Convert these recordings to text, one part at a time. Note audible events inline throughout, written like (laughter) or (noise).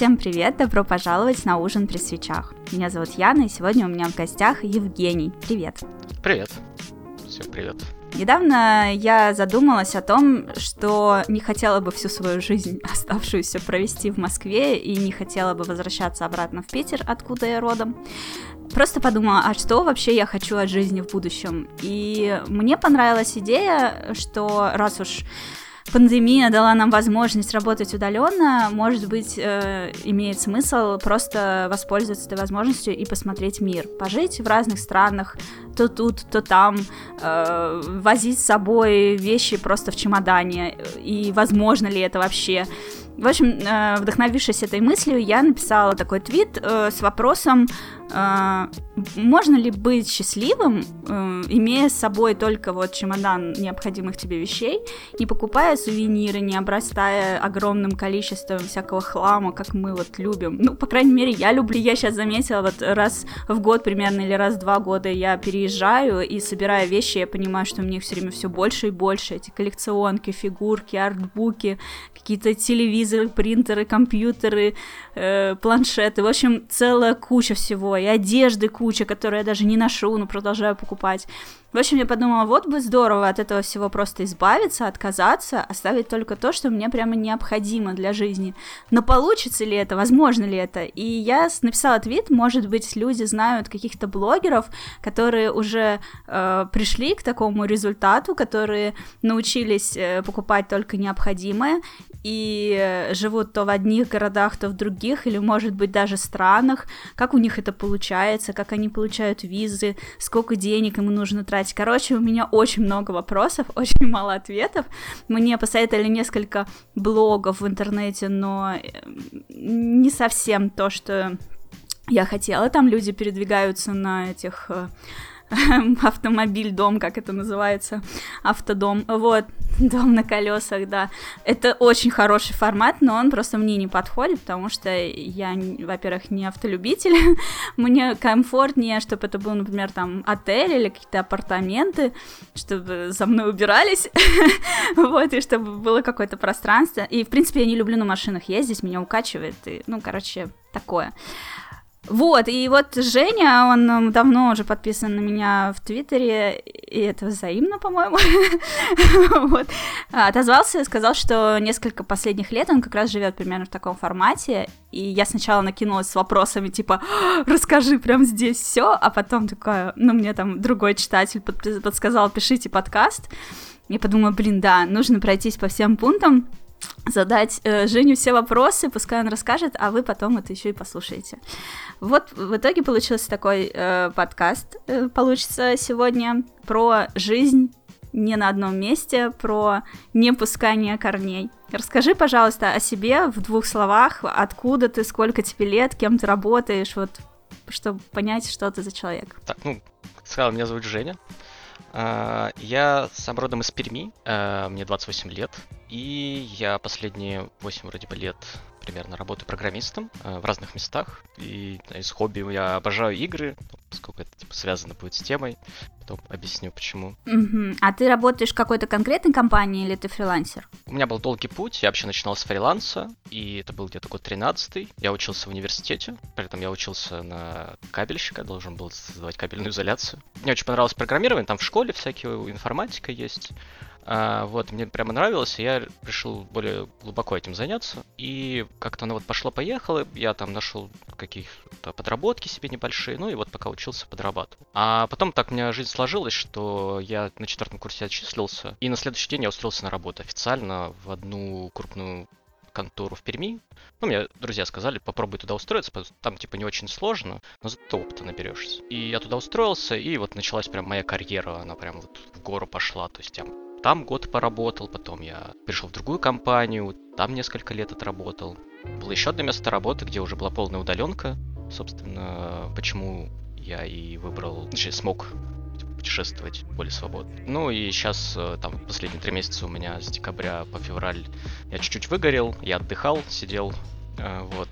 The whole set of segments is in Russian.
Всем привет, добро пожаловать на ужин при свечах. Меня зовут Яна, и сегодня у меня в гостях Евгений. Привет. Привет. Всем привет. Недавно я задумалась о том, что не хотела бы всю свою жизнь (laughs) оставшуюся провести в Москве и не хотела бы возвращаться обратно в Питер, откуда я родом. Просто подумала, а что вообще я хочу от жизни в будущем? И мне понравилась идея, что раз уж пандемия дала нам возможность работать удаленно, может быть, э, имеет смысл просто воспользоваться этой возможностью и посмотреть мир, пожить в разных странах, то тут, то там, э, возить с собой вещи просто в чемодане, и возможно ли это вообще. В общем, э, вдохновившись этой мыслью, я написала такой твит э, с вопросом, э, можно ли быть счастливым, имея с собой только вот чемодан необходимых тебе вещей, не покупая сувениры, не обрастая огромным количеством всякого хлама, как мы вот любим. Ну, по крайней мере, я люблю, я сейчас заметила, вот раз в год примерно или раз в два года я переезжаю и собираю вещи, я понимаю, что мне все время все больше и больше, эти коллекционки, фигурки, артбуки, какие-то телевизоры, принтеры, компьютеры, э, планшеты, в общем, целая куча всего, и одежды куча, которую я даже не ношу, но продолжаю покупать. В общем, я подумала, вот бы здорово от этого всего просто избавиться, отказаться, оставить только то, что мне прямо необходимо для жизни. Но получится ли это, возможно ли это? И я написала твит, может быть, люди знают каких-то блогеров, которые уже э, пришли к такому результату, которые научились э, покупать только необходимое, и э, живут то в одних городах, то в других, или, может быть, даже странах, как у них это получается, как они получают визы, сколько денег им нужно тратить. Короче, у меня очень много вопросов, (laughs) очень мало ответов. Мне посоветовали несколько блогов в интернете, но э, не совсем то, что я хотела. Там люди передвигаются на этих э, (laughs) автомобиль, дом, как это называется, автодом, вот, дом на колесах, да. Это очень хороший формат, но он просто мне не подходит, потому что я, во-первых, не автолюбитель, (laughs) мне комфортнее, чтобы это был, например, там отель или какие-то апартаменты, чтобы за мной убирались, (laughs) вот, и чтобы было какое-то пространство. И, в принципе, я не люблю на машинах ездить, меня укачивает, и, ну, короче, такое. Вот, и вот Женя, он давно уже подписан на меня в Твиттере, и это взаимно, по-моему, (laughs) вот, отозвался и сказал, что несколько последних лет он как раз живет примерно в таком формате, и я сначала накинулась с вопросами, типа, расскажи прям здесь все, а потом такая, ну, мне там другой читатель подсказал, пишите подкаст, я подумала, блин, да, нужно пройтись по всем пунктам, задать э, Жене все вопросы, пускай он расскажет, а вы потом это еще и послушаете. Вот в итоге получился такой э, подкаст, э, получится сегодня про жизнь не на одном месте, про не пускание корней. Расскажи, пожалуйста, о себе в двух словах, откуда ты, сколько тебе лет, кем ты работаешь, вот, чтобы понять, что ты за человек. Так, ну, сказал, меня зовут Женя. А, я сам родом из Перми, а, мне 28 лет, и я последние 8 вроде бы лет примерно работаю программистом а, в разных местах. И из хобби я обожаю игры, поскольку это типа связано будет с темой. Потом объясню почему. Угу. А ты работаешь в какой-то конкретной компании или ты фрилансер? У меня был долгий путь. Я вообще начинал с фриланса, и это был где-то год 13 Я учился в университете, при этом я учился на кабельщика, должен был создавать кабельную изоляцию. Мне очень понравилось программирование, там в школе всякие информатика есть. А, вот, мне прямо нравилось, и я решил более глубоко этим заняться. И как-то оно вот пошло-поехало, я там нашел какие-то подработки себе небольшие, ну и вот пока учился, подрабатывал. А потом так у меня жизнь сложилась, что я на четвертом курсе отчислился, и на следующий день я устроился на работу официально в одну крупную контору в Перми. Ну, мне друзья сказали, попробуй туда устроиться, там, типа, не очень сложно, но зато опыта наберешься. И я туда устроился, и вот началась прям моя карьера, она прям вот в гору пошла, то есть я там год поработал, потом я перешел в другую компанию, там несколько лет отработал. Было еще одно место работы, где уже была полная удаленка. Собственно, почему я и выбрал, точнее, смог путешествовать более свободно. Ну и сейчас, э, там, последние три месяца у меня с декабря по февраль я чуть-чуть выгорел, я отдыхал, сидел вот.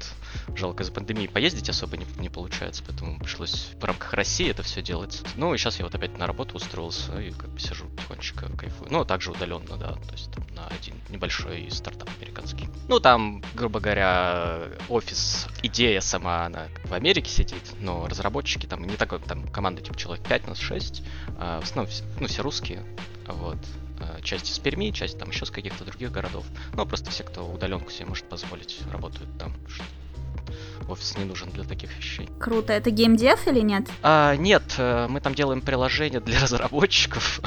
Жалко, из-за пандемии поездить особо не, не получается, поэтому пришлось в рамках России это все делать. Ну, и сейчас я вот опять на работу устроился и как бы сижу тихонечко, кайфую. Ну, также удаленно, да, то есть там, на один небольшой стартап американский. Ну, там, грубо говоря, офис, идея сама, она в Америке сидит, но разработчики там не такой, там команда типа человек 5, нас 6, а, в основном, ну, все русские, вот, а, часть из Перми, часть там еще с каких-то других городов. Ну, просто все, кто удаленку себе может позволить, работают там. Офис не нужен для таких вещей. Круто. Это геймдев или нет? А, нет, э, мы там делаем приложение для (laughs) разработчиков.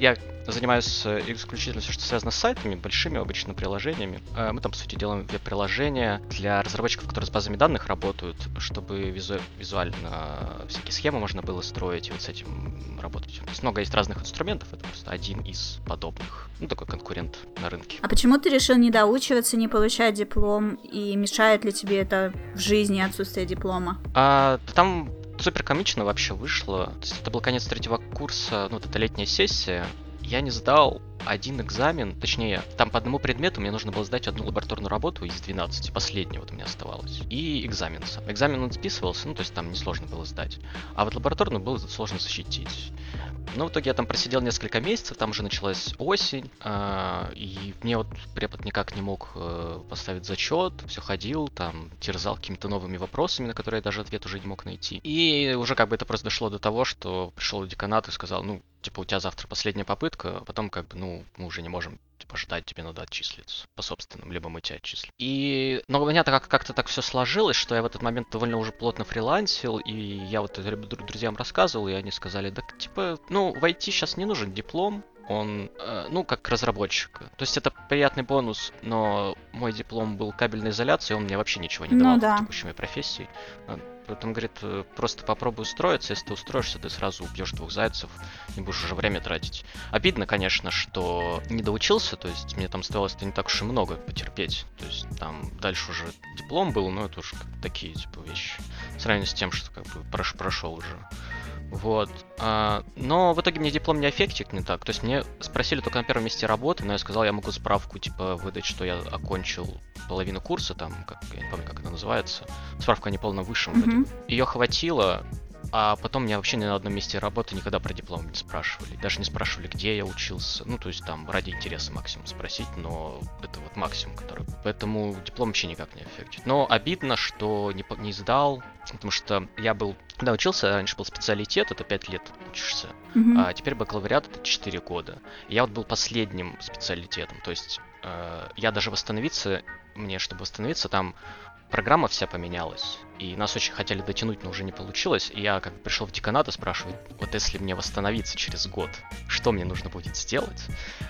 Я занимаюсь э, исключительно все, что связано с сайтами, большими обычно приложениями. Э, мы там, по сути, делаем веб-приложения для разработчиков, которые с базами данных работают, чтобы визу- визуально всякие схемы можно было строить и вот с этим работать. То есть много есть разных инструментов, это просто один из подобных. Ну, такой конкурент на рынке. А почему ты решил не доучиваться, не получать диплом? И мешает ли тебе это в жизни отсутствие диплома? А, там супер комично вообще вышло. То есть это был конец третьего курса, ну, вот эта летняя сессия, я не сдал один экзамен, точнее, там по одному предмету мне нужно было сдать одну лабораторную работу из 12, последняя вот у меня оставалась, и экзамен сам. Экзамен он списывался, ну, то есть там несложно было сдать, а вот лабораторную было сложно защитить. Ну, в итоге я там просидел несколько месяцев, там уже началась осень, э, и мне вот препод никак не мог э, поставить зачет, все ходил, там, терзал какими-то новыми вопросами, на которые я даже ответ уже не мог найти. И уже как бы это просто дошло до того, что пришел деканат и сказал, ну, типа, у тебя завтра последняя попытка, а потом как бы, ну, мы уже не можем типа ждать, тебе надо отчислиться по собственным, либо мы тебя отчислим. И, но у меня так, как-то так все сложилось, что я в этот момент довольно уже плотно фрилансил, и я вот друзьям рассказывал, и они сказали, да, типа, ну, в IT сейчас не нужен диплом, он, э, ну, как разработчик. То есть это приятный бонус, но мой диплом был кабельной изоляцией, он мне вообще ничего не давал ну, да. в текущей моей профессии. Поэтому, говорит, э, просто попробуй устроиться, если ты устроишься, ты сразу убьешь двух зайцев, не будешь уже время тратить. Обидно, конечно, что не доучился, то есть мне там оставалось-то не так уж и много потерпеть. То есть там дальше уже диплом был, но это уже такие, типа, вещи. В сравнении с тем, что как бы прош прошел уже. Вот. А, но в итоге мне диплом не аффектит не так. То есть мне спросили только на первом месте работы, но я сказал, я могу справку, типа, выдать, что я окончил половину курса, там, как, я не помню, как это называется. Справка не полном высшем mm-hmm. Ее хватило, а потом меня вообще ни на одном месте работы никогда про диплом не спрашивали. Даже не спрашивали, где я учился. Ну, то есть там ради интереса максимум спросить, но это вот максимум, который... Поэтому диплом вообще никак не эффектит. Но обидно, что не, не сдал, потому что я был... Да, учился, раньше был специалитет, это 5 лет учишься. Mm-hmm. А теперь бакалавриат это 4 года. И я вот был последним специалитетом. То есть э, я даже восстановиться, мне, чтобы восстановиться, там программа вся поменялась, и нас очень хотели дотянуть, но уже не получилось. И я как пришел в деканат и спрашиваю, вот если мне восстановиться через год, что мне нужно будет сделать?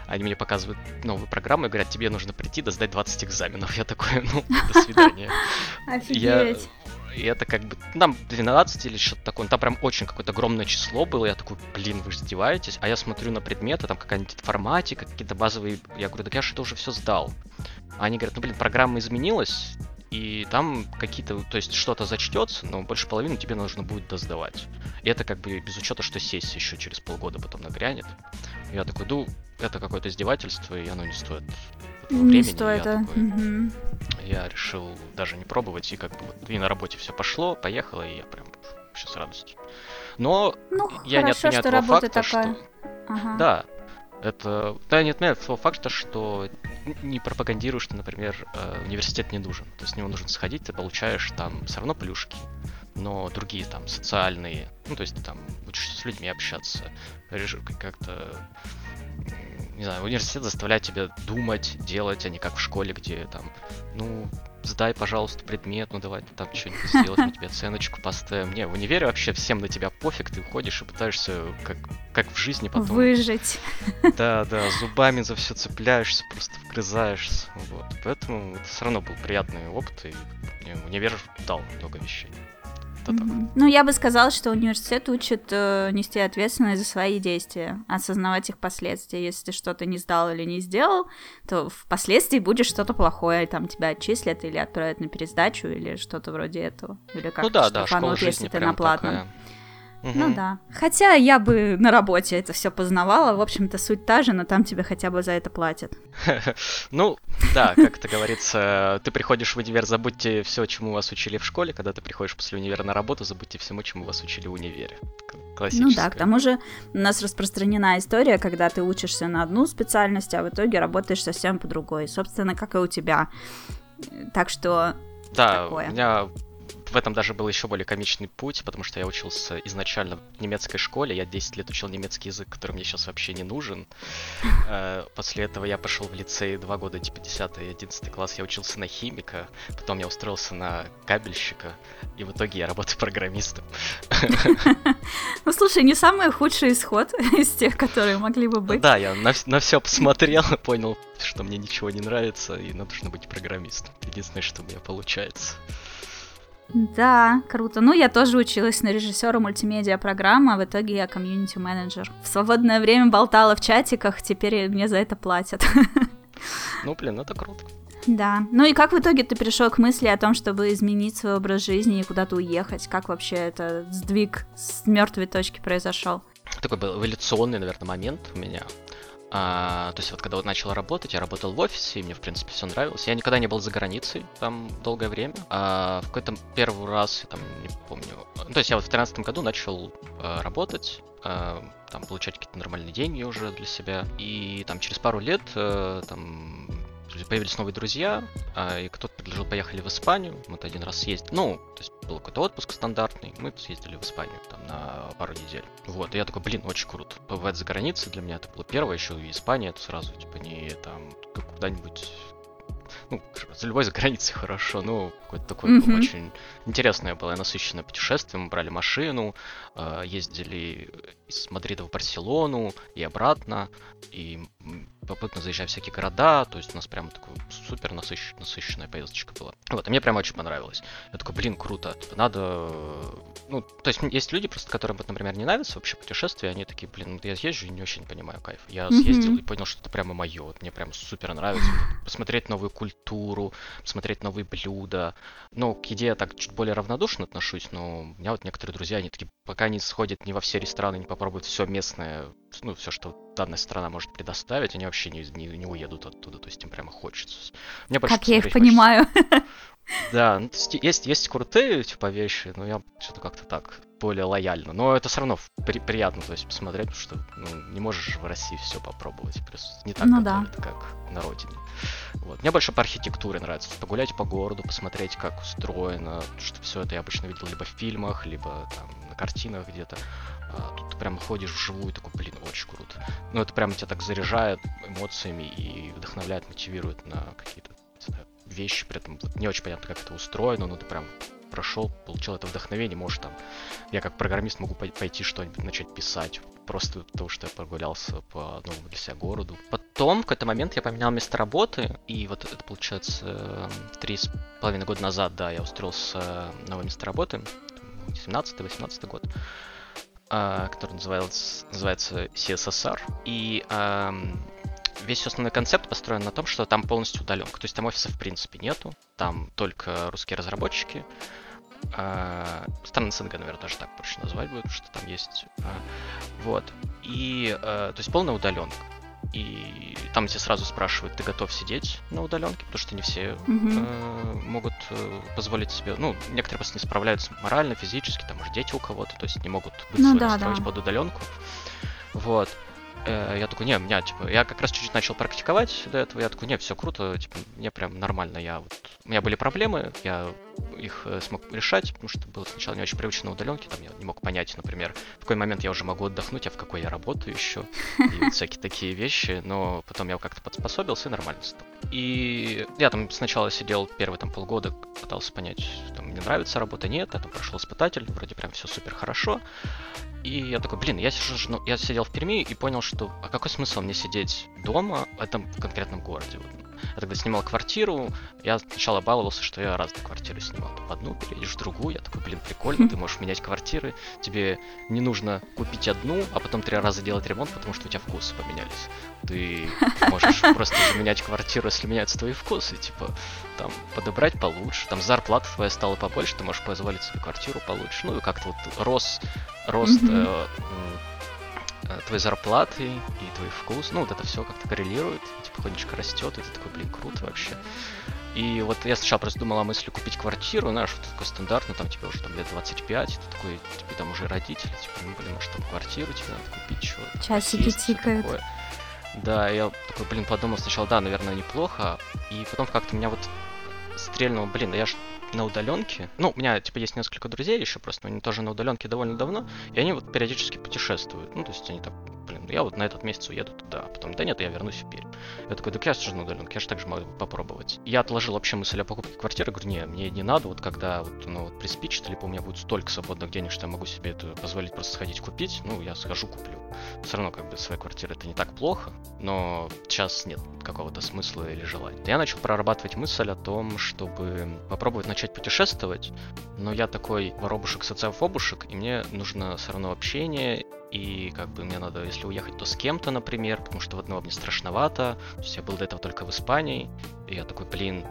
Они мне показывают новую программу и говорят, тебе нужно прийти да сдать 20 экзаменов. Я такой, ну, до свидания. (laughs) Офигеть. И это как бы, там 12 или что-то такое, там прям очень какое-то огромное число было, я такой, блин, вы издеваетесь, а я смотрю на предметы, там какая-нибудь информатика, какие-то базовые, я говорю, так я же это уже все сдал. А они говорят, ну блин, программа изменилась, и там какие-то, то есть что-то зачтется, но больше половины тебе нужно будет досдавать. И это как бы без учета, что сессия еще через полгода потом нагрянет. Я такой, ну, это какое-то издевательство, и оно не стоит этого не времени. Стоит, я, такой, угу. я решил даже не пробовать, и как бы вот и на работе все пошло, поехало, и я прям вообще с радостью. Но ну, я хорошо, не отменяю что того факта, такая. что... Ага. Да, это... Да, не отменяет того факта, что не пропагандируешь, что, например, э, университет не нужен. То есть в него нужно сходить, ты получаешь там все равно плюшки, но другие там социальные, ну то есть ты там учишься с людьми общаться, как-то не знаю, университет заставляет тебя думать, делать, а не как в школе, где там, ну, сдай, пожалуйста, предмет, ну давай там что-нибудь сделать, мы тебе оценочку поставим. Не, в универе вообще всем на тебя пофиг, ты уходишь и пытаешься, как, как в жизни потом... Выжить. Да, да, зубами за все цепляешься, просто вгрызаешься. Вот. Поэтому это все равно был приятный опыт, и универ дал много вещей как так. Ну, я бы сказала, что университет учит э, нести ответственность за свои действия, осознавать их последствия. Если ты что-то не сдал или не сделал, то впоследствии будет что-то плохое, там тебя отчислят или отправят на пересдачу или что-то вроде этого. Или как ну да, да, школа жизни если ты на платном. Такая. Ну да. Хотя я бы на работе это все познавала. В общем-то, суть та же, но там тебе хотя бы за это платят. (laughs) Ну, да, как это говорится, ты приходишь в универ, забудьте все, чему вас учили в школе. Когда ты приходишь после универа на работу, забудьте всему, чему вас учили в универе. Ну да, к тому же у нас распространена история, когда ты учишься на одну специальность, а в итоге работаешь совсем по другой. Собственно, как и у тебя. Так что да, такое. у меня в этом даже был еще более комичный путь, потому что я учился изначально в немецкой школе, я 10 лет учил немецкий язык, который мне сейчас вообще не нужен. (laughs) Э, после этого я пошел в лицей два года, типа 10 и 11 класс, я учился на химика, потом я устроился на кабельщика, и в итоге я работаю программистом. (laughs) Ну, слушай, не самый худший исход (laughs) из тех, которые могли бы быть. Да, я на, все посмотрел, понял, что мне ничего не нравится, и нужно быть программистом. Единственное, что у меня получается. Да, круто. Ну, я тоже училась на режиссера мультимедиа программы, а в итоге я комьюнити-менеджер. В свободное время болтала в чатиках, теперь мне за это платят. Ну, блин, это круто. Да. Ну и как в итоге ты пришел к мысли о том, чтобы изменить свой образ жизни и куда-то уехать? Как вообще это сдвиг с мертвой точки произошел? Такой был эволюционный, наверное, момент у меня. А, то есть вот когда вот начал работать, я работал в офисе, и мне, в принципе, все нравилось. Я никогда не был за границей там долгое время. А в какой-то первый раз, там не помню... Ну, то есть я вот в 2013 году начал а, работать, а, там получать какие-то нормальные деньги уже для себя. И там через пару лет а, там появились новые друзья, а, и кто-то предложил поехали в Испанию. Мы один раз съездили. Ну, то есть был какой-то отпуск стандартный, мы съездили в Испанию там на пару недель. Вот, и я такой, блин, очень круто. Побывать за границей для меня это было первое, еще и Испания, это сразу, типа, не там куда-нибудь ну, за любой за границей хорошо, ну, какое-то такое mm-hmm. очень интересное было насыщенное путешествие. Мы брали машину, э, ездили из Мадрида в Барселону и обратно, и попутно заезжая в всякие города, то есть у нас прямо такая супер насыщ... насыщенная поездочка была. Вот, и мне прямо очень понравилось. Я такой, блин, круто, типа, надо... Ну, то есть есть люди просто, которым, вот, например, не нравится вообще путешествие, они такие, блин, я съезжу и не очень понимаю кайф. Я mm-hmm. съездил и понял, что это прямо мое, вот, мне прям супер нравится. Посмотреть новую культуру, посмотреть новые блюда. Ну, к еде я так чуть более равнодушно отношусь, но у меня вот некоторые друзья, они такие, пока не сходят не во все рестораны, не попробуют все местное, ну, все, что данная страна может предоставить, они вообще не, не, не уедут оттуда, то есть им прямо хочется. Мне как я их хочется. понимаю. Да, ну, есть, есть крутые, типа, вещи, но я что-то как-то так более лояльно. Но это все равно при, приятно, то есть, посмотреть, потому что ну, не можешь в России все попробовать. Просто не так ну, да. как на родине. Вот. Мне больше по архитектуре нравится. Погулять по городу, посмотреть, как устроено. Что все это я обычно видел либо в фильмах, либо там на картинах где-то. А тут ты прям ходишь вживую, такой, блин, очень круто. Ну, это прямо тебя так заряжает эмоциями и вдохновляет, мотивирует на какие-то вещи, при этом не очень понятно, как это устроено, но ты прям прошел, получил это вдохновение, можешь там, я как программист могу пойти что-нибудь начать писать, просто потому что я прогулялся по новому для себя городу. Потом, в какой-то момент я поменял место работы, и вот это, получается, три с половиной года назад, да, я устроился на новое место работы, 17-18 год, который называется, называется CSSR, и весь основной концепт построен на том, что там полностью удаленка. То есть там офиса в принципе нету, там только русские разработчики. А, страны СНГ, наверное, даже так проще назвать будет, что там есть. А, вот. И, а, то есть полная удаленка. И там тебя сразу спрашивают, ты готов сидеть на удаленке, потому что не все mm-hmm. э, могут э, позволить себе, ну, некоторые просто не справляются морально, физически, там, может, дети у кого-то, то есть не могут быть ну, да, строить да. под удаленку. Вот. Э, я такой, не, меня, типа, я как раз чуть-чуть начал практиковать до этого, я такой, не, все круто, типа, мне прям нормально, я вот, у меня были проблемы, я их э, смог решать, потому что было сначала не очень привычно на там я не мог понять, например, в какой момент я уже могу отдохнуть, а в какой я работаю еще, и всякие такие вещи, но потом я как-то подспособился и нормально стал. И я там сначала сидел первые там полгода, пытался понять, там, мне нравится работа, нет, я там прошел испытатель, вроде прям все супер хорошо, и я такой, блин, я, сижу, ну, я сидел в Перми и понял, что а какой смысл мне сидеть дома в этом конкретном городе? Вот. Я тогда снимал квартиру, я сначала баловался, что я разные квартиры снимал. В одну переедешь, в другую, я такой, блин, прикольно, ты (laughs) можешь менять квартиры, тебе не нужно купить одну, а потом три раза делать ремонт, потому что у тебя вкусы поменялись. Ты (laughs) можешь просто менять квартиру, если меняются твои вкусы, типа, там, подобрать получше, там, зарплата твоя стала побольше, ты можешь позволить себе квартиру получше, ну, и как-то вот рос, рост э, э, твоей зарплаты и твой вкус, ну, вот это все как-то коррелирует, типа, потихонечку растет, и ты такой, блин, круто вообще. И вот я сначала просто думал о мысли купить квартиру, знаешь, вот такой стандартный, там тебе уже там лет 25, ты такой, тебе там уже родители, типа, ну, блин, может там квартиру тебе надо купить, что Часики тикают. Да, я такой, блин, подумал сначала, да, наверное, неплохо, и потом как-то меня вот стрельнуло, блин, да я ж на удаленке. Ну, у меня, типа, есть несколько друзей еще просто, они тоже на удаленке довольно давно, и они вот периодически путешествуют. Ну, то есть они так, блин, я вот на этот месяц уеду туда, а потом, да нет, я вернусь в Пермь. Я такой, да я же на удаленке, я же также могу попробовать. Я отложил вообще мысль о покупке квартиры, говорю, не, мне не надо, вот когда вот, ну, вот приспичит, либо у меня будет столько свободных денег, что я могу себе это позволить просто сходить купить, ну, я схожу, куплю. Все равно, как бы, своя квартира это не так плохо, но сейчас нет какого-то смысла или желания. Я начал прорабатывать мысль о том, чтобы попробовать начать путешествовать, но я такой воробушек социофобушек, и мне нужно все равно общение, и как бы мне надо, если уехать, то с кем-то, например, потому что в одного мне страшновато. То есть я был до этого только в Испании, и я такой, блин,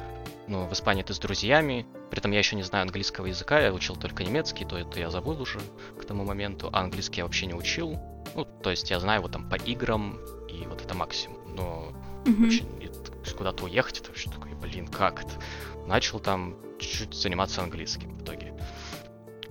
ну, в Испании ты с друзьями, при этом я еще не знаю английского языка, я учил только немецкий, то это я забыл уже к тому моменту, а английский я вообще не учил. Ну, то есть я знаю его там по играм, и вот это максимум. Но mm-hmm. вообще куда-то уехать, это вообще такой, блин, как это? Начал там чуть-чуть заниматься английским в итоге.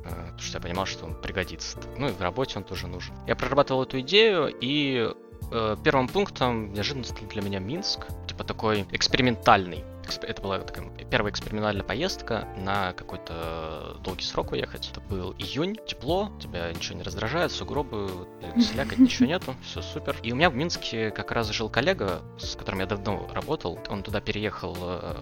Э, потому что я понимал, что он пригодится. Ну и в работе он тоже нужен. Я прорабатывал эту идею, и э, первым пунктом неожиданно стал для меня Минск. Типа такой экспериментальный. Это была такая первая экспериментальная поездка на какой-то долгий срок уехать. Это был июнь, тепло, тебя ничего не раздражает, сугробы, слякоть, (laughs) ничего нету, все супер. И у меня в Минске как раз жил коллега, с которым я давно работал. Он туда переехал э,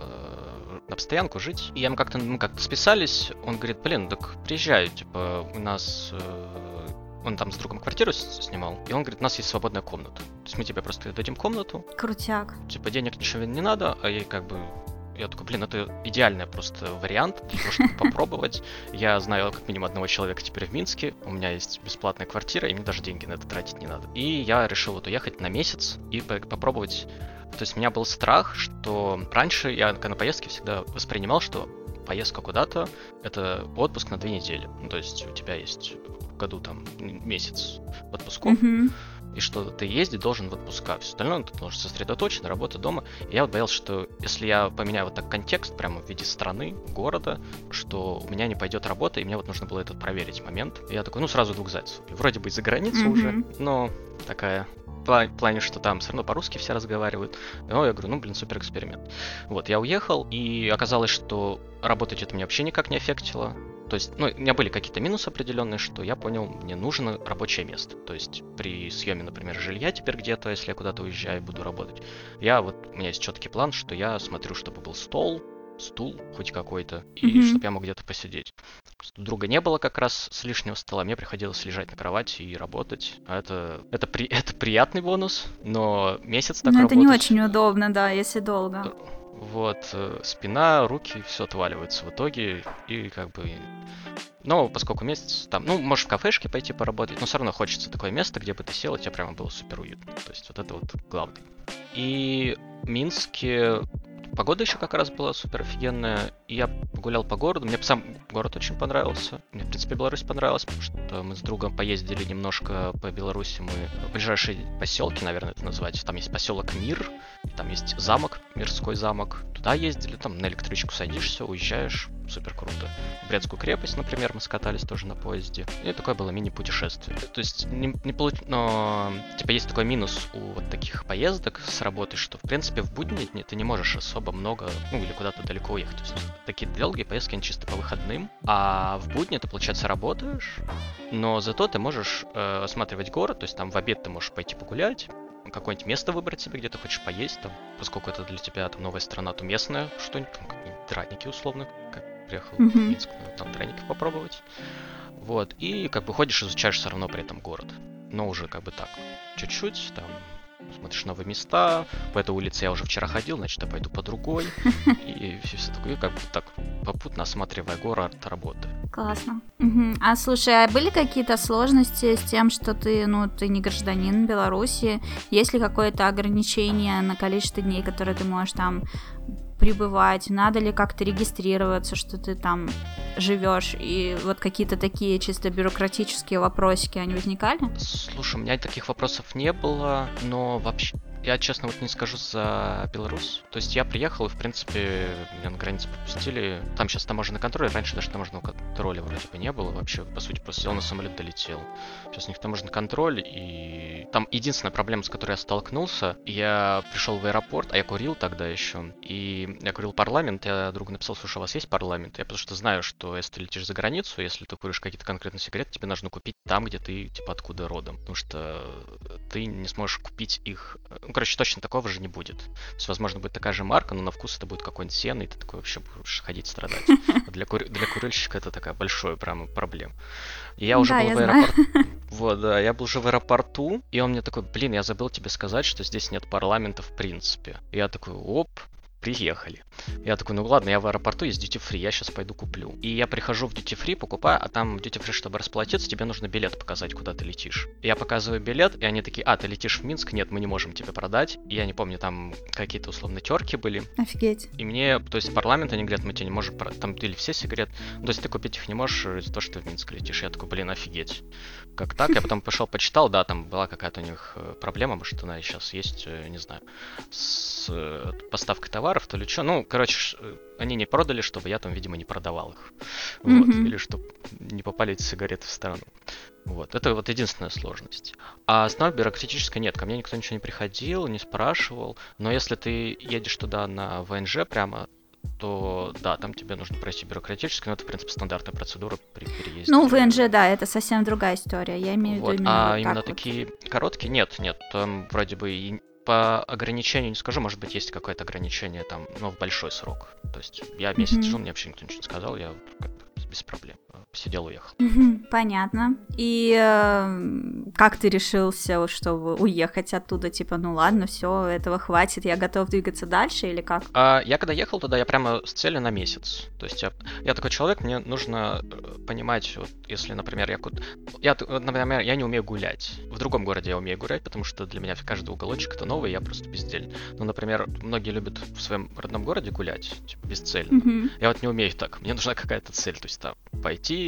на постоянку жить. И я ему как-то, мы как-то списались, он говорит, блин, так приезжай, типа, у нас э, он там с другом квартиру снимал, и он говорит, у нас есть свободная комната. То есть мы тебе просто дадим комнату. Крутяк. Типа денег ничего не надо, а ей как бы я такой, блин, это идеальный просто вариант для того, чтобы попробовать. Я знаю как минимум одного человека теперь в Минске, у меня есть бесплатная квартира, и мне даже деньги на это тратить не надо. И я решил вот уехать на месяц и попробовать то есть у меня был страх, что раньше я на поездке всегда воспринимал, что поездка куда-то — это отпуск на две недели. Ну, то есть у тебя есть в году там месяц отпусков, mm-hmm. И что ты ездить должен в отпуска. Все остальное ты должен сосредоточен, работа дома. И я вот боялся, что если я поменяю вот так контекст прямо в виде страны, города, что у меня не пойдет работа, и мне вот нужно было этот проверить момент. И я такой, ну, сразу двух зайцев. И вроде бы из-за границы mm-hmm. уже, но такая в плане, что там все равно по-русски все разговаривают. Но я говорю, ну, блин, супер эксперимент. Вот, я уехал, и оказалось, что работать это мне вообще никак не аффектило. То есть, ну, у меня были какие-то минусы определенные, что я понял, мне нужно рабочее место. То есть, при съеме, например, жилья теперь где-то, если я куда-то уезжаю и буду работать, я вот, у меня есть четкий план, что я смотрю, чтобы был стол, стул хоть какой-то, и mm-hmm. чтобы я мог где-то посидеть. Друга не было как раз с лишнего стола, мне приходилось лежать на кровати и работать. А это, это, при, (laughs) это приятный бонус, но месяц так но работать... это не очень удобно, да, если долго. Вот, э, спина, руки, все отваливается в итоге, и как бы... Но поскольку месяц там, ну, можешь в кафешке пойти поработать, но все равно хочется такое место, где бы ты сел, и тебе прямо было супер уютно. То есть вот это вот главное. И в Минске Погода еще как раз была супер офигенная. Я погулял по городу. Мне сам город очень понравился. Мне, в принципе, Беларусь понравилась, потому что мы с другом поездили немножко по Беларуси. Мы ближайшие поселки, наверное, это назвать. Там есть поселок Мир, там есть замок, Мирской замок. Туда ездили, там на электричку садишься, уезжаешь супер круто. В Брестскую крепость, например, мы скатались тоже на поезде. И такое было мини-путешествие. То есть не, не получ... Но, типа, есть такой минус у вот таких поездок с работы, что, в принципе, в будни ты не можешь особо много, ну, или куда-то далеко уехать. То есть такие долгие поездки, они чисто по выходным. А в будни ты, получается, работаешь, но зато ты можешь э, осматривать город, то есть там в обед ты можешь пойти погулять, какое-нибудь место выбрать себе, где ты хочешь поесть, там, поскольку это для тебя там новая страна, то местное что-нибудь, там, драники условно, как приехал mm-hmm. в Минск, надо там драники попробовать. Вот, и как бы ходишь, изучаешь все равно при этом город. Но уже как бы так, чуть-чуть, там, смотришь новые места, по этой улице я уже вчера ходил, значит, я пойду по другой, (laughs) и все, такое, как бы так попутно осматривая город, работы. Классно. Угу. А слушай, а были какие-то сложности с тем, что ты, ну, ты не гражданин Беларуси? Есть ли какое-то ограничение на количество дней, которые ты можешь там прибывать? Надо ли как-то регистрироваться, что ты там живешь? И вот какие-то такие чисто бюрократические вопросики, они возникали? Слушай, у меня таких вопросов не было, но вообще я, честно, вот не скажу за Беларусь. То есть я приехал, и, в принципе, меня на границе пропустили. Там сейчас таможенный контроль, раньше даже таможенного контроля вроде бы не было вообще. По сути, просто сел на самолет, долетел. Сейчас у них таможенный контроль, и там единственная проблема, с которой я столкнулся, я пришел в аэропорт, а я курил тогда еще, и я курил парламент, я другу написал, слушай, у вас есть парламент? Я потому что знаю, что если ты летишь за границу, если ты куришь какие-то конкретные сигареты, тебе нужно купить там, где ты, типа, откуда родом. Потому что ты не сможешь купить их ну, короче, точно такого же не будет. То есть, возможно, будет такая же марка, но на вкус это будет какой-нибудь сено, и ты такой вообще будешь ходить страдать. (laughs) Для, кур... для курильщика это такая большая прям проблема. И я уже да, был я в аэропорту. Вот, да, я был уже в аэропорту, и он мне такой, блин, я забыл тебе сказать, что здесь нет парламента в принципе. И я такой, оп, приехали. Я такой, ну ладно, я в аэропорту, есть duty free, я сейчас пойду куплю. И я прихожу в duty free, покупаю, а там в duty free, чтобы расплатиться, тебе нужно билет показать, куда ты летишь. Я показываю билет, и они такие, а, ты летишь в Минск? Нет, мы не можем тебе продать. Я не помню, там какие-то условно терки были. Офигеть. И мне, то есть парламент, они говорят, мы тебе не можем, там, или все сигарет, то есть ты купить их не можешь из-за того, что ты в Минск летишь. Я такой, блин, офигеть. Как так? Я потом пошел, почитал, да, там была какая-то у них э, проблема, может, она сейчас есть, э, не знаю, с э, поставкой товаров, то ли что. Ну, короче, они не продали, чтобы я там, видимо, не продавал их. Вот. Mm-hmm. Или чтобы не попали эти сигареты в страну. Вот. Это вот единственная сложность. А основной бюрократической нет. Ко мне никто ничего не приходил, не спрашивал. Но если ты едешь туда на ВНЖ прямо, то да, там тебе нужно пройти бюрократически, но это, в принципе, стандартная процедура при переезде. Ну, ВНЖ, да, это совсем другая история. Я имею вот. в виду именно А вот именно так такие короткие? Нет, нет. Там вроде бы и по ограничению не скажу, может быть, есть какое-то ограничение там, но в большой срок. То есть я месяц Мгм. жил, мне вообще никто ничего не сказал, я бы без проблем сидел, уехал. Понятно. И э, как ты решился, чтобы уехать оттуда? Типа, ну ладно, все, этого хватит, я готов двигаться дальше или как? А я когда ехал туда, я прямо с целью на месяц. То есть я, я такой человек, мне нужно э, понимать, вот, если, например, я куда... Я, например, я не умею гулять. В другом городе я умею гулять, потому что для меня каждый уголочек это новый, я просто бездельный. Ну, например, многие любят в своем родном городе гулять, типа, бесцельно. Мгм. Я вот не умею так. Мне нужна какая-то цель. То есть там пойти,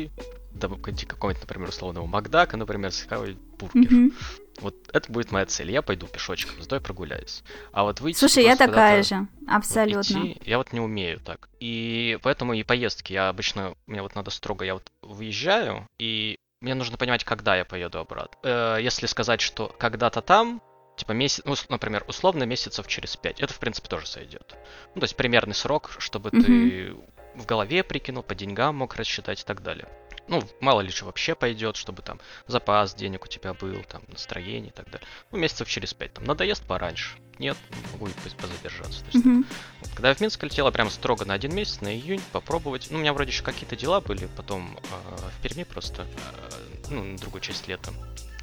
до пойти какого-нибудь, например, условного Макдака, например, схавать бургер. Мгм. Вот это будет моя цель. Я пойду пешочком, стой прогуляюсь. А вот выйти Слушай, я такая же, абсолютно. идти, я вот не умею так. И поэтому и поездки, я обычно, мне вот надо строго, я вот выезжаю, и мне нужно понимать, когда я поеду обратно. Э, если сказать, что когда-то там, типа месяц, ну, с- например, условно месяцев через пять, это, в принципе, тоже сойдет. Ну, то есть примерный срок, чтобы ты в голове прикинул, по деньгам мог рассчитать и так далее. Ну, мало ли что вообще пойдет, чтобы там запас денег у тебя был, там, настроение и так далее. Ну, месяцев через пять. Там, надоест пораньше. Нет, могу и позадержаться. То есть, Мгм. вот, когда я в Минск летел, я прям строго на один месяц, на июнь, попробовать. Ну, у меня вроде еще какие-то дела были, потом э, в Перми просто, э, ну, на другую часть лета.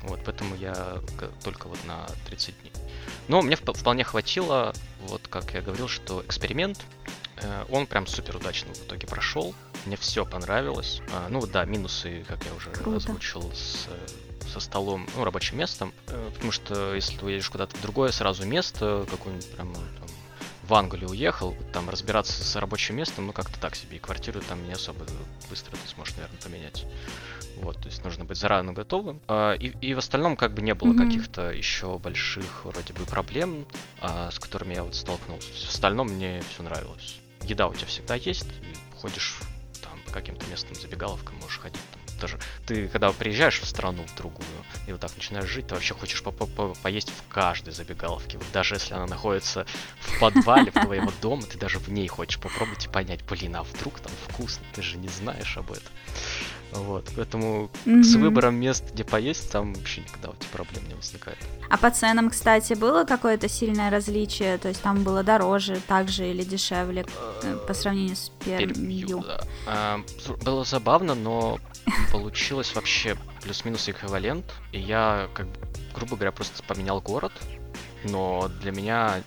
Вот, поэтому я только вот на 30 дней. Но мне вп- вполне хватило, вот как я говорил, что эксперимент, он прям супер удачно в итоге прошел. Мне все понравилось. А, ну да, минусы, как я уже Круто. озвучил, с, э, со столом, ну, рабочим местом. Э, Потому что если ты уедешь куда-то в другое сразу место, какое-нибудь прям там, в Англию уехал, там разбираться с рабочим местом, ну как-то так себе, и квартиру там не особо быстро ты сможешь, наверное, поменять. Вот, то есть нужно быть заранее готовым. А, и, и в остальном как бы не было Мгм. каких-то еще больших вроде бы проблем, а, с которыми я вот столкнулся. В остальном мне все нравилось. Еда у тебя всегда есть, ходишь там по каким-то местным забегаловкам, можешь ходить там. Даже ты, когда приезжаешь в страну в другую и вот так начинаешь жить, ты вообще хочешь по- по- по- поесть в каждой забегаловке. Вот даже если она находится в подвале твоего дома, ты даже в ней хочешь попробовать и понять, блин, а вдруг там вкусно, ты же не знаешь об этом. Вот, поэтому с Мгм. выбором мест, где поесть, там вообще никогда у тебя проблем не возникает. А по ценам, кстати, было какое-то сильное различие? То есть там было дороже, так же или дешевле э, по сравнению с Пермью. А, было забавно, но (laughs) получилось вообще плюс-минус эквивалент. И я, как грубо говоря, просто поменял город. но для меня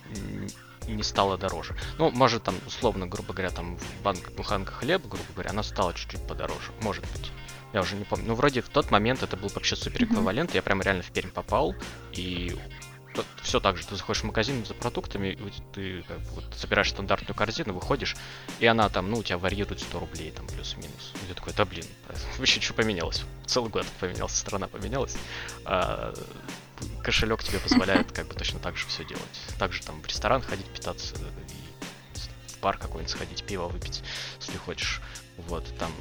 не стало дороже. Ну, может, там, условно, грубо говоря, там в банк, буханка хлеба, грубо говоря, она стала чуть-чуть подороже. Может быть. Я уже не помню. Ну, вроде в тот момент это был вообще супер эквивалент. Mm-hmm. Я прям реально в Пермь попал. И все так же, ты заходишь в магазин за продуктами, ты как бы, вот, собираешь стандартную корзину, выходишь, и она там, ну, у тебя варьирует 100 рублей, там, плюс-минус. И ты такой, да блин, (laughs) вообще что поменялось? Целый год поменялся, страна поменялась. А, кошелек тебе позволяет как бы точно так же все делать. Также там в ресторан ходить, питаться, и в бар какой-нибудь сходить, пиво выпить, если хочешь. Вот, там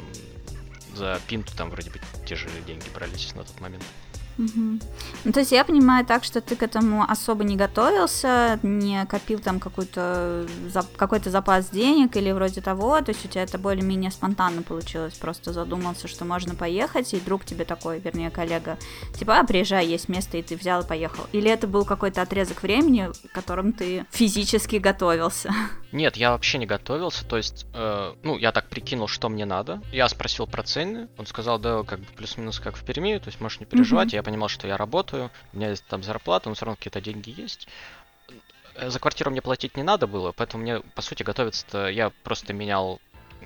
за пинту там вроде бы те же деньги брались на тот момент. Угу. Ну, то есть я понимаю так, что ты к этому особо не готовился, не копил там какой-то какой-то запас денег или вроде того, то есть у тебя это более-менее спонтанно получилось, просто задумался, что можно поехать, и друг тебе такой, вернее, коллега, типа, а, приезжай, есть место, и ты взял и поехал. Или это был какой-то отрезок времени, в котором ты физически готовился? Нет, я вообще не готовился, то есть, э, ну, я так прикинул, что мне надо, я спросил про цены, он сказал, да, как бы плюс-минус как в Перми, то есть можешь не переживать, mm-hmm. я понимал, что я работаю, у меня есть там зарплата, но все равно какие-то деньги есть. Э, за квартиру мне платить не надо было, поэтому мне, по сути, готовиться-то я просто менял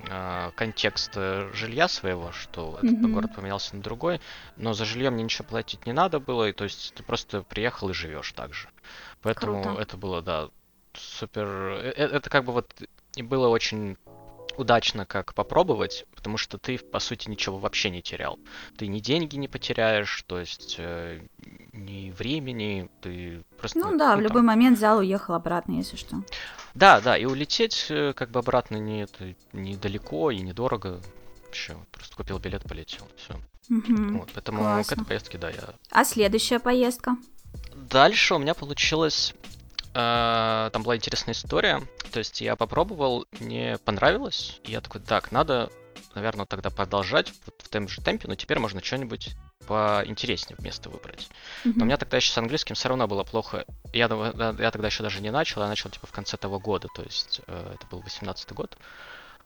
э, контекст э, жилья своего, что mm-hmm. этот город поменялся на другой, но за жилье мне ничего платить не надо было, и то есть ты просто приехал и живешь так же. Поэтому Круто. это было, да, супер... Это, это как бы вот и было очень удачно как попробовать, потому что ты, по сути, ничего вообще не терял. Ты ни деньги не потеряешь, то есть э, ни времени, ты просто... Ну да, ну, в любой там... момент взял, уехал обратно, если что. Да, да, и улететь э, как бы обратно не это недалеко и недорого. Вообще, просто купил билет, полетел, все. Угу, вот, поэтому классно. к этой поездке, да, я... А следующая поездка? Дальше у меня получилось э, там была интересная история. То есть я попробовал, мне понравилось. И я такой, так, надо, наверное, тогда продолжать вот в том же темпе, но теперь можно что-нибудь поинтереснее вместо выбрать. Mm-hmm. Но у меня тогда еще с английским все равно было плохо. Я, я тогда еще даже не начал, я начал типа в конце того года, то есть э, это был 18 год.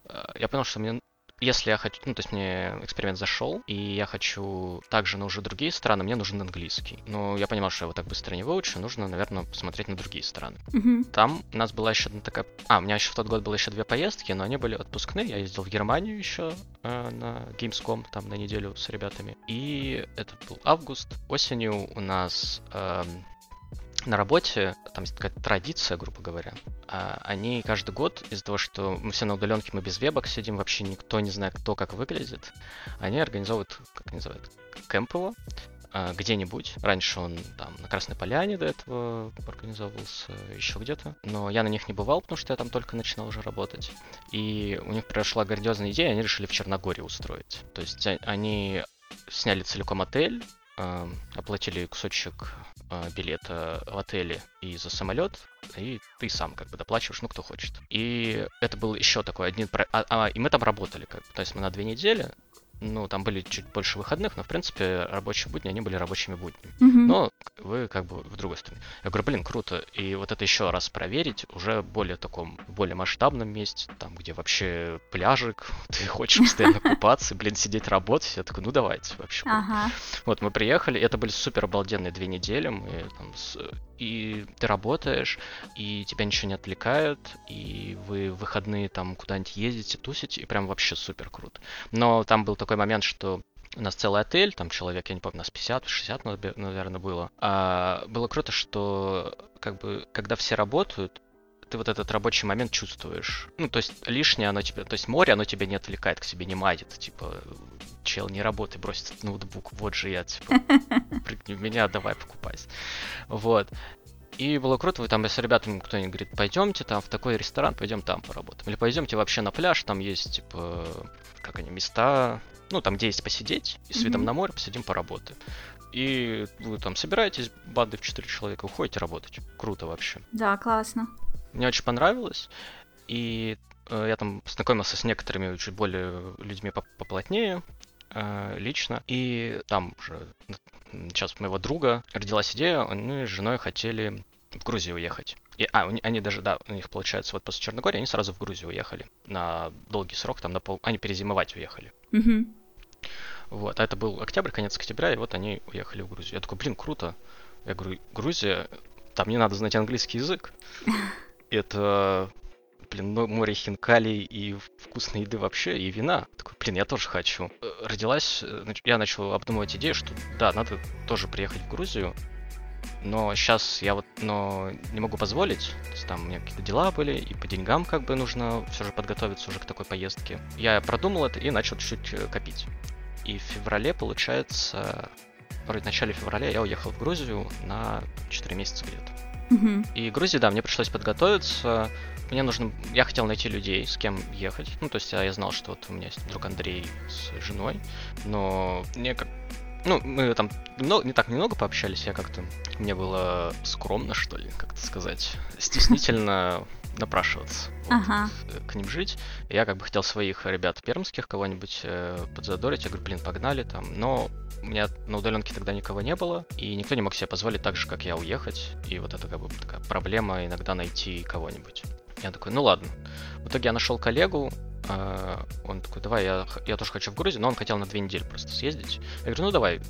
Э, я понял, что мне если я хочу, ну, то есть мне эксперимент зашел, и я хочу также на уже другие страны, мне нужен английский. Но я понимал, что я его так быстро не выучу, нужно, наверное, посмотреть на другие страны. Mm-hmm. Там у нас была еще одна такая... А, у меня еще в тот год было еще две поездки, но они были отпускные. Я ездил в Германию еще э, на Gamescom, там на неделю с ребятами. И это был август. Осенью у нас э, на работе, там есть такая традиция, грубо говоря, а, они каждый год, из-за того, что мы все на удаленке, мы без вебок сидим, вообще никто не знает, кто как выглядит, они организовывают, как называют, кемп его, а, где-нибудь. Раньше он там на Красной Поляне до этого организовывался, еще где-то. Но я на них не бывал, потому что я там только начинал уже работать. И у них прошла грандиозная идея, они решили в Черногории устроить. То есть а, они сняли целиком отель, оплатили кусочек а, билета в отеле и за самолет, и ты сам как бы доплачиваешь, ну, кто хочет. И это был еще такой один... А, а, и мы там работали, как бы. То есть мы на две недели ну, там были чуть больше выходных, но, в принципе, рабочие будни, они были рабочими буднями. Mm-hmm. Но вы как бы в другой стороне. Я говорю, блин, круто. И вот это еще раз проверить уже в более таком, более масштабном месте, там, где вообще пляжик, (laughs) ты хочешь постоянно (laughs) купаться, блин, сидеть работать. Я такой, ну, давайте вообще. Ага. Вот, мы приехали, это были супер обалденные две недели, мы там с... и ты работаешь, и тебя ничего не отвлекает, и вы в выходные там куда-нибудь ездите, тусите, и прям вообще супер круто. Но там был такой такой момент, что у нас целый отель, там человек, я не помню, нас 50-60, наверное, было. А было круто, что как бы, когда все работают, ты вот этот рабочий момент чувствуешь. Ну, то есть лишнее оно тебе, то есть море, оно тебя не отвлекает, к себе не мадит. Типа, чел, не работай, брось этот ноутбук, вот же я, типа, (laughs) прыгни в меня, давай покупайся. Вот. И было круто, вы там с ребятами кто-нибудь говорит, пойдемте там в такой ресторан, пойдем там поработаем. Или пойдемте вообще на пляж, там есть, типа, как они, места, ну, там, где есть посидеть, и с видом mm-hmm. на море посидим, поработаем. И вы там собираетесь, банды в 4 человека, уходите работать. Круто вообще. Да, классно. Мне очень понравилось. И э, я там познакомился с некоторыми чуть более людьми поплотнее э, лично. И там уже сейчас моего друга родилась идея, они с женой хотели в Грузию уехать. И, а, они даже, да, у них получается, вот после Черногории они сразу в Грузию уехали на долгий срок, там на пол... Они перезимовать уехали. Mm-hmm. Вот, а это был октябрь, конец октября, и вот они уехали в Грузию. Я такой, блин, круто. Я говорю, Грузия, там не надо знать английский язык. (laughs) Это, блин, море хинкалей и вкусной еды вообще, и вина. Такой, блин, я тоже хочу. Э, родилась, э, я начал обдумывать идею, что да, надо тоже приехать в Грузию, но сейчас я вот но не могу позволить. То есть там у меня какие-то дела были, и по деньгам как бы нужно все же подготовиться уже к такой поездке. Я продумал это и начал чуть-чуть э, копить. И в феврале, получается, в начале февраля я уехал в Грузию на 4 месяца где-то. Мгм. И в Грузии, да, мне пришлось подготовиться. Мне нужно... Я хотел найти людей, с кем ехать. Ну, то есть я, я знал, что вот у меня есть друг Андрей с женой, но мне как... Ну, мы там много, не так немного пообщались, я как-то... Мне было скромно, что ли, как-то сказать. Стеснительно (laughs) напрашиваться вот, Ага. э, к ним жить. Я как бы хотел своих ребят пермских кого-нибудь э, подзадорить. Я говорю, блин, погнали там. Но у меня на удаленке тогда никого не было, и никто не мог себе позволить так же, как я, уехать. И вот это как бы такая проблема иногда найти кого-нибудь. Я такой, ну ладно. В итоге я нашел коллегу, он такой, давай, я, я тоже хочу в Грузию, но он хотел на две недели просто съездить. Я говорю, ну давай,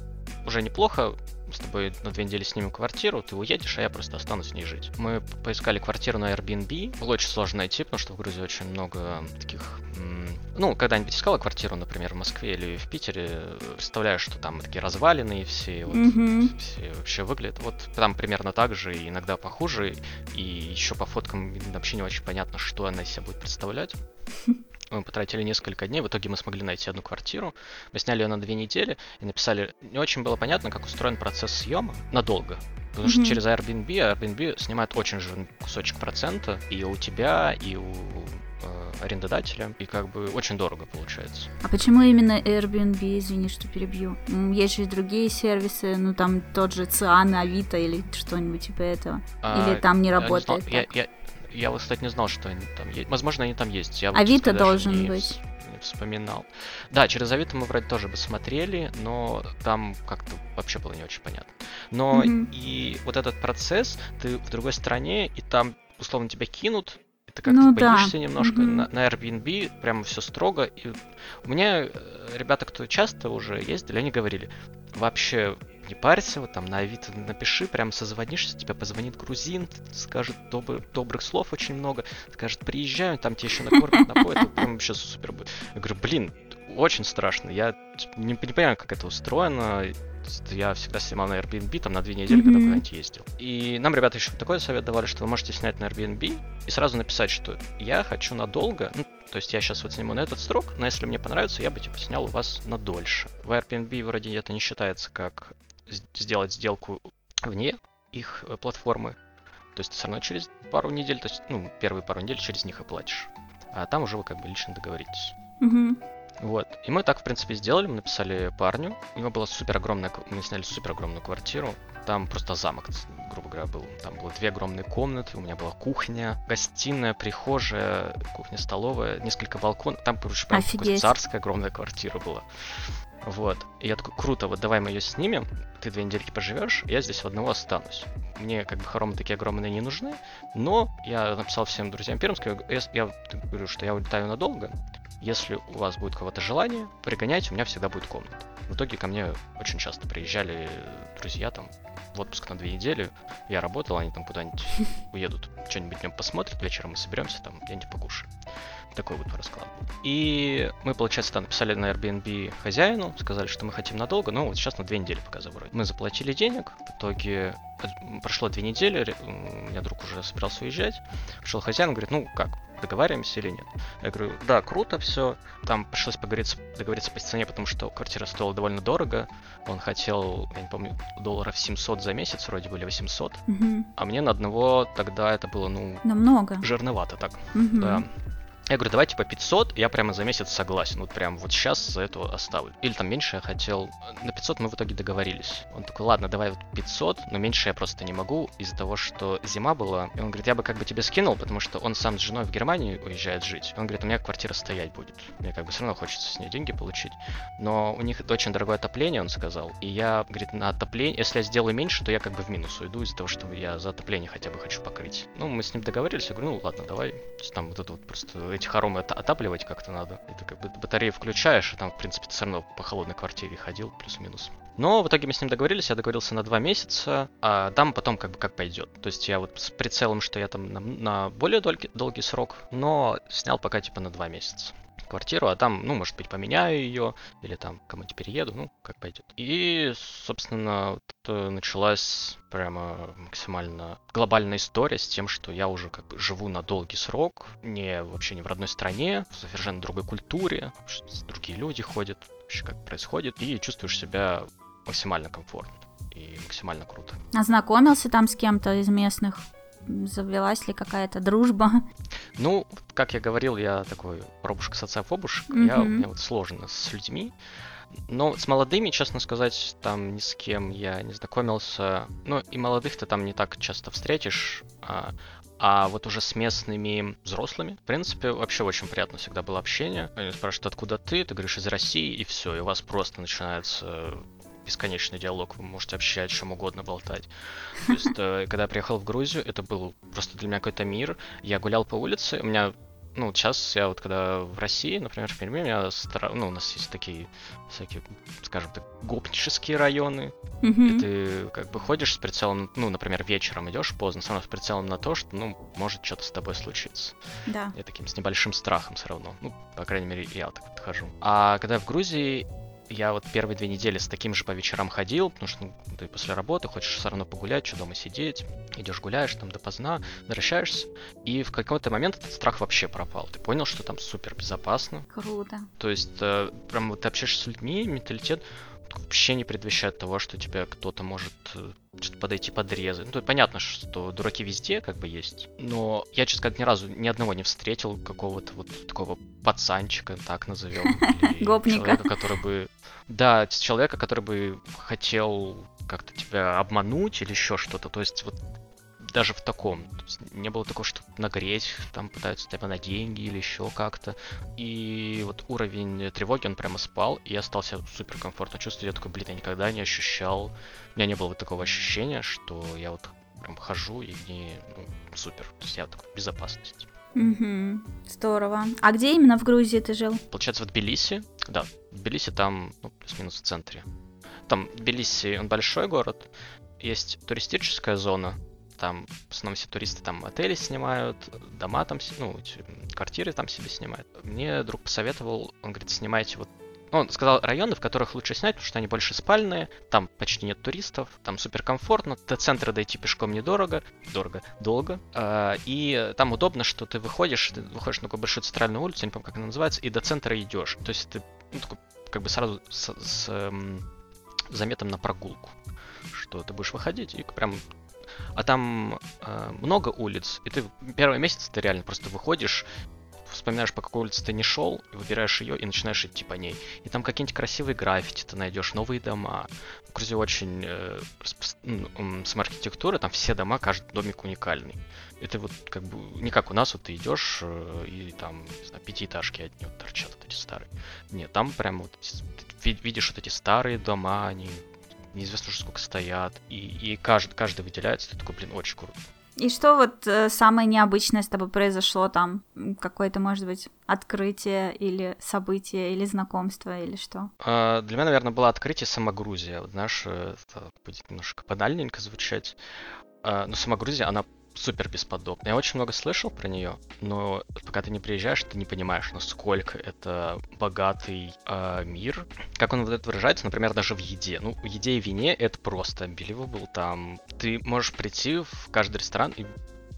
уже неплохо, с тобой на две недели снимем квартиру, ты уедешь, а я просто останусь с ней жить. Мы поискали квартиру на Airbnb. Было очень сложно найти, потому что в Грузии очень много таких... Ну, когда-нибудь искала квартиру, например, в Москве или в Питере, представляешь, что там такие развалины и все, вот, Мгм. все вообще выглядят. Вот там примерно так же, иногда похуже, и еще по фоткам вообще не очень понятно, что она из себя будет представлять. (laughs) Мы потратили несколько дней, в итоге мы смогли найти одну квартиру. Мы сняли ее на две недели и написали... Не очень было понятно, как устроен процесс съема надолго. Потому что Мгм. через Airbnb, Airbnb снимает очень жирный кусочек процента и у тебя, и у э, арендодателя, и как бы очень дорого получается. А почему именно Airbnb, извини, что перебью? Есть же и другие сервисы, ну там тот же Циан, Авито или что-нибудь типа этого. Или А, там не я работает я, так? я, я, кстати, не знал, что они там есть. Возможно, они там есть. Я Авито должен не быть. не вспоминал. Да, через Авито мы вроде тоже бы смотрели, но там как-то вообще было не очень понятно. Но Мгм. и вот этот процесс, ты в другой стране, и там условно тебя кинут, и ты как-то Ну да, боишься немножко. мгм. На, на Airbnb прямо все строго. И у меня э, ребята, кто часто уже ездили, они говорили, вообще не парься, вот там на Авито напиши, прям созвонишься, тебе позвонит грузин, скажет добр- добрых слов очень много, скажет, приезжаю, там тебе еще накормят, напоят, это прям вообще супер будет. Я говорю, блин, очень страшно, я типа, не, не понимаю, как это устроено, я всегда снимал на Airbnb, там на две недели, когда Мгм. куда-нибудь ездил. И нам ребята еще такой совет давали, что вы можете снять на Airbnb и сразу написать, что я хочу надолго, ну, то есть я сейчас вот сниму на этот срок, но если мне понравится, я бы типа снял у вас на дольше. В Airbnb вроде это не считается как сделать сделку вне их э, платформы. То есть ты все равно через пару недель, то есть, ну, первые пару недель через них и платишь. А там уже вы как бы лично договоритесь. Мгм. Вот. И мы так, в принципе, сделали. Мы написали парню. У него была супер огромная... Мы сняли супер огромную квартиру. Там просто замок, грубо говоря, был. Там было две огромные комнаты, у меня была кухня, гостиная, прихожая, кухня-столовая, несколько балконов. Там, короче, прям царская огромная квартира была. Вот. И я такой, круто, вот давай мы ее снимем, ты две недельки поживешь, я здесь в одного останусь. Мне как бы хоромы такие огромные не нужны, но я написал всем друзьям пермским, я, я говорю, что я улетаю надолго, если у вас будет кого-то желание, пригоняйте, у меня всегда будет комната. В итоге ко мне очень часто приезжали друзья там в отпуск на две недели. Я работал, они там куда-нибудь (laughs) уедут, что-нибудь днем посмотрят, вечером мы соберемся там, где-нибудь покушаем. Такой вот расклад. И мы, получается, там написали на Airbnb хозяину, сказали, что мы хотим надолго, но вот сейчас на две недели пока забрать. Мы заплатили денег, в итоге э, прошло две недели, у меня друг уже собирался уезжать. Пришел хозяин, говорит, ну как, договариваемся или нет? Я говорю, да, круто все. Там пришлось поговориться, договориться по цене, потому что квартира стоила довольно дорого. Он хотел, я не помню, долларов 700 за месяц, вроде были 800. Мгм. А мне на одного тогда это было, ну, Намного. жирновато так. Мгм. Да. Я говорю, давайте по 500, я прямо за месяц согласен. Вот прям вот сейчас за это оставлю. Или там меньше я хотел. На 500 мы в итоге договорились. Он такой, ладно, давай вот 500, но меньше я просто не могу из-за того, что зима была. И он говорит, я бы как бы тебе скинул, потому что он сам с женой в Германии уезжает жить. Он говорит, у меня квартира стоять будет. Мне как бы все равно хочется с ней деньги получить. Но у них очень дорогое отопление, он сказал. И я, говорит, на отопление, если я сделаю меньше, то я как бы в минус уйду из-за того, что я за отопление хотя бы хочу покрыть. Ну, мы с ним договорились, я говорю, ну ладно, давай. Там вот это вот просто эти хоромы от- отапливать как-то надо. И ты как бы батарею включаешь, а там, в принципе, ты все равно по холодной квартире ходил, плюс-минус. Но в итоге мы с ним договорились, я договорился на два месяца, а там потом как бы как пойдет. То есть я вот с прицелом, что я там на, на более долгий, долгий срок, но снял пока типа на два месяца квартиру, а там, ну, может быть, поменяю ее, или там кому-нибудь перееду, ну, как пойдет. И, собственно, вот началась прямо максимально глобальная история с тем, что я уже как бы живу на долгий срок, не вообще не в родной стране, в совершенно другой культуре, другие люди ходят, вообще как происходит, и чувствуешь себя максимально комфортно и максимально круто. Ознакомился там с кем-то из местных? Завелась ли какая-то дружба? Ну, как я говорил, я такой пробушка социофобушек, mm-hmm. я, мне вот сложно с людьми. Но с молодыми, честно сказать, там ни с кем я не знакомился. Ну, и молодых-то там не так часто встретишь. А, а вот уже с местными взрослыми, в принципе, вообще очень приятно всегда было общение. Они спрашивают, откуда ты? Ты говоришь, из России, и все. И у вас просто начинается бесконечный диалог, вы можете вообще о чем угодно болтать. То есть, э, (laughs) когда я приехал в Грузию, это был просто для меня какой-то мир. Я гулял по улице, у меня ну, сейчас я вот когда в России, например, в Перми, у меня стара... ну, у нас есть такие всякие, скажем так, гопнические районы. Mm-hmm. И ты как бы ходишь с прицелом, ну, например, вечером идешь поздно, все равно с прицелом на то, что, ну, может что-то с тобой случиться. Да. Я таким с небольшим страхом все равно. Ну, по крайней мере, я так подхожу. А когда я в Грузии, я вот первые две недели с таким же по вечерам ходил, потому что ну, ты после работы хочешь все равно погулять, что дома сидеть, идешь гуляешь там допоздна, возвращаешься, и в какой-то момент этот страх вообще пропал. Ты понял, что там супер безопасно. Круто. То есть э, прям вот ты общаешься с людьми, менталитет вообще не предвещает того, что тебя кто-то может э, что-то подойти подрезать. Ну, то понятно, что дураки везде как бы есть, но я, честно сказать, ни разу ни одного не встретил какого-то вот такого пацанчика, так назовем. (laughs) Гопника. Человека, который бы... Да, человека, который бы хотел как-то тебя обмануть или еще что-то. То есть вот даже в таком. не было такого, что нагреть, там пытаются тебя на деньги или еще как-то. И вот уровень тревоги, он прямо спал, и я стал себя супер комфортно чувствовать. Я такой, блин, я никогда не ощущал, у меня не было вот такого ощущения, что я вот прям хожу и не ну, супер. То есть я такой в безопасности. Угу, здорово. А где именно в Грузии ты жил? Получается, в Тбилиси. Да, в Тбилиси там, ну, плюс-минус в центре. Там Тбилиси, он большой город, есть туристическая зона, там в основном все туристы там отели снимают, дома там, ну, квартиры там себе снимают. Мне друг посоветовал, он говорит, снимайте вот ну, он сказал районы, в которых лучше снять, потому что они больше спальные, там почти нет туристов, там супер комфортно, до центра дойти пешком недорого, дорого, долго, э, и там удобно, что ты выходишь, ты выходишь на такую большую центральную улицу, не помню, как она называется, и до центра идешь. То есть ты ну, такой, как бы сразу с, с эм, заметом на прогулку, что ты будешь выходить и прям а там э, много улиц, и ты первый месяц ты реально просто выходишь, вспоминаешь, по какой улице ты не шел, выбираешь ее и начинаешь идти по ней. И там какие-нибудь красивые граффити ты найдешь, новые дома. В Грузии очень э, ну, с архитектурой, там все дома, каждый домик уникальный. Это вот как бы не как у нас, вот ты идешь э, и там не знаю, пятиэтажки одни вот торчат, вот эти старые. Нет, там прям вот видишь вот эти старые дома, они неизвестно уже сколько стоят, и, и каждый, каждый выделяется, ты такой, блин, очень круто. И что вот э, самое необычное с тобой произошло там? Какое-то, может быть, открытие или событие, или знакомство, или что? А, для меня, наверное, было открытие сама Грузия. Вот, знаешь, это будет немножко банальненько звучать. А, но сама Грузия, она супер бесподобна. Я очень много слышал про нее, но пока ты не приезжаешь, ты не понимаешь, насколько это богатый э, мир. Как он вот это выражается, например, даже в еде. Ну, в еде и вине это просто unbelievable. Там ты можешь прийти в каждый ресторан и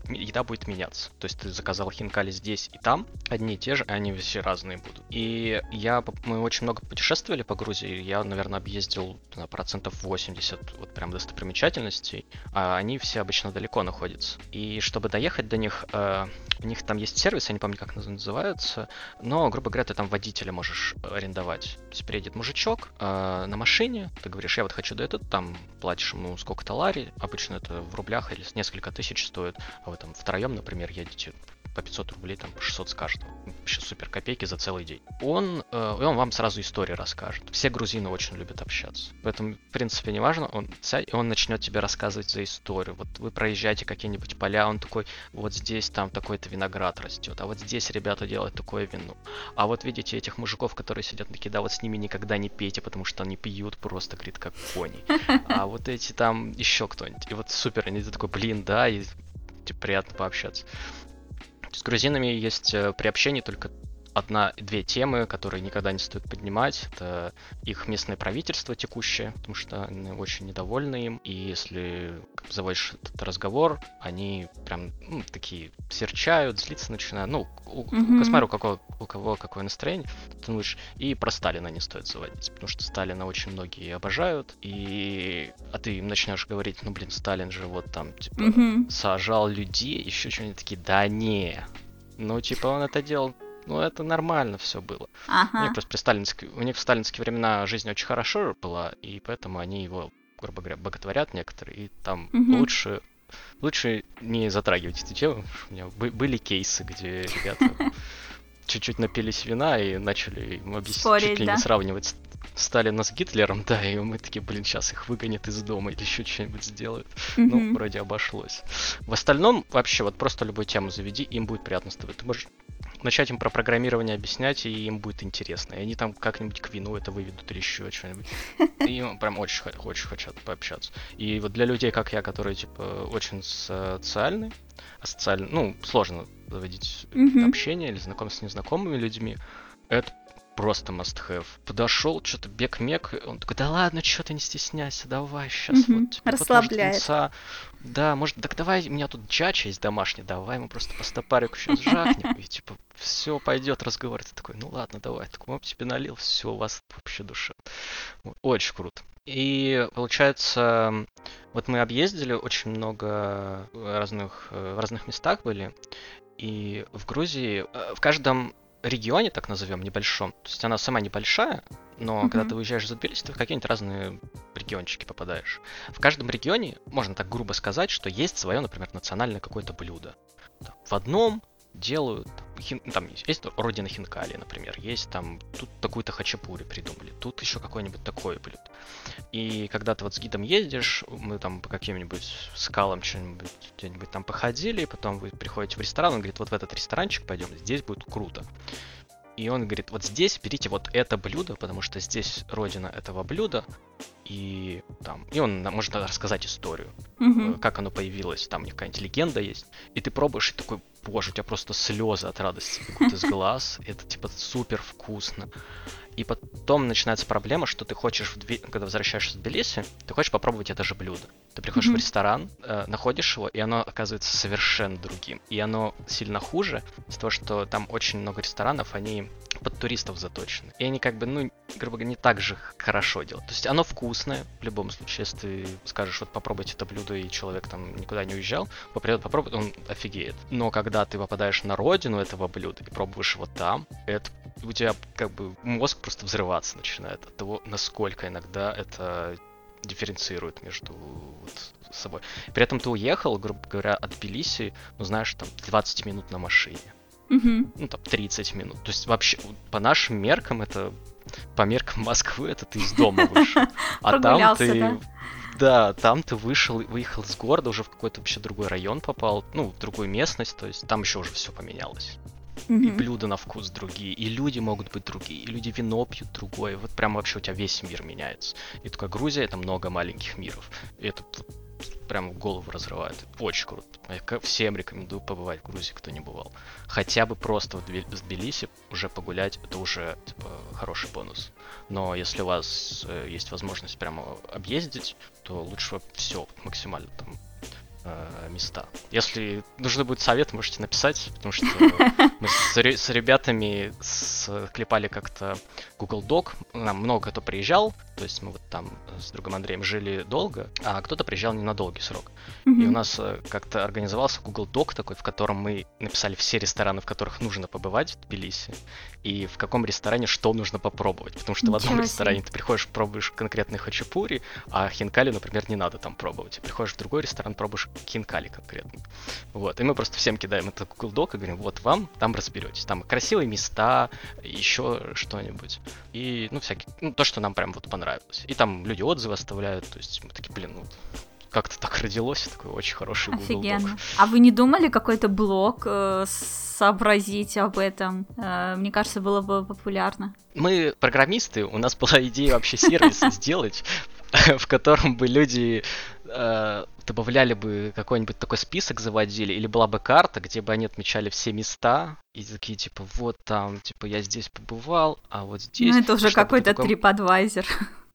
еда будет меняться. То есть ты заказал хинкали здесь и там, одни и те же, а они все разные будут. И я, мы очень много путешествовали по Грузии, я, наверное, объездил на процентов 80 вот прям достопримечательностей, а они все обычно далеко находятся. И чтобы доехать до них, э, у них там есть сервис, я не помню, как называется, но, грубо говоря, ты там водителя можешь арендовать. То есть приедет мужичок э, на машине, ты говоришь, я вот хочу до этого, там платишь ему сколько-то лари, обычно это в рублях или несколько тысяч стоит, а вы там втроем, например, едете по 500 рублей, там 600 с каждого. Вообще супер копейки за целый день. Он, э, он вам сразу истории расскажет. Все грузины очень любят общаться. Поэтому, в принципе, неважно, он, он начнет тебе рассказывать за историю. Вот вы проезжаете какие-нибудь поля, он такой, вот здесь там такой-то виноград растет, а вот здесь ребята делают такое вино. А вот видите этих мужиков, которые сидят такие, да, вот с ними никогда не пейте, потому что они пьют просто, говорит, как кони. (laughs) А вот эти там еще кто-нибудь. И вот супер, они такой, блин, да, и типа, приятно пообщаться. С грузинами есть э, при общении только одна-две темы, которые никогда не стоит поднимать. Это их местное правительство текущее, потому что они очень недовольны им. И если заводишь этот разговор, они прям ну, такие серчают, злиться начинают. Ну, у, mm-hmm. смотрю, у, какого, у кого какое настроение. Ты думаешь, и про Сталина не стоит заводить, потому что Сталина очень многие обожают. И а ты им начнешь говорить, ну блин, Сталин же вот там типа mm-hmm. сажал людей, еще что-нибудь такие, да не. Ну, типа, он это делал ну, это нормально все было. Ага. У них просто при сталинские, у них в сталинские времена жизнь очень хорошо была, и поэтому они его, грубо говоря, боготворят некоторые, и там угу. лучше лучше не затрагивать эти темы. У меня были кейсы, где ребята (laughs) чуть-чуть напились вина и начали им объяснить, чуть ли да? не сравнивать Сталина с Гитлером, да, и мы такие, блин, сейчас их выгонят из дома или еще что-нибудь сделают. Mm-hmm. Ну, вроде обошлось. В остальном, вообще, вот просто любую тему заведи, им будет приятно с тобой. Ты можешь начать им про программирование объяснять, и им будет интересно. И они там как-нибудь к вину это выведут или еще что-нибудь. (laughs) И им прям очень, очень хотят пообщаться. И вот для людей, как я, которые, типа, очень социальны, а социально, ну, сложно заводить mm-hmm. общение или знакомство с незнакомыми людьми, это просто must have. Подошел, что-то бег-мег, он такой, да ладно, что ты не стесняйся, давай сейчас. Mm-hmm. Вот, типа, Расслабляет. Вот, может, да, может, так давай, у меня тут джача есть домашний, давай мы просто по стопарику сейчас жахнем, и типа все пойдет разговор. Ты такой, ну ладно, давай, так вам тебе налил, все, у вас вообще душа. Очень круто. И получается, вот мы объездили очень много разных, в разных местах были, и в Грузии, э, в каждом регионе, так назовем, небольшом, то есть она сама небольшая, но mm-hmm. когда ты выезжаешь за Тбилиси, ты в какие-нибудь разные региончики попадаешь. В каждом регионе, можно так грубо сказать, что есть свое, например, национальное какое-то блюдо. В одном делают, хин, там есть родина хинкали, например, есть там, тут такую-то хачапури придумали, тут еще какой-нибудь такой блюдо. И когда ты вот с гидом ездишь, мы там по каким-нибудь скалам что-нибудь где-нибудь там походили, потом вы приходите в ресторан, он говорит, вот в этот ресторанчик пойдем, здесь будет круто. И он говорит, вот здесь берите вот это блюдо, потому что здесь родина этого блюда, и там, и он может рассказать историю, mm-hmm. как оно появилось, там какая-нибудь легенда есть, и ты пробуешь и такой, боже, у тебя просто слезы от радости бегут из глаз, это типа супер вкусно. И потом начинается проблема, что ты хочешь, когда возвращаешься в Тбилиси, ты хочешь попробовать это же блюдо. Ты приходишь mm-hmm. в ресторан, э, находишь его, и оно оказывается совершенно другим. И оно сильно хуже из-за того, что там очень много ресторанов, они под туристов заточены. И они как бы, ну, грубо говоря, не так же хорошо делают. То есть оно вкусное, в любом случае, если ты скажешь, вот попробуйте это блюдо, и человек там никуда не уезжал, попридет попробует, он офигеет. Но когда ты попадаешь на родину этого блюда и пробуешь его там, это у тебя как бы мозг просто взрываться начинает от того, насколько иногда это дифференцирует между вот, собой. При этом ты уехал, грубо говоря, от Тбилиси, ну знаешь, там 20 минут на машине. Ну, там 30 минут. То есть вообще, по нашим меркам, это по меркам Москвы, это ты из дома вышел. (laughs) А там ты... Да, там ты вышел, выехал из города, уже в какой-то вообще другой район попал, ну, в другую местность, то есть там еще уже все поменялось. Mm-hmm. И блюда на вкус другие, и люди могут быть другие, и люди вино пьют другое. Вот прям вообще у тебя весь мир меняется. И такая Грузия это много маленьких миров. И это прям голову разрывает. Очень круто. Я всем рекомендую побывать в Грузии, кто не бывал. Хотя бы просто в Тбилиси уже погулять, это уже типа хороший бонус. Но если у вас э, есть возможность прямо объездить, то лучше все максимально там э, места. Если нужны будет совет, можете написать, потому что (laughs) мы с, с ребятами склепали как-то Google Doc. Нам много кто приезжал, то есть мы вот там с другом Андреем жили долго, а кто-то приезжал не на долгий срок. Mm-hmm. И у нас э, как-то организовался Google Doc такой, в котором мы написали все рестораны, в которых нужно побывать в Тбилиси, и в каком ресторане что нужно попробовать. Потому что Ничего в одном ресторане ты приходишь, пробуешь конкретный хачапури, а хинкали, например, не надо там пробовать. Приходишь в другой ресторан, пробуешь Хинкали конкретно. Вот, и мы просто всем кидаем это Google Doc и говорим, вот вам, там разберетесь. Там красивые места, еще что-нибудь. И, ну, всякие, ну, то, что нам прям вот понравилось. И там люди отзывы оставляют, то есть мы такие, блин, ну, как-то так родилось, такой очень хороший Google Офигенно. Doc. А вы не думали какой-то блог э, сообразить об этом? Э, мне кажется, было бы популярно. Мы программисты, у нас была идея вообще сервис (laughs) сделать, в котором бы люди э, добавляли бы какой-нибудь такой список заводили, или была бы карта, где бы они отмечали все места, и такие, типа, вот там, типа, я здесь побывал, а вот здесь... Ну, это уже какой-то таком- TripAdvisor.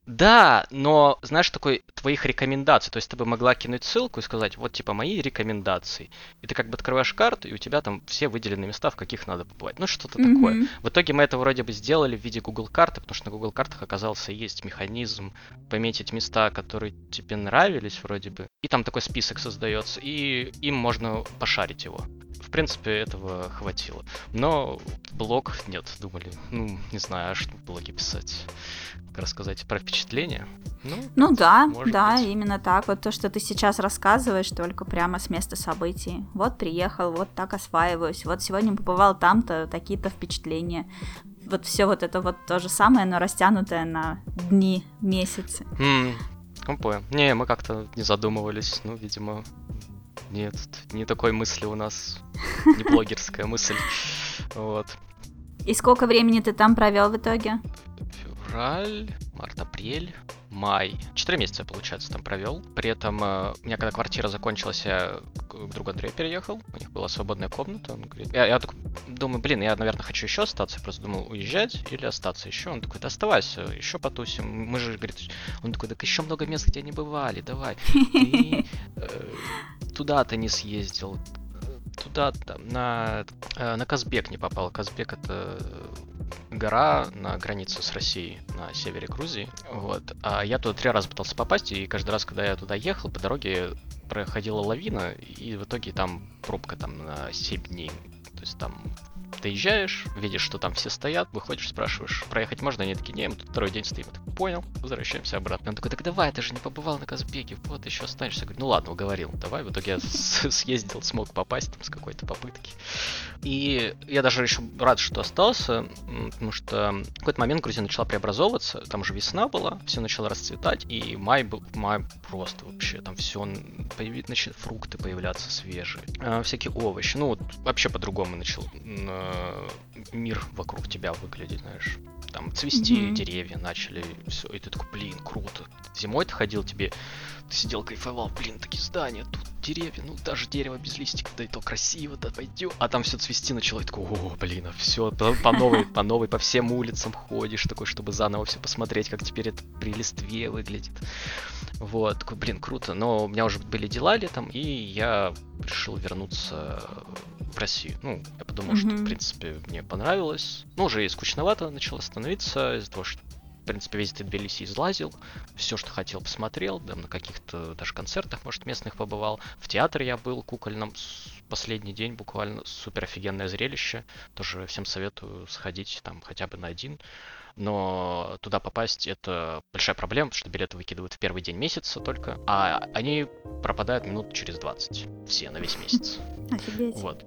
Да, но, знаешь, такой твоих рекомендаций. То есть ты бы могла кинуть ссылку и сказать, вот, типа, мои рекомендации. И ты как бы открываешь карту, и у тебя там все выделены места, в каких надо побывать. Ну, что-то такое. Мгм. В итоге мы это вроде бы сделали в виде Google карты, потому что на Google картах оказался есть механизм пометить места, которые тебе нравились вроде бы. И там такой список создается, и им можно пошарить его. В принципе, этого хватило. Но блог нет, думали. Ну, не знаю, а что в блоге писать. Как рассказать про впечатления? Ну, Ну да, да, быть. именно так. Вот то, что ты сейчас рассказываешь, только прямо с места событий. Вот приехал, вот так осваиваюсь. Вот сегодня побывал там-то, такие-то впечатления. Вот все вот это вот то же самое, но растянутое на дни, месяцы. понял. Не, мы как-то не задумывались. Ну, видимо, нет, не такой мысли у нас. Не (laughs) блогерская мысль. Вот. И сколько времени ты там провел в итоге? Февраль, март, апрель, май. Четыре месяца, получается, там провел. При этом э, у меня, когда квартира закончилась, я к другу Андрею переехал. У них была свободная комната. Он говорит, я, я такой думаю, блин, я, наверное, хочу еще остаться. Я просто думал, уезжать или остаться еще. Он такой, да оставайся, еще потусим. Мы же, говорит, он такой, так еще много мест, где не бывали, давай. Ты э, туда ты не съездил. Туда, там, на, э, на Казбек не попал. Казбек это гора на границе с Россией на севере Грузии. Вот. А я туда три раза пытался попасть, и каждый раз, когда я туда ехал, по дороге проходила лавина, и в итоге там пробка там на 7 дней. Есть там доезжаешь, видишь, что там все стоят, выходишь, спрашиваешь, проехать можно? Они такие, не, мы тут второй день стоим. Я понял, возвращаемся обратно. Он такой, так давай, ты же не побывал на Казбеке, вот еще останешься. Я говорю, ну ладно, уговорил, давай. В итоге я (laughs) съездил, смог попасть там с какой-то попытки. И я даже еще рад, что остался, потому что в какой-то момент Грузия начала преобразовываться, там уже весна была, все начало расцветать, и май был, май просто вообще, там все, начали фрукты появляться свежие, а, всякие овощи, ну вот вообще по-другому начал э, мир вокруг тебя выглядеть, знаешь. Там цвести Мгм. деревья начали, все, и ты такой, блин, круто. Зимой ты ходил, тебе, ты сидел, кайфовал, блин, такие здания, тут деревья, ну даже дерево без листиков, да и то красиво, да пойдем. А там все цвести начало, и такой, о, блин, а все, по, по новой, по новой, по всем улицам ходишь, такой, чтобы заново все посмотреть, как теперь это при листве выглядит. Вот, такой, блин, круто. Но у меня уже были дела летом, и я решил вернуться в Россию. Ну, я подумал, что, в принципе, мне понравилось. Ну, уже и скучновато начало становиться из-за того, что принципе, весь Тбилиси излазил, все, что хотел, посмотрел, да, на каких-то даже концертах, может, местных побывал. В театре я был кукольном последний день буквально, супер офигенное зрелище. Тоже всем советую сходить там хотя бы на один. Но туда попасть это большая проблема, потому что билеты выкидывают в первый день месяца только, а они пропадают минут через 20. Все на весь месяц. (laughs) Офигеть. Вот,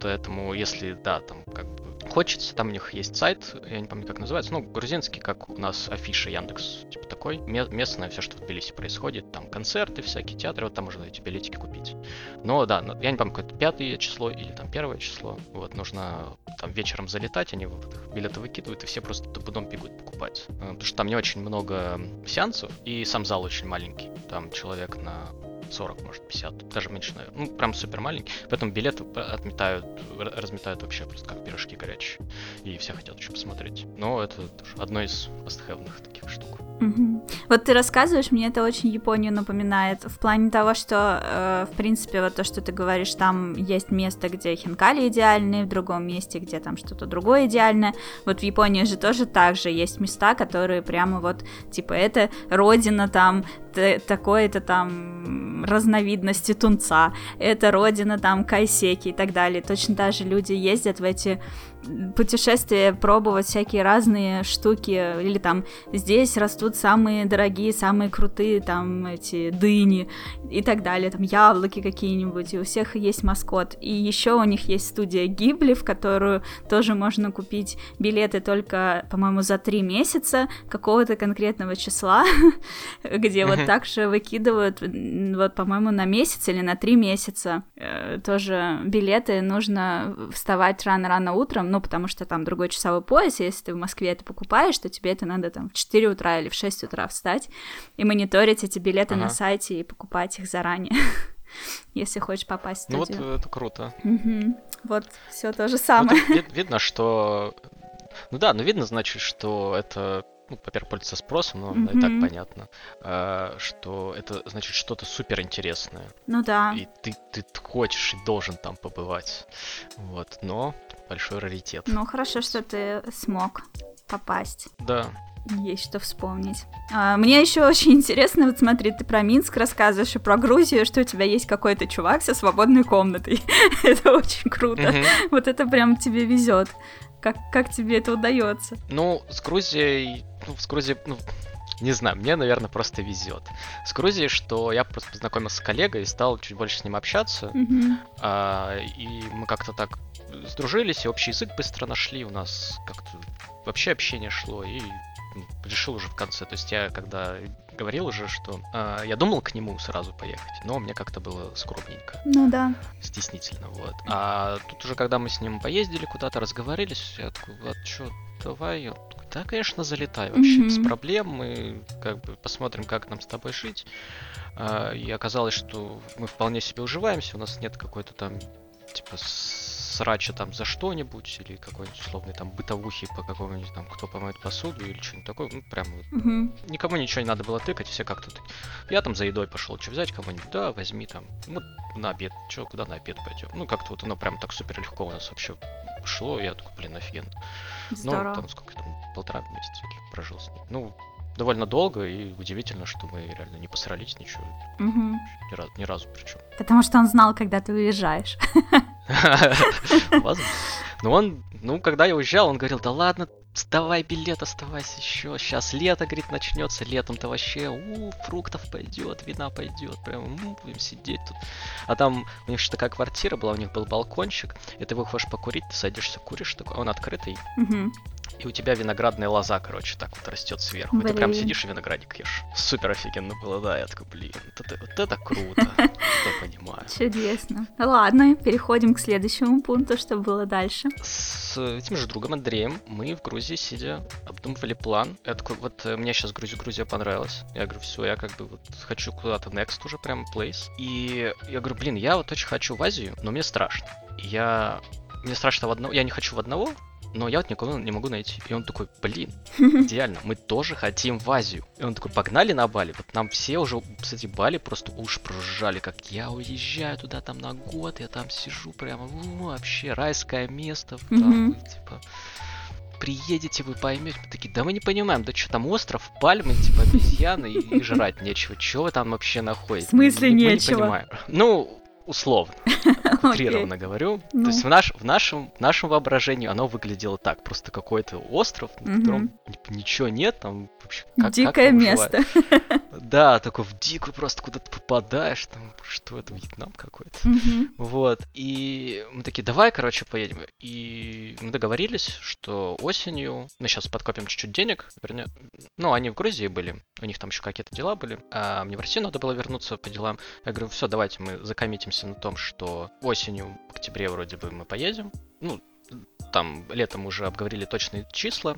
поэтому, если, да, там, как бы, хочется, там у них есть сайт, я не помню, как называется, ну, грузинский, как у нас афиша Яндекс, типа такой, Ме- местное все, что в Тбилиси происходит, там концерты всякие, театры, вот там можно эти билетики купить. Но, да, я не помню, какое-то пятое число или там первое число, вот, нужно там вечером залетать, они вот билеты выкидывают, и все просто туподом бегут покупать. Э, Потому что там не очень много сеансов, и сам зал очень маленький, там человек на 40, может, 50, даже меньше, наверное. Ну, прям супер маленький. Поэтому билеты отметают, разметают вообще просто как пирожки горячие. И все хотят еще посмотреть. Но это тоже одно из мастхэвных таких штук. Вот ты рассказываешь, мне это очень Японию напоминает. В плане того, что, э, в принципе, вот то, что ты говоришь, там есть место, где хинкали идеальные, в другом месте, где там что-то другое идеальное. Вот в Японии же тоже так же есть места, которые прямо вот, типа, это родина там такой-то там разновидности тунца, это родина там кайсеки и так далее. Точно так же люди ездят в эти путешествия, пробовать всякие разные штуки, или там здесь растут самые дорогие, самые крутые там эти дыни и так далее, там яблоки какие-нибудь, и у всех есть маскот. И еще у них есть студия Гибли, в которую тоже можно купить билеты только, по-моему, за три месяца какого-то конкретного числа, (laughs) где вот так же выкидывают, вот, по-моему, на месяц или на три месяца. Э, тоже билеты нужно вставать рано-рано утром, ну, потому что там другой часовой пояс, и если ты в Москве это покупаешь, то тебе это надо там в 4 утра или в 6 утра встать и мониторить эти билеты ага. на сайте и покупать их заранее. (laughs) если хочешь попасть в студию. Ну вот это круто. Угу. Вот все то же самое. Ну, вид- видно, что... Ну да, ну видно, значит, что это ну, во-первых, пользуется спросом, но mm-hmm. и так понятно, э, что это значит что-то супер интересное. Ну да. И ты, ты хочешь и должен там побывать. Вот, но большой раритет. Ну, хорошо, что ты смог попасть. Да. Есть что вспомнить. А, мне еще очень интересно, вот смотри, ты про Минск рассказываешь и про Грузию, что у тебя есть какой-то чувак со свободной комнатой. (laughs) это очень круто. Вот это прям тебе везет. Как, как тебе это удается? Ну, с Грузией, ну, с Грузией, ну, не знаю, мне, наверное, просто везет. С Грузией, что я просто познакомился с коллегой и стал чуть больше с ним общаться. Mm-hmm. А, и мы как-то так сдружились, и общий язык быстро нашли. У нас как-то вообще общение шло, и решил уже в конце. То есть я когда говорил уже, что э, я думал к нему сразу поехать, но мне как-то было скромненько. Ну да. Стеснительно, вот. А тут уже, когда мы с ним поездили куда-то, разговорились, я такой, вот, что, давай, да, конечно, залетай вообще, mm-hmm. без проблем, мы как бы посмотрим, как нам с тобой жить. А, и оказалось, что мы вполне себе уживаемся, у нас нет какой-то там, типа, срача там за что-нибудь, или какой-нибудь условный там бытовухи по какому-нибудь там, кто помоет посуду или что-нибудь такое, ну, прям вот. Угу. Никому ничего не надо было тыкать, все как-то... Я там за едой пошел, что взять кого-нибудь, да, возьми там, вот на обед, что, куда на обед пойдем. Ну, как-то вот оно прям так супер легко у нас вообще шло, я такой, блин, офигенно. Ну, Здорово. Ну, там сколько там, полтора месяца прожил с ним. Ну, довольно долго, и удивительно, что мы реально не посрались ничего. Угу. Ни, разу, ни разу причем. Потому что он знал, когда ты уезжаешь. (laughs) (laughs) Но он, ну, когда я уезжал, он говорил, да ладно, сдавай билет, оставайся еще. Сейчас лето, говорит, начнется. Летом-то вообще, у, фруктов пойдет, вина пойдет. Прям, ну, будем сидеть тут. А там у них еще такая квартира была, у них был балкончик. И ты выходишь покурить, ты садишься, куришь, такой, он открытый. И у тебя виноградная лоза, короче, так вот растет сверху. Блин. И ты прям сидишь и виноградик ешь. Супер офигенно было, да. Я такой, блин, вот это, вот это круто. (laughs) Я понимаю. Чудесно. Ладно, переходим к следующему пункту, что было дальше. С этим же другом Андреем мы в Грузии, сидя, обдумывали план. Я такой, вот э, мне сейчас Грузия, Грузия понравилась. Я говорю, все, я как бы вот хочу куда-то next уже, прям place. И я говорю, блин, я вот очень хочу в Азию, но мне страшно. Я мне страшно в одного, я не хочу в одного, но я вот никого не могу найти. И он такой, блин, (laughs) идеально, мы тоже хотим в Азию. И он такой, погнали на Бали. Вот нам все уже, кстати, Бали просто уж прожужжали, как я уезжаю туда там на год, я там сижу прямо, вообще райское место, там, типа приедете, вы поймете. Мы такие, да мы не понимаем, да что там остров, пальмы, типа обезьяны и, и жрать нечего. Чего вы там вообще находите? В смысле мы, нечего? Мы не понимаем. Ну, условно, (laughs) утрированно говорю. То есть в, наш, в, нашем, в нашем воображении оно выглядело так, просто какой-то остров, на котором ничего нет, там вообще как, Дикое место. (laughs) Да, такой в дикую просто куда-то попадаешь, там, что это, Вьетнам какой-то. Вот, и мы такие, давай, короче, поедем. И мы договорились, что осенью, мы сейчас подкопим чуть-чуть денег, вернее, ну, они в Грузии были, у них там еще какие-то дела были, а мне в Россию надо было вернуться по делам. Я говорю, все, давайте мы закоммитимся на том, что осенью, в октябре вроде бы мы поедем. Ну, там летом уже обговорили точные числа,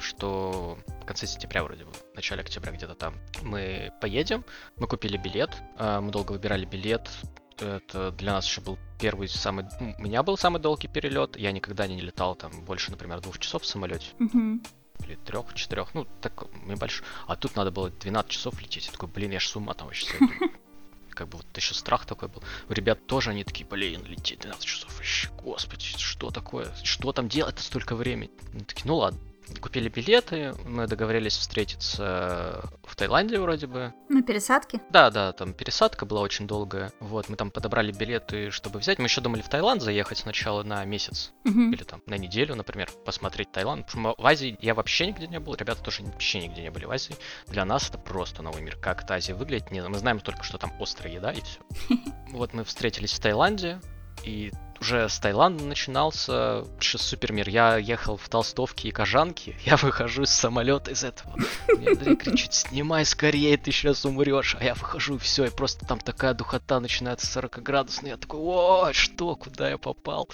что в конце сентября вроде бы, в начале октября где-то там мы поедем. Мы купили билет, а, мы долго выбирали билет. Это для нас еще был первый самый... У меня был самый долгий перелет. Я никогда не летал там больше, например, двух часов в самолете. Mm-hmm. Или трех, четырех. Ну, так небольшой. А тут надо было 12 часов лететь. Я такой, блин, я ж с ума там вообще (laughs) как бы вот еще страх такой был. У ребят тоже они такие, блин, летит 12 часов, вообще, господи, что такое, что там делать-то столько времени? Они такие, ну ладно. Купили билеты, мы договорились встретиться в Таиланде вроде бы. На пересадке? Да, да, там пересадка была очень долгая. Вот, мы там подобрали билеты, чтобы взять. Мы еще думали в Таиланд заехать сначала на месяц. Угу. Или там на неделю, например, посмотреть Таиланд. Потому что в Азии я вообще нигде не был, ребята тоже вообще нигде не были в Азии. Для нас это просто новый мир. Как эта Азия выглядит, не, мы знаем только, что там острая еда и все. (laughs) Вот мы встретились в Таиланде, и уже с Таиланда начинался вообще супер мир. Я ехал в толстовке и кожанке, (laughs) я выхожу из самолета из этого. Мне Андрей кричит, снимай скорее, ты сейчас умрешь. А я выхожу, и все, и просто там такая духота начинается 40 градусная. Я такой, о, что, куда я попал?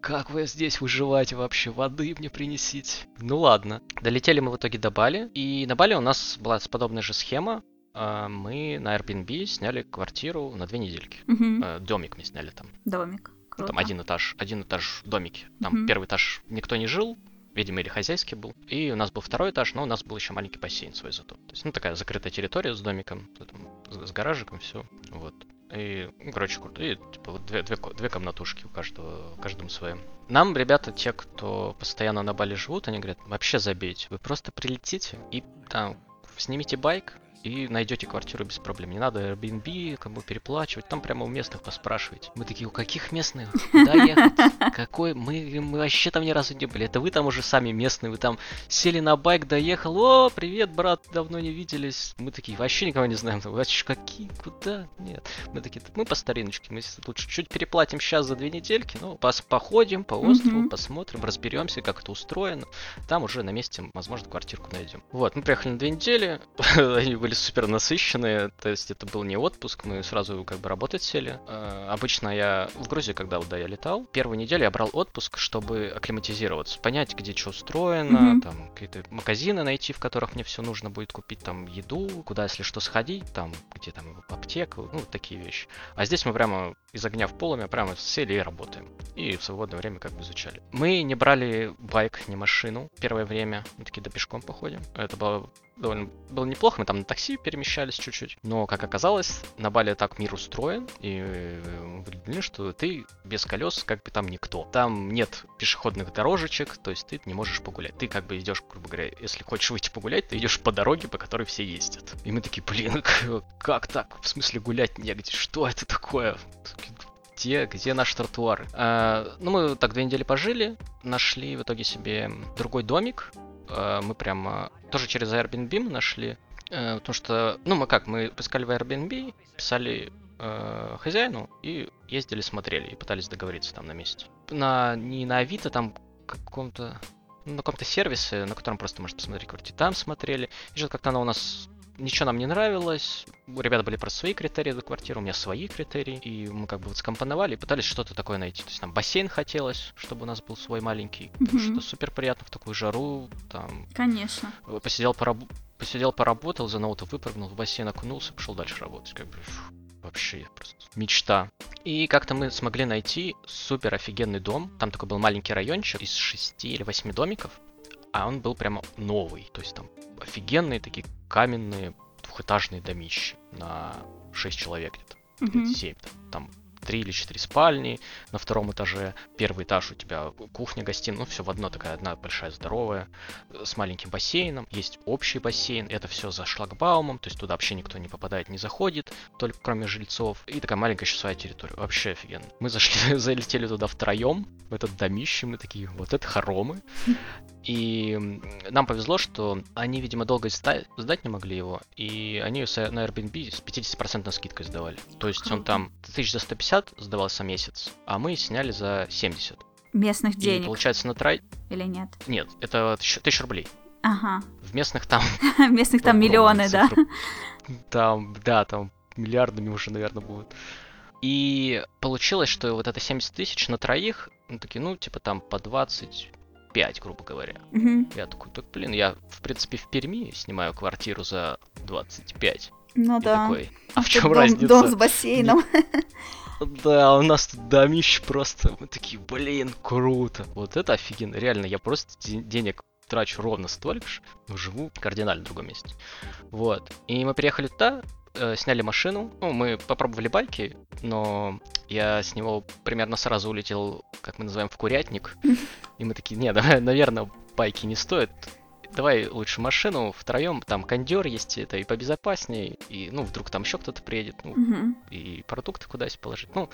Как вы здесь выживаете вообще? Воды мне принесите. Ну ладно. Долетели мы в итоге до Бали, и на Бали у нас была подобная же схема. А, Мы на Airbnb сняли квартиру на две недельки. Угу. Домик мы сняли там. Домик. Ну, Круто. Там один этаж, один этаж домики. Там Мгм. первый этаж никто не жил, видимо, или хозяйский был. И у нас был второй этаж, но у нас был еще маленький бассейн свой зато. То есть, ну, такая закрытая территория с домиком, с, с гаражиком, все. Вот. И, ну, короче, круто. И, типа, вот две, две, две комнатушки у каждого, каждому своим. Нам, ребята, те, кто постоянно на Бали живут, они говорят, вообще забейте. Вы просто прилетите и там снимите байк, и найдете квартиру без проблем. Не надо Airbnb, кому переплачивать. Там прямо у местных поспрашивайте. Мы такие, у каких местных? Куда ехать? (laughs) Какой? Мы, мы вообще там ни разу не были. Это вы там уже сами местные. Вы там сели на байк, доехал. О, привет, брат, давно не виделись. Мы такие, вообще никого не знаем. Вообще какие? Куда? Нет. Мы такие, мы по стариночке. Мы лучше чуть переплатим сейчас за две недельки. Ну, пос походим по острову, Мгм. посмотрим, разберемся, как это устроено. Там уже на месте, возможно, квартирку найдем. Вот, мы приехали на две недели. (laughs) Они были супер насыщенные. То есть это был не отпуск, мы сразу как бы работать сели. Э, Обычно я в Грузии, когда вот, да, я летал, первую неделю я брал отпуск, чтобы акклиматизироваться, понять, где что устроено, Мгм. там какие-то магазины найти, в которых мне все нужно будет купить, там еду, куда, если что, сходить, там, где там аптеку, ну, такие вещи. А здесь мы прямо из огня в полами прямо сели и работаем. И в свободное время как бы изучали. Мы не брали байк, не машину первое время. Мы такие, да пешком походим. Это было довольно было неплохо, мы там на такси перемещались чуть-чуть. Но, как оказалось, на Бали так мир устроен, и э, мы выяснили, что ты без колес как бы там никто. Там нет пешеходных дорожечек, то есть ты не можешь погулять. Ты как бы идешь, грубо говоря, если хочешь выйти погулять, ты идешь по дороге, по которой все ездят. И мы такие, блин, (laughs) как так? В смысле гулять негде? Что это такое? Где, где наши тротуары? А, ну, мы так две недели пожили, нашли в итоге себе другой домик. А, мы прямо тоже через Airbnb мы нашли. Э, потому что, ну, мы как, мы искали в Airbnb, писали э, хозяину и ездили, смотрели и пытались договориться там на месте. На, не на Авито, там каком-то ну, на каком-то сервисе, на котором просто можешь посмотреть квартиру. Там смотрели. И что-то как-то она у нас ничего нам не нравилось. У ребят были просто свои критерии за квартиру, у меня свои критерии. И мы как бы вот скомпоновали и пытались что-то такое найти. То есть нам бассейн хотелось, чтобы у нас был свой маленький. Потому Мгм. что супер приятно в такую жару. Там Конечно. э, посидел, пораб- посидел, поработал, за ноута выпрыгнул, в бассейн окунулся, пошел дальше работать. Как бы фу, вообще просто мечта. И как-то мы смогли найти супер офигенный дом. Там такой был маленький райончик из шести или восьми домиков. А он был прямо новый. То есть там офигенные такие каменные двухэтажные домища на 6 человек где-то. Мгм. 7. Там три или четыре спальни, на втором этаже первый этаж у тебя кухня, гостиная, ну все в одно, такая одна большая здоровая, с маленьким бассейном, есть общий бассейн, это все за шлагбаумом, то есть туда вообще никто не попадает, не заходит, только кроме жильцов, и такая маленькая еще своя территория, вообще офигенно. Мы зашли, (laughs) залетели туда втроем, в этот домище, мы такие, вот это хоромы, и нам повезло, что они, видимо, долго сда- сдать не могли его, и они с- на Airbnb с 50% скидкой сдавали. То есть он там 1000 за 150 сдавался месяц, а мы сняли за 70. Местных И денег получается на трай... или нет? Нет, это 1000 рублей. Ага. В местных там... (laughs) Местных там миллионы, да? Там, да, там миллиардами уже, наверное, будут. И получилось, что вот это 70 тысяч на троих, ну такие, ну, типа там по 25, грубо говоря. Мгм. Я такой, так, блин, я, в принципе, в Перми снимаю квартиру за 25. Ну И да. такой, а в чем дом- разница? Дом с бассейном. (laughs) Да, у нас тут домище просто. Мы такие, блин, круто. Вот это офигенно. Реально, я просто де- денег трачу ровно столько же, но живу кардинально в другом месте. Вот. И мы приехали туда, э, сняли машину. Ну, мы попробовали байки, но я с него примерно сразу улетел, как мы называем, в курятник. (laughs) И мы такие, не, да, (laughs) наверное, байки не стоит давай лучше машину втроем, там кондер есть, это и побезопаснее, и, ну, вдруг там еще кто-то приедет, ну, Мгм. и продукты куда-то положить. Ну,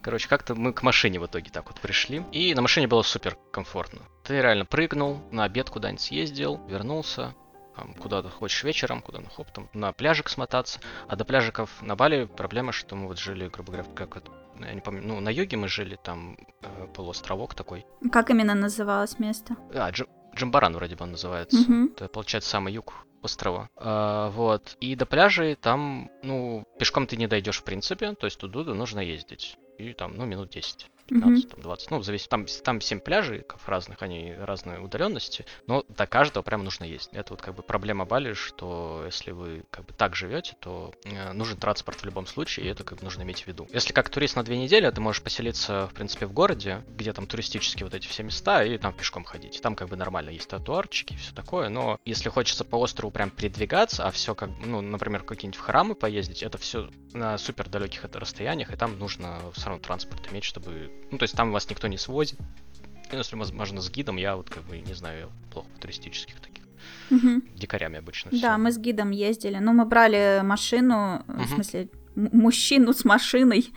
короче, как-то мы к машине в итоге так вот пришли. И на машине было супер комфортно. Ты реально прыгнул, на обед куда-нибудь съездил, вернулся, там, куда ты хочешь вечером, куда ну хоп, там, на пляжик смотаться. А до пляжиков на Бали проблема, что мы вот жили, грубо говоря, как вот, я не помню, ну, на юге мы жили, там э, полуостровок такой. Как именно называлось место? А, Джи- Джимбаран вроде бы он называется. Мгм. Это, получается, самый юг острова. А, вот. И до пляжей там, ну, пешком ты не дойдешь в принципе, то есть туда нужно ездить. И там, ну, минут 10. 15, там, 20, ну, зависит, там, там 7 пляжей разных, они разные удаленности, но до каждого прям нужно есть. Это вот как бы проблема Бали, что если вы как бы так живете, то э, нужен транспорт в любом случае, и это как бы нужно иметь в виду. Если как турист на две недели, ты можешь поселиться, в принципе, в городе, где там туристические вот эти все места, и там пешком ходить. Там как бы нормально есть тротуарчики, все такое, но если хочется по острову прям передвигаться, а все как, ну, например, какие-нибудь в храмы поездить, это все на супер далеких расстояниях, и там нужно все равно транспорт иметь, чтобы... Ну, то есть там вас никто не свозит. Ну, Если, возможно, с гидом, я вот как бы не знаю, плохо в туристических таких. Мгм. Дикарями обычно Да, всё. мы с гидом ездили. Ну, мы брали машину, в Мгм. смысле, мужчину с машиной,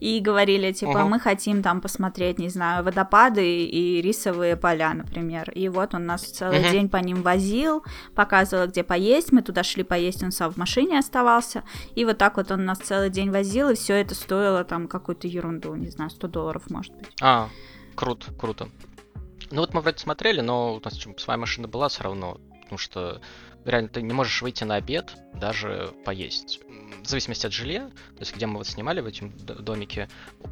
и говорили, типа, Ага. мы хотим там посмотреть, не знаю, водопады и рисовые поля, например. И вот он нас целый Мгм. день по ним возил, показывал, где поесть. Мы туда шли поесть, он сам в машине оставался. И вот так вот он нас целый день возил, и все это стоило там какую-то ерунду, не знаю, 100 долларов, может быть. А, круто, круто. Ну вот мы вроде смотрели, но у нас чем- своя машина была все равно, потому что реально ты не можешь выйти на обед, даже поесть. В зависимости от жилья, то есть где мы вот снимали в этом домике,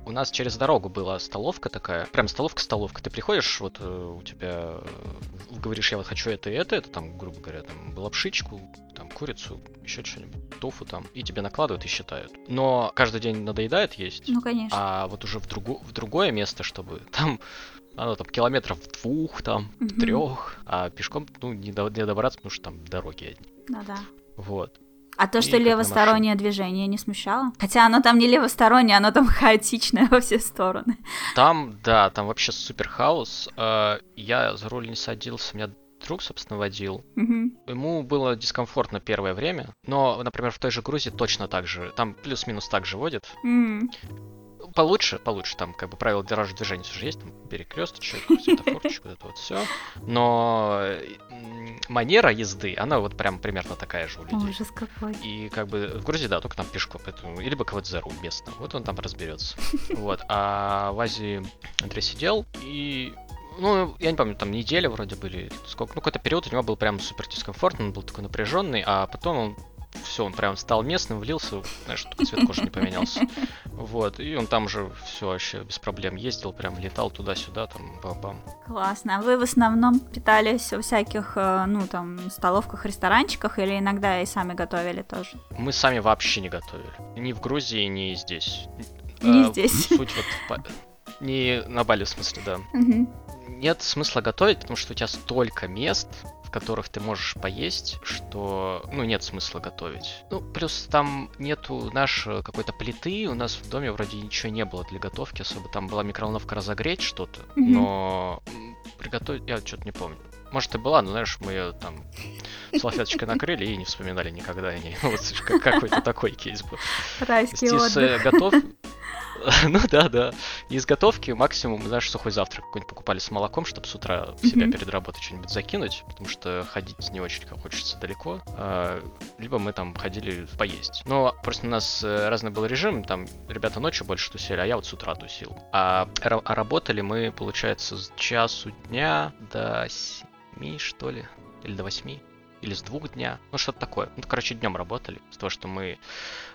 у нас через дорогу была столовка такая, прям столовка-столовка. Ты приходишь, вот э, у тебя, э, говоришь, я вот хочу это и это, это там, грубо говоря, там лапшичку, там курицу, еще что-нибудь, тофу там, и тебе накладывают и считают. Но каждый день надоедает есть. Ну, конечно. А вот уже в, другу- в другое место, чтобы (laughs) там, оно там километров двух, там, в трех, а пешком, ну, не, до- не добраться, потому что там дороги одни. Да-да. Вот. А то, что левостороннее движение не смущало? Хотя оно там не левостороннее, оно там (laughs) хаотичное во все стороны. Там, да, там вообще супер хаос. Э, Я за руль не садился, меня друг, собственно, водил. Мгм. Ему было дискомфортно первое время, но, например, в той же Грузии точно так же, там плюс-минус так же водит. М. Получше, получше, там как бы правила дорожного движения все же есть, там перекресточек, светофорчик, вот это вот все. Но манера езды, она вот прям примерно такая же у людей. Ужас какой. И как бы в Грузии, да, только там пешком, поэтому, либо кого-то за руль местно, вот он там разберется. (laughs) Вот, а в Азии Андрей сидел, и ну, я не помню, там неделя вроде были, сколько, ну, какой-то период у него был прям супер дискомфортный, он был такой напряженный, а потом он все, он прям стал местным, влился, знаешь, только цвет кожи не поменялся. Вот, и он там же все вообще без проблем ездил, прям летал туда-сюда, там, бам-бам. Классно. А вы в основном питались во всяких, э, ну, там, столовках, ресторанчиках или иногда и сами готовили тоже? Мы сами вообще не готовили. Ни в Грузии, ни здесь. Не А, здесь. Суть вот... Не на Бали, в смысле, да. Нет смысла готовить, потому что у тебя столько мест, в которых ты можешь поесть, что, ну, нет смысла готовить. Ну, плюс там нету нашей какой-то плиты, у нас в доме вроде ничего не было для готовки особо. Там была микроволновка разогреть что-то, Мгм. но приготовить я что-то не помню. Может и была, но знаешь, мы ее там салфеточкой накрыли и не вспоминали никогда о ней. (laughs) Вот как- какой-то такой кейс был. Райский э, отдых. готов... (laughs) Ну да, да. Из готовки максимум, знаешь, сухой завтрак какой-нибудь покупали с молоком, чтобы с утра в себя перед работой что-нибудь закинуть, потому что ходить не очень хочется далеко. А, Либо мы там ходили поесть. Но просто у нас э, разный был режим, там ребята ночью больше тусили, а я вот с утра тусил. А, а работали мы, получается, с часу дня до семи, что ли, или до восьми. Или с двух дня. Ну, что-то такое. Ну, короче, днем работали. С того, что мы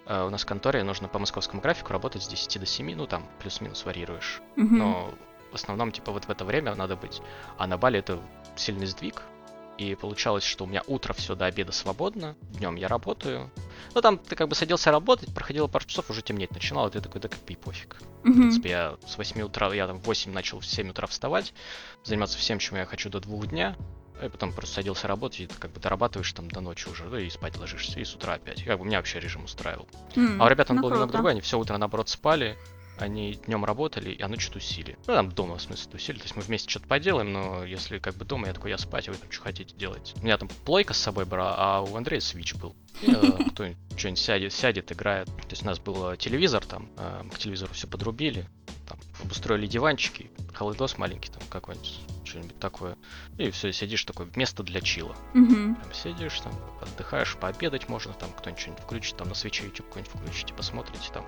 Э, у нас в конторе нужно по московскому графику работать с 10 до 7, ну там плюс-минус варьируешь. Мгм. Но в основном, типа, вот в это время надо быть. А на Бали это сильный сдвиг. И получалось, что у меня утро все до обеда свободно, днем я работаю. Ну там ты как бы садился работать, проходило пару часов, уже темнеть начинало, ты такой, да как бы и пофиг. В Мгм. принципе, я с 8 утра, я там в 8 начал в 7 утра вставать, заниматься всем, чем я хочу до двух дня, и потом просто садился работать, и ты как бы дорабатываешь там до ночи уже, да, и спать ложишься, и с утра опять. Как бы меня вообще режим устраивал. М, А у ребят он ну, был немного круто. другой, они все утро наоборот спали, они днем работали, а ночью тусили. Ну, там дома, в смысле, тусили. То есть мы вместе что-то поделаем, но если как бы дома, я такой, я спать, а вы там что хотите делать? У меня там плойка с собой брала, а у Андрея свич был. И, э, (laughs) кто-нибудь что-нибудь сядет, сядет, играет. То есть у нас был телевизор там, э, к телевизору все подрубили, там, обустроили диванчики, холодос маленький там какой-нибудь, что-нибудь такое. И все, сидишь такое, место для чила. Мгм. Там сидишь, там, отдыхаешь, пообедать можно, там кто-нибудь что-нибудь включит, там на свече YouTube какой-нибудь включите, посмотрите там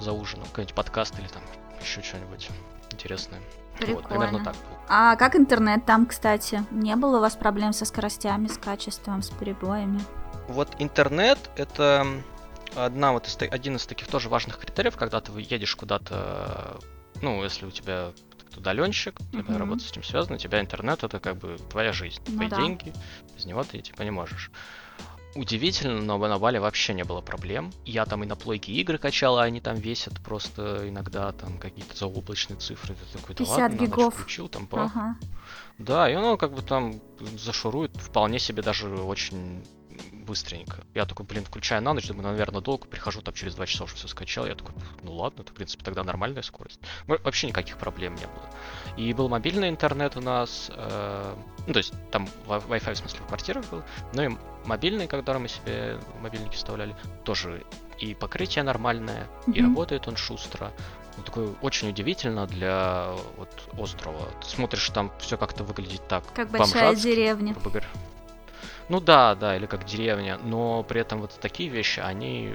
за ужином, какой-нибудь подкаст или там еще что-нибудь интересное. Вот, примерно Прикольно. так. А как интернет там, кстати? Не было у вас проблем со скоростями, с качеством, с перебоями? Вот интернет это одна вот из, один из таких тоже важных критериев, когда ты едешь куда-то, ну, если у тебя удаленщик, у тебя работа с этим связана, у тебя интернет это как бы твоя жизнь, Ну твои да. деньги, без него ты типа не можешь. Удивительно, но на Бали вообще не было проблем. Я там и на плойке игры качал, а они там весят просто иногда там какие-то заоблачные цифры. Ты такой, да 50 ладно, на гигов. включил, там бах. Ага. Да, и оно как бы там зашурует вполне себе даже очень быстренько. Я такой, блин, включаю на ночь, думаю, ну, наверное, долго, прихожу там через два часа уже все скачал. Я такой, ну ладно, это, в принципе, тогда нормальная скорость. Во- Вообще никаких проблем не было. И был мобильный интернет у нас, э, ну, то есть там wi- Wi-Fi, в смысле, в квартирах был, но и мобильный, который мы себе мобильники вставляли, тоже и покрытие нормальное, и Мгм. работает он шустро. Ну, такое очень удивительно для вот острова. Ты смотришь, там все как-то выглядит так. Как большая деревня. грубо говоря. Ну да, да, или как деревня, но при этом вот такие вещи, они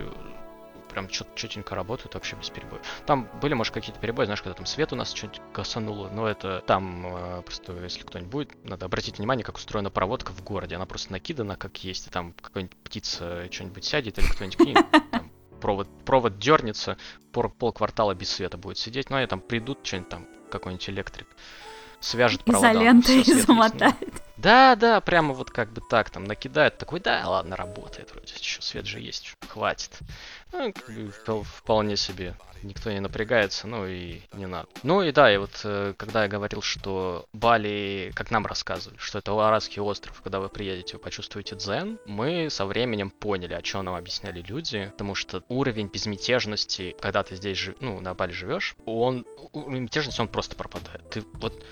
прям чет- четенько работают вообще без перебоев. Там были, может, какие-то перебои, знаешь, когда там свет у нас что-нибудь косануло, но это там э, просто, если кто-нибудь будет, надо обратить внимание, как устроена проводка в городе. Она просто накидана, как есть, и там какая-нибудь птица что-нибудь сядет или кто-нибудь к ней, там провод, провод дернется, пол, полквартала без света будет сидеть, но они там придут, что-нибудь там, какой-нибудь электрик, свяжет провода. Изолентой свет есть, ну, замотает. Да, да, прямо вот как бы так там накидает, такой, да, ладно, работает вроде, что, свет же есть, хватит. Ну, вполне себе, никто не напрягается, ну и не надо. Ну и да, и вот э, когда я говорил, что Бали, как нам рассказывали, что это Ларадский остров, когда вы приедете, вы почувствуете дзен, мы со временем поняли, о чем нам объясняли люди, потому что уровень безмятежности, когда ты здесь, ну, на Бали живешь, он, уровень безмятежности, он просто пропадает. Ты вот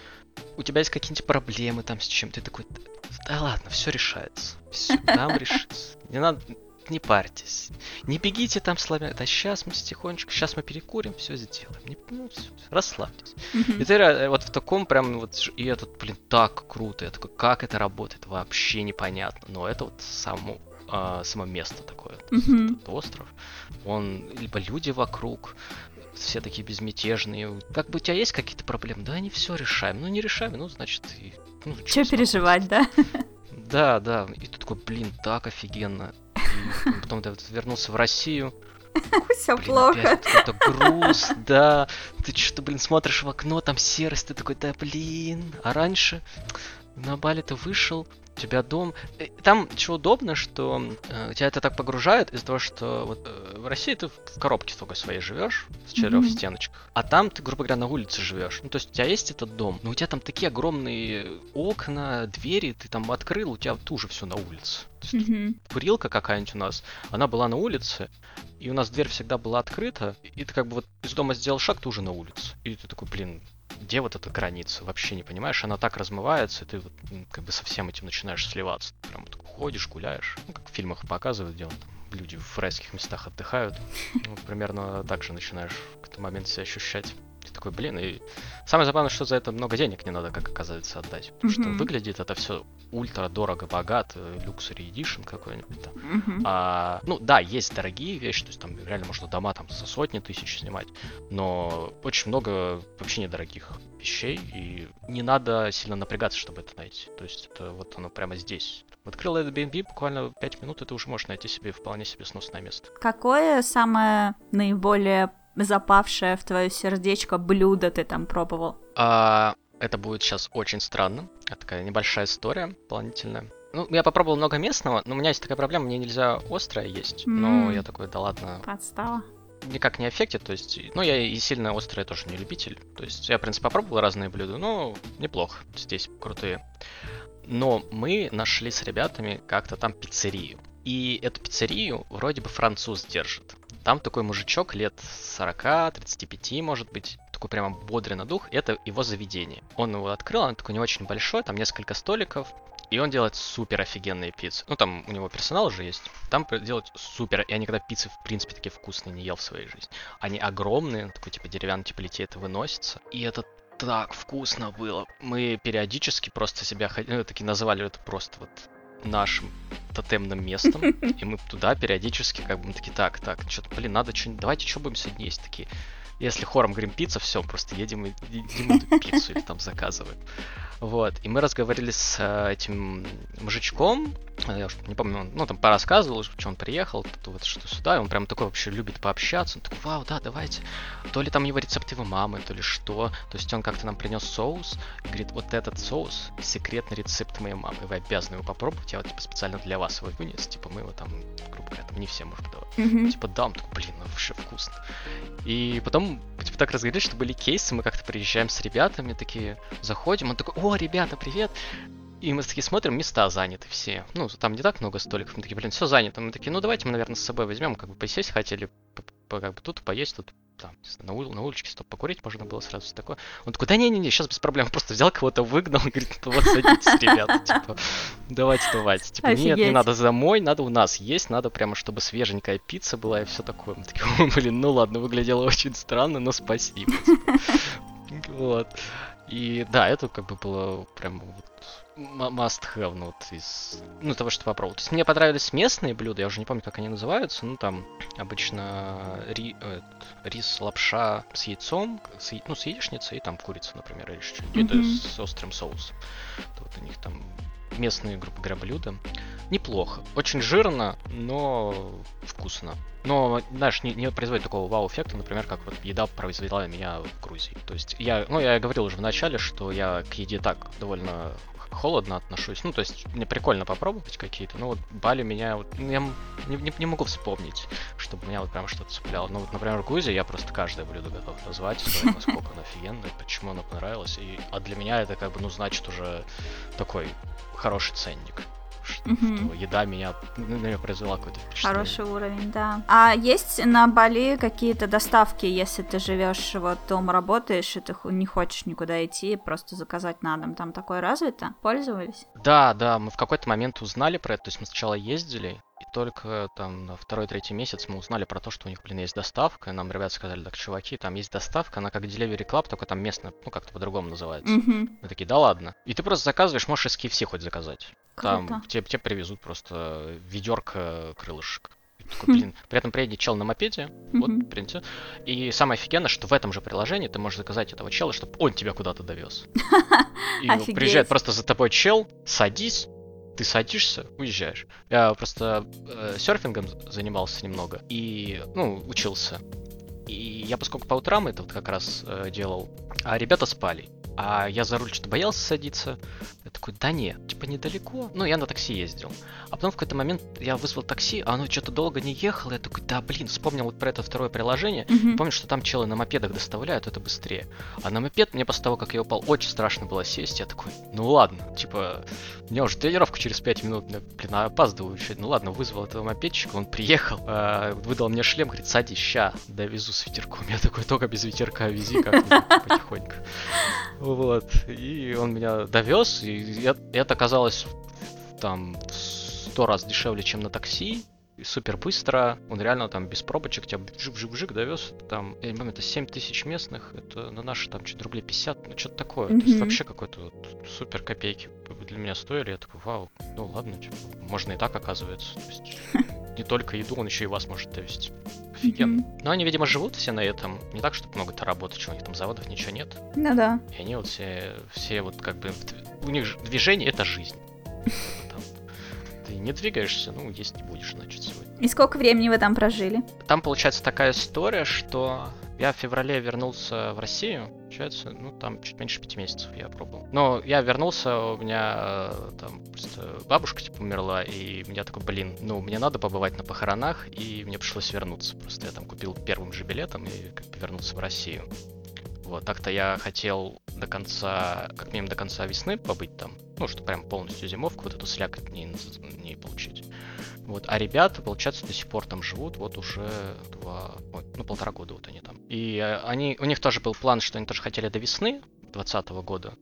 у тебя есть какие-нибудь проблемы там с чем, ты такой, да ладно, все решается, все там решится, не надо, не парьтесь, не бегите там сломя, да сейчас мы тихонечко, сейчас мы перекурим, все сделаем, не, ну, всё, расслабьтесь. Мгм. И ты ре- вот в таком прям вот, и этот, блин, так круто, я такой, как это работает, вообще непонятно, но это вот само, а, само место такое, Мгм. этот остров, он, либо люди вокруг, все такие безмятежные. Как бы у тебя есть какие-то проблемы? Да, они все решаем. Ну, не решаем, ну, значит, и... Ну, Че переживать, да? Да, да. И ты такой, блин, так офигенно. И потом ты вот вернулся в Россию. (laughs) Все Блин, плохо. какой-то груз, да. Ты что-то, блин, смотришь в окно, там серость, ты такой, да блин. А раньше на Бали ты вышел, тебя дом. Э, Там что удобно, что э, тебя это так погружает из-за того, что вот э, в России ты в коробке только своей живешь, в четырех Мгм. стеночках, а там ты, грубо говоря, на улице живешь. Ну, то есть у тебя есть этот дом, но у тебя там такие огромные окна, двери, ты там открыл, у тебя тут уже все на улице. Мгм. курилка какая-нибудь у нас, она была на улице, и у нас дверь всегда была открыта, и ты как бы вот из дома сделал шаг, ты уже на улице. И ты такой, блин, где вот эта граница? Вообще не понимаешь, она так размывается, и ты вот как бы со всем этим начинаешь сливаться. Ты прям вот ходишь, гуляешь, ну, как в фильмах показывают, где вот там люди в райских местах отдыхают. Ну, примерно так же начинаешь в какой-то момент себя ощущать. Ты такой, блин, и самое забавное, что за это много денег не надо, как оказывается, отдать. Потому что Мгм. выглядит это все ультра дорого, богато, люксери эдишн какой-нибудь там. Мгм. А, ну да, есть дорогие вещи, то есть там реально можно дома там за сотни тысяч снимать, но очень много вообще недорогих вещей, и не надо сильно напрягаться, чтобы это найти. То есть это вот оно прямо здесь. Открыл Airbnb, буквально 5 минут, и ты уже можешь найти себе вполне себе сносное место. Какое самое наиболее запавшее в твое сердечко блюдо ты там пробовал? А, это будет сейчас очень странно. Это такая небольшая история дополнительная. Ну, я попробовал много местного, но у меня есть такая проблема, мне нельзя острое есть. Но М. я такой, да ладно, Подстава. никак не аффектит, то есть, ну, я и сильно острое тоже не любитель. То есть, я, в принципе, попробовал разные блюда, но неплохо, здесь крутые. Но мы нашли с ребятами как-то там пиццерию. И эту пиццерию вроде бы француз держит. Там такой мужичок лет 40-35, может быть, такой прямо бодрый на дух, это его заведение. Он его открыл, он такой не очень большой, там несколько столиков, и он делает супер офигенные пиццы. Ну, там у него персонал уже есть. Там делают супер. Я никогда пиццы, в принципе, такие вкусные не ел в своей жизни. Они огромные, такой, типа, деревянный типа это выносится. И это так вкусно было. Мы периодически просто себя ну, таки называли это просто вот нашим тотемным местом, (laughs) и мы туда периодически как бы мы такие, так, так, что-то, блин, надо что-нибудь, давайте что будем сегодня есть такие. Если хором говорим пицца, все, просто едем и едим эту (laughs) пиццу или там заказываем. Вот, и мы разговаривали с э, этим мужичком, э, я уж не помню, он, ну, там порассказывал, что он приехал, вот что сюда, и он прям такой вообще любит пообщаться, он такой, вау, да, давайте, то ли там его рецепт его мамы, то ли что, то есть он как-то нам принес соус, и говорит, вот этот соус, секретный рецепт моей мамы, вы обязаны его попробовать, я вот, типа, специально для вас его вынес, типа, мы его там, грубо говоря, там не всем можем давать. Mm-hmm. Типа, да, он такой, блин, ну вообще вкусно. И потом, типа, так разговаривали, что были кейсы, мы как-то приезжаем с ребятами, такие, заходим, он такой, о, ребята, привет! И мы такие смотрим, места заняты все. Ну, там не так много столиков. Мы такие, блин, все занято. Мы такие, ну давайте мы, наверное, с собой возьмем, как бы посесть хотели, как бы тут поесть, тут там, на, ули, на улочке стоп покурить можно было сразу все такое. Он такой, да не-не-не, сейчас без проблем. Просто взял кого-то, выгнал, (laughs) говорит, «Ну вот садитесь, ребята, типа, давайте, давайте. Типа, нет, не надо домой, надо у нас есть, надо прямо, чтобы свеженькая пицца была и все такое. Мы такие, блин, ну ладно, выглядело очень странно, но спасибо. Типа. (laughs) Вот. И да, это как бы было прям вот must have, ну, вот из, ну, того, что попробовал. То есть мне понравились местные блюда, я уже не помню, как они называются, ну, там обычно ри, э, рис, лапша с яйцом, с, ну, с яичницей, и там курица, например, или что-нибудь, mm-hmm. с острым соусом. Это вот у них там местные, грубо говоря, блюда. Неплохо. Очень жирно, но вкусно. Но, знаешь, не, не производит такого вау-эффекта, например, как вот еда произвела меня в Грузии. То есть я, ну, я говорил уже в начале, что я к еде так довольно холодно отношусь. Ну, то есть мне прикольно попробовать какие-то. Ну, вот Бали меня... Вот, я не, не, не могу вспомнить, чтобы меня вот прям что-то цепляло. Ну, вот, например, Грузия я просто каждое блюдо готов назвать, (laughs) сказать, насколько оно офигенное, почему оно понравилось. И, а для меня это как бы, ну, значит уже такой хороший ценник что, угу. еда меня, меня произвела какой-то. Хороший уровень, да. А есть на Бали какие-то доставки, если ты живешь вот дома работаешь, и ты не хочешь никуда идти, просто заказать на дом? Там такое развито? Пользовались? Да, да, мы в какой-то момент узнали про это, то есть мы сначала ездили, только там на второй-третий месяц мы узнали про то, что у них, блин, есть доставка. Нам ребята сказали, так, чуваки, там есть доставка, она как Delivery Club, только там местная, ну, как-то по-другому называется. Mm-hmm. Мы такие, да ладно. И ты просто заказываешь, можешь из KFC хоть заказать. Круто. Там тебе, тебе привезут просто ведерко крылышек. Такой, блин, при этом приедет чел на мопеде, вот, принесет. И самое офигенное, что в этом же приложении ты можешь заказать этого чела, чтобы он тебя куда-то довез. (laughs) И приезжает просто за тобой чел, садись, ты садишься, уезжаешь. Я просто э, серфингом занимался немного и, ну, учился. И я, поскольку по утрам это вот как раз э, делал, а ребята спали. А я за руль что-то боялся садиться. Я такой, да нет, типа недалеко. Ну, я на такси ездил. А потом в какой-то момент я вызвал такси, а оно что-то долго не ехало. Я такой, да блин, вспомнил вот про это второе приложение. Mm-hmm. Помню, что там челы на мопедах доставляют, это быстрее. А на мопед мне после того, как я упал, очень страшно было сесть. Я такой, ну ладно, типа, у меня уже тренировка через 5 минут, я, блин, опаздываю еще. Ну ладно, вызвал этого мопедчика, он приехал, э, выдал мне шлем, говорит, садись, ща, довезу с ветерком. Я такой, только без ветерка вези как-нибудь (laughs) потихоньку. Вот. И он меня довез, и это оказалось там в сто раз дешевле, чем на такси. Супер быстро. Он реально там без пробочек тебя бжик-бжик-бжик довез. Там, я не помню, это 7 тысяч местных. Это на наши там чуть рублей 50, ну что-то такое. Mm-hmm. То есть вообще какой-то вот супер копейки для меня стоили. Я такой, вау, ну ладно, типа, можно и так оказывается. То есть не только еду, он еще и вас может довести офигенно. Mm-hmm. Но они, видимо, живут все на этом. Не так, чтобы много-то работать, что у них там заводов ничего нет. Ну да. И они вот все, все вот как бы... У них движение — это жизнь. (laughs) Ты не двигаешься, ну, есть не будешь, значит, сегодня. И сколько времени вы там прожили? Там, получается, такая история, что я в феврале вернулся в Россию, получается, ну, там чуть меньше пяти месяцев я пробовал. Но я вернулся, у меня э, там просто бабушка, типа, умерла, и меня такой, блин, ну, мне надо побывать на похоронах, и мне пришлось вернуться. Просто я там купил первым же билетом и как бы вернулся в Россию. Вот, так-то я хотел до конца, как минимум до конца весны побыть там, ну, чтобы прям полностью зимовку, вот эту слякоть не, не получить. Вот. А ребята, получается, до сих пор там живут, вот уже два, ну, полтора года вот они там. И э, они, у них тоже был план, что они тоже хотели до весны 2020 года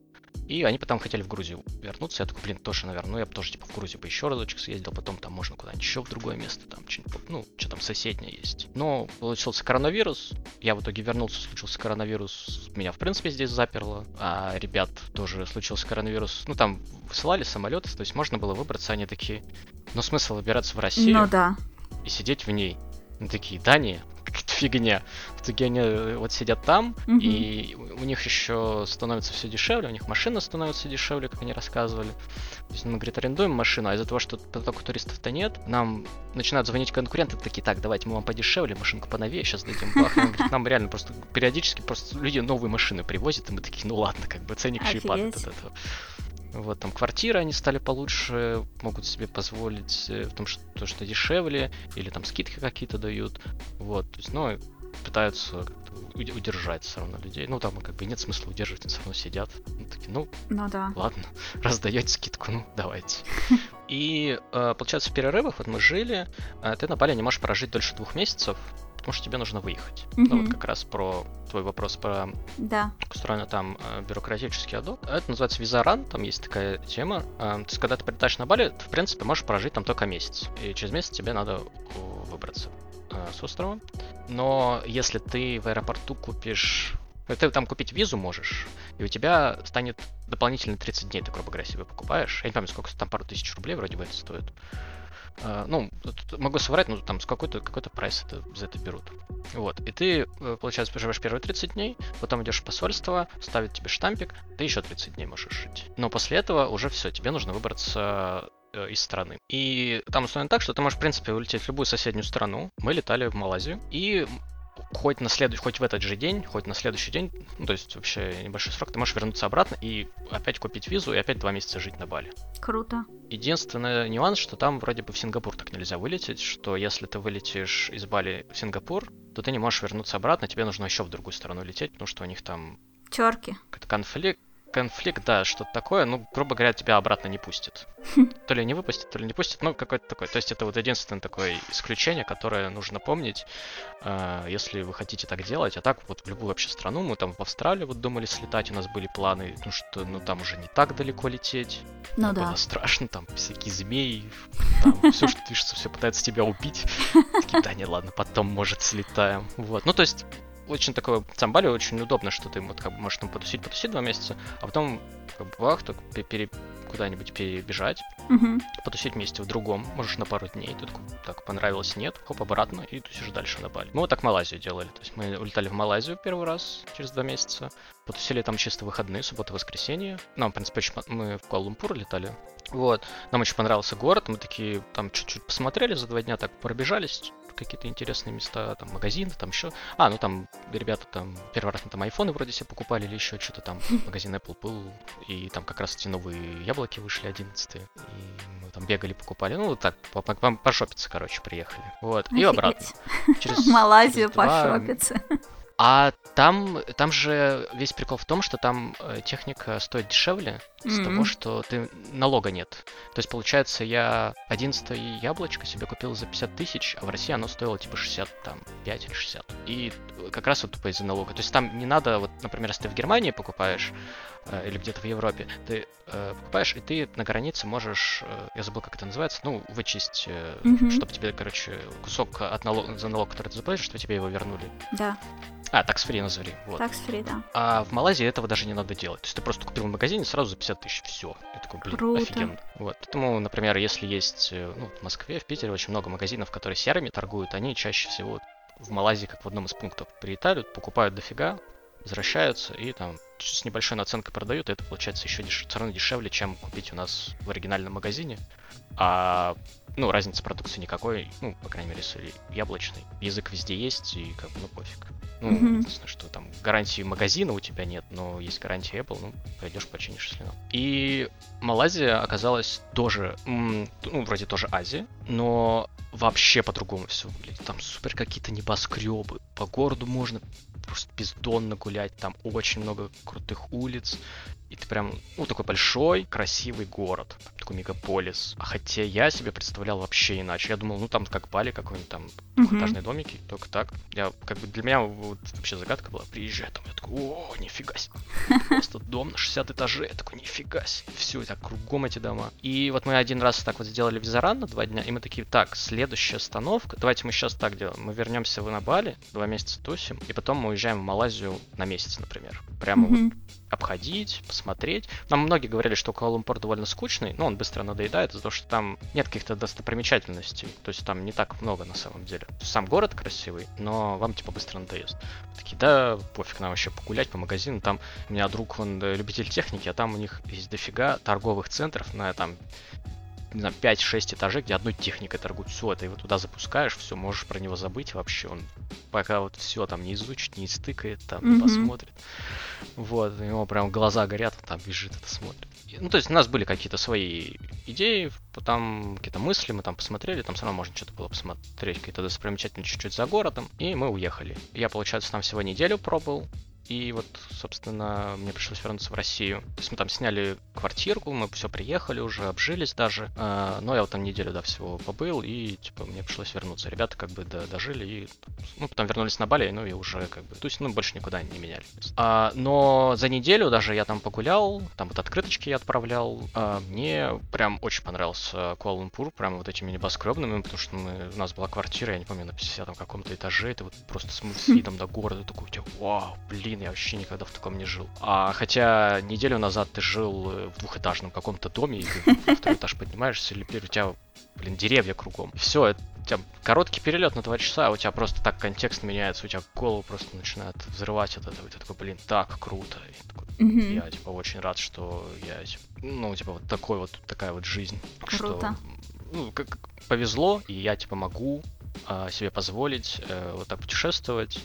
и они потом хотели в Грузию вернуться. Я такой, блин, тоже, наверное, ну я бы тоже типа в Грузию бы еще разочек съездил, потом там можно куда-нибудь еще в другое место, там ну, что там соседнее есть. Но получился коронавирус, я в итоге вернулся, случился коронавирус, меня в принципе здесь заперло, а ребят тоже случился коронавирус. Ну там высылали самолеты, то есть можно было выбраться, они такие, ну смысл выбираться в Россию ну, да. и сидеть в ней. Они такие, да не, какая-то фигня. В итоге они э, вот сидят там, угу. и у них еще становится все дешевле, у них машина становится дешевле, как они рассказывали. То есть, мы, говорит, арендуем машину, а из-за того, что потока туристов-то нет, нам начинают звонить конкуренты, такие, так, давайте мы вам подешевле, машинку поновее, сейчас дадим бах. нам, говорит, нам реально просто периодически просто люди новые машины привозят, и мы такие, ну ладно, как бы ценник еще и падает от этого. Вот, там квартиры они стали получше, могут себе позволить э, в том, что, то, что дешевле, или там скидки какие-то дают. Вот, то есть, ну, пытаются удержать все равно людей. Ну, там как бы нет смысла удерживать, они все равно сидят. Ну, такие, ну, ну да. ладно, (laughs) раз даете скидку, ну, давайте. (laughs) И, э, получается, в перерывах, вот мы жили, э, ты на Бали не можешь прожить дольше двух месяцев, потому что тебе нужно выехать. Mm-hmm. Ну, вот как раз про твой вопрос про да. как устроено там э, бюрократический адок. Это называется визаран, там есть такая тема. Э, то есть, когда ты прилетаешь на Бали, ты, в принципе, можешь прожить там только месяц. И через месяц тебе надо выбраться э, с острова. Но если ты в аэропорту купишь ты там купить визу можешь, и у тебя станет дополнительно 30 дней, ты, грубо говоря, себе покупаешь. Я не помню, сколько там пару тысяч рублей вроде бы это стоит. Uh, ну, могу соврать, но там с какой-то какой прайс это, за это берут. Вот. И ты, э, получается, проживаешь первые 30 дней, потом идешь в посольство, ставят тебе штампик, ты еще 30 дней можешь жить. Но после этого уже все, тебе нужно выбраться э, из страны. И там устроено так, что ты можешь, в принципе, улететь в любую соседнюю страну. Мы летали в Малайзию. И хоть на следующий, хоть в этот же день, хоть на следующий день, ну, то есть вообще небольшой срок, ты можешь вернуться обратно и опять купить визу и опять два месяца жить на Бали. Круто. Единственный нюанс, что там вроде бы в Сингапур так нельзя вылететь, что если ты вылетишь из Бали в Сингапур, то ты не можешь вернуться обратно, тебе нужно еще в другую страну лететь, потому что у них там... Терки. Конфликт, конфликт, да, что-то такое, ну, грубо говоря, тебя обратно не пустит. (laughs) То ли не выпустит, то ли не пустит, ну, какое-то такое. То есть это вот единственное такое исключение, которое нужно помнить, э, если вы хотите так делать. А так вот в любую вообще страну, мы там в Австралию вот думали слетать, у нас были планы, ну что, ну там уже не так далеко лететь. Ну да. Было страшно, там всякие змеи, там (laughs) все, что движется, все пытается тебя убить. (laughs) Такие, да не, ладно, потом, может, слетаем. Вот, ну то есть очень такое, в Цамбале очень удобно, что ты вот как бы можешь там потусить, потусить два месяца, а потом как бы бах, так пере, куда-нибудь перебежать, угу. потусить вместе в другом, можешь на пару дней, ты такой, так, понравилось, нет, хоп, обратно, и тусишь дальше на Бали. Мы вот так Малайзию делали, то есть мы улетали в Малайзию первый раз через два месяца, потусили там чисто выходные, суббота, воскресенье. Нам, в принципе, очень, мы в Куала-Лумпур летали, вот, нам очень понравился город, мы такие там чуть-чуть посмотрели за два дня, так пробежались, какие-то интересные места, там магазины, там еще. А, ну там ребята там первый раз на там айфоны вроде себе покупали или еще что-то там. (laughs) Магазин Apple был, и там как раз эти новые яблоки вышли 11 и мы там бегали, покупали. Ну, вот так, по, пошопиться, короче, приехали. Вот, Офигеть. и обратно. (laughs) Через, Малайзию через пошопиться. А там, там же весь прикол в том, что там э, техника стоит дешевле mm-hmm. из того, что ты налога нет. То есть, получается, я 11 яблочко себе купил за 50 тысяч, а в России оно стоило типа 65 или 60. И как раз вот тупо из-за налога. То есть там не надо, вот, например, если ты в Германии покупаешь, э, или где-то в Европе, ты э, покупаешь, и ты на границе можешь, э, я забыл, как это называется, ну, вычесть, э, mm-hmm. чтобы тебе, короче, кусок от налога, за налог, который ты заплатишь, чтобы тебе его вернули. Да. А, такс фри назови. Вот. Такс фри, да. А в Малайзии этого даже не надо делать. То есть ты просто купил в магазине сразу за 50 тысяч, все. Я такой, блин, Круто. офигенно. Вот. Поэтому, например, если есть э, ну, в Москве, в Питере очень много магазинов, которые серыми торгуют, они чаще всего в Малайзии, как в одном из пунктов, прилетают, покупают дофига, возвращаются и там с небольшой наценкой продают, и это получается еще деш... все равно дешевле, чем купить у нас в оригинальном магазине. А ну, разницы продукции никакой, ну, по крайней мере, если яблочный. Язык везде есть, и как бы, ну, пофиг. Ну, mm-hmm. единственное, что там гарантии магазина у тебя нет, но есть гарантия Apple, ну, пойдешь починишь, если надо. И Малайзия оказалась тоже, ну, вроде тоже Азия, но вообще по-другому все выглядит. Там супер какие-то небоскребы. По городу можно просто бездонно гулять. Там очень много крутых улиц. И ты прям, ну, такой большой, красивый город, такой мегаполис. А хотя я себе представлял вообще иначе. Я думал, ну, там как Бали какой-нибудь, там двухэтажные домики, только так. Я, как бы, для меня вот вообще загадка была, приезжаю там, я такой, о, нифига себе. Просто дом на 60 этажей, я такой, нифига себе. Все, так кругом эти дома. И вот мы один раз так вот сделали визаран на два дня, и мы такие, так, следующая остановка, давайте мы сейчас так делаем, мы вернемся в на Бали, два месяца тусим, и потом мы уезжаем в Малайзию на месяц, например. Прямо mm-hmm. вот обходить, посмотреть. Нам многие говорили, что Куала-Лумпур довольно скучный, но он быстро надоедает из-за того, что там нет каких-то достопримечательностей. То есть там не так много на самом деле. Сам город красивый, но вам типа быстро надоест. Такие, да, пофиг, нам вообще погулять по магазину. Там у меня друг, он э, любитель техники, а там у них есть дофига торговых центров на там не знаю, 5-6 этажей, где одной техникой торгуют. Все, ты его туда запускаешь, все, можешь про него забыть вообще. Он пока вот все там не изучит, не истыкает, там mm-hmm. не посмотрит. Вот, у него прям глаза горят, он там бежит, это смотрит. Ну, то есть у нас были какие-то свои идеи, там какие-то мысли, мы там посмотрели, там все равно можно что-то было посмотреть, какие-то достопримечательности чуть-чуть за городом, и мы уехали. Я, получается, там всего неделю пробовал, и вот, собственно, мне пришлось вернуться в Россию. То есть мы там сняли квартирку, мы все приехали уже, обжились даже. А, но я вот там неделю, да, всего побыл, и, типа, мне пришлось вернуться. Ребята как бы дожили, и, ну, потом вернулись на Бали, ну, и уже как бы, то есть, ну, больше никуда не меняли. А, но за неделю даже я там погулял, там вот открыточки я отправлял. А, мне прям очень понравился Куала-Лумпур, прям вот этими небоскребными, потому что мы, у нас была квартира, я не помню, на 50 каком-то этаже, это вот просто с видом до города, такой у вау, блин, блин, я вообще никогда в таком не жил. А хотя неделю назад ты жил э, в двухэтажном каком-то доме, и ты (laughs) второй этаж поднимаешься, или у тебя, блин, деревья кругом. Все, у тебя короткий перелет на два часа, а у тебя просто так контекст меняется, у тебя голову просто начинает взрывать от этого, и ты такой, блин, так круто. И такой, mm-hmm. Я, типа, очень рад, что я, типа, ну, типа, вот такой вот, такая вот жизнь. Круто. Что, ну, как повезло, и я, типа, могу э, себе позволить э, вот так путешествовать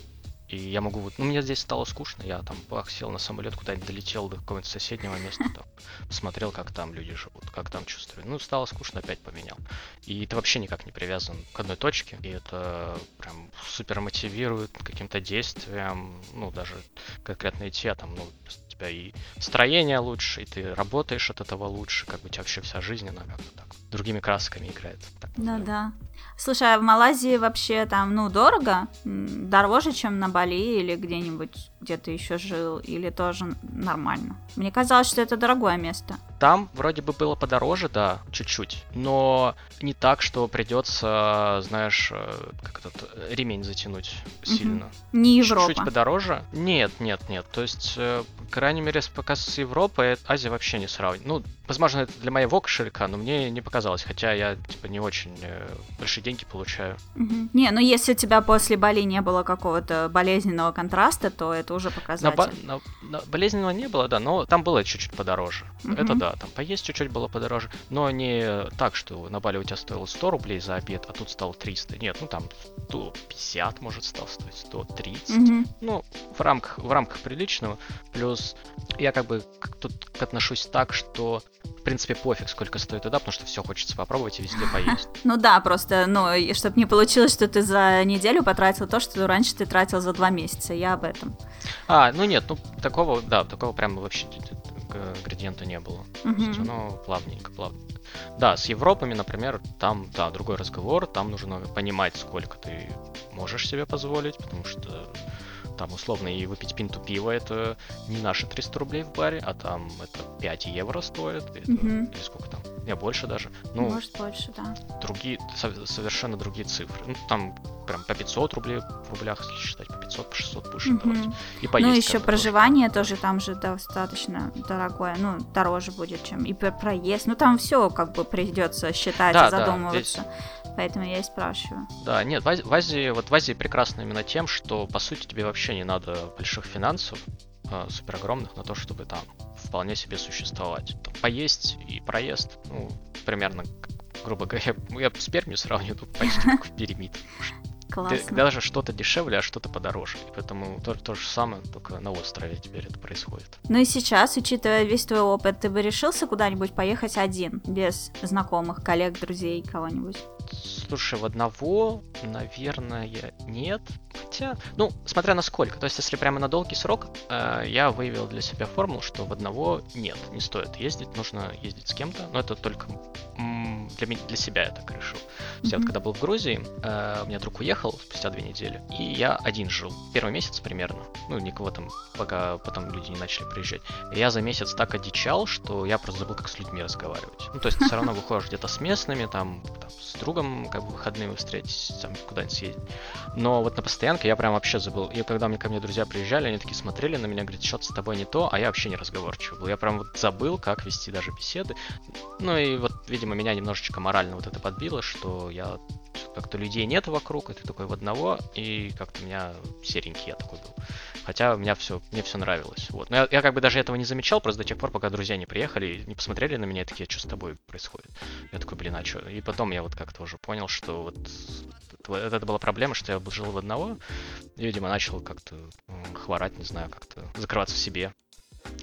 и я могу вот, ну мне здесь стало скучно, я там бах, сел на самолет, куда-нибудь долетел до какого-нибудь соседнего места, там, посмотрел, как там люди живут, как там чувствуют. Ну, стало скучно, опять поменял. И ты вообще никак не привязан к одной точке, и это прям супер мотивирует каким-то действиям, ну, даже конкретно идти, а там, ну, у тебя и строение лучше, и ты работаешь от этого лучше, как бы у тебя вообще вся жизнь, она как-то так другими красками играет. Ну да. Слушай, а в Малайзии вообще там, ну, дорого? Дороже, чем на Бали или где-нибудь, где ты еще жил? Или тоже нормально? Мне казалось, что это дорогое место. Там вроде бы было подороже, да, чуть-чуть. Но не так, что придется, знаешь, э, как этот э, ремень затянуть сильно. Угу. Не Европа. Чуть-чуть подороже? Нет, нет, нет. То есть, э, крайней мере, пока с Европой Азия вообще не сравнивать. Ну, возможно, это для моего кошелька, но мне не показалось. Хотя я, типа, не очень большие деньги получаю. Угу. Не, ну если у тебя после Бали не было какого-то болезненного контраста, то это уже показатель. На, на, на, болезненного не было, да, но там было чуть-чуть подороже. Угу. Это да, там поесть чуть-чуть было подороже, но не так, что на Бали у тебя стоило 100 рублей за обед, а тут стало 300. Нет, ну там 150 может стал стоить, 130. Угу. Ну, в рамках, в рамках приличного. Плюс я как бы тут отношусь так, что в принципе пофиг, сколько стоит еда, потому что все хочется попробовать и везде поесть. (laughs) Ну да, просто, ну, чтобы не получилось, что ты за неделю потратил то, что раньше ты тратил за два месяца. Я об этом. А, ну нет, ну такого, да, такого прям вообще градиента не было. То есть оно плавненько, плавненько. Да, с Европами, например, там, да, другой разговор, там нужно понимать, сколько ты можешь себе позволить, потому что там условно и выпить пинту пива это не наши 300 рублей в баре, а там это 5 евро стоит, это, mm-hmm. или сколько там, не больше даже. Ну, Может больше, да. Другие, совершенно другие цифры. Ну, там прям по 500 рублей в рублях, если считать, по 500, по 600 будешь mm-hmm. давать. И поесть. Ну, еще проживание тоже. тоже там же достаточно дорогое, ну, дороже будет, чем и проезд. Ну, там все как бы придется считать да, и задумываться. Да, здесь... Поэтому я и спрашиваю. Да, нет, в Азии, вот в Азии прекрасно именно тем, что, по сути, тебе вообще не надо больших финансов, э, супер огромных, на то, чтобы там вполне себе существовать. Поесть и проезд, ну, примерно, грубо говоря, (laughs) я с Пермью сравниваю, почти (laughs) как в Перемит. Классно. даже что-то дешевле, а что-то подороже. Поэтому то, то же самое, только на острове теперь это происходит. Ну и сейчас, учитывая весь твой опыт, ты бы решился куда-нибудь поехать один, без знакомых, коллег, друзей, кого-нибудь? Слушай, в одного, наверное, нет. Хотя, ну, смотря на сколько. То есть, если прямо на долгий срок, э, я выявил для себя формулу, что в одного нет, не стоит ездить, нужно ездить с кем-то. Но это только для, меня, для себя я так решил. Mm-hmm. Я вот когда был в Грузии, э, у меня друг уехал спустя две недели, и я один жил. Первый месяц примерно. Ну, никого там, пока потом люди не начали приезжать. Я за месяц так одичал, что я просто забыл, как с людьми разговаривать. Ну, то есть, ты все равно выходишь где-то с местными, там, там с другом, как бы выходными встретить, там, куда-нибудь съездить. Но вот на постоянке я прям вообще забыл. И когда мне ко мне друзья приезжали, они такие смотрели на меня, говорят, что-то с тобой не то, а я вообще не разговорчивый был. Я прям вот забыл, как вести даже беседы. Ну и вот, видимо, меня немножечко морально вот это подбило, что я как-то людей нет вокруг, и ты такой в одного, и как-то меня серенький я такой был. Хотя у меня все, мне все нравилось. Вот. Но я, я как бы даже этого не замечал, просто до тех пор, пока друзья не приехали, не посмотрели на меня, и такие, что с тобой происходит? Я такой, блин, а что? И потом я вот как-то уже понял, что вот это была проблема, что я жил в одного, и, видимо, начал как-то хворать, не знаю, как-то закрываться в себе.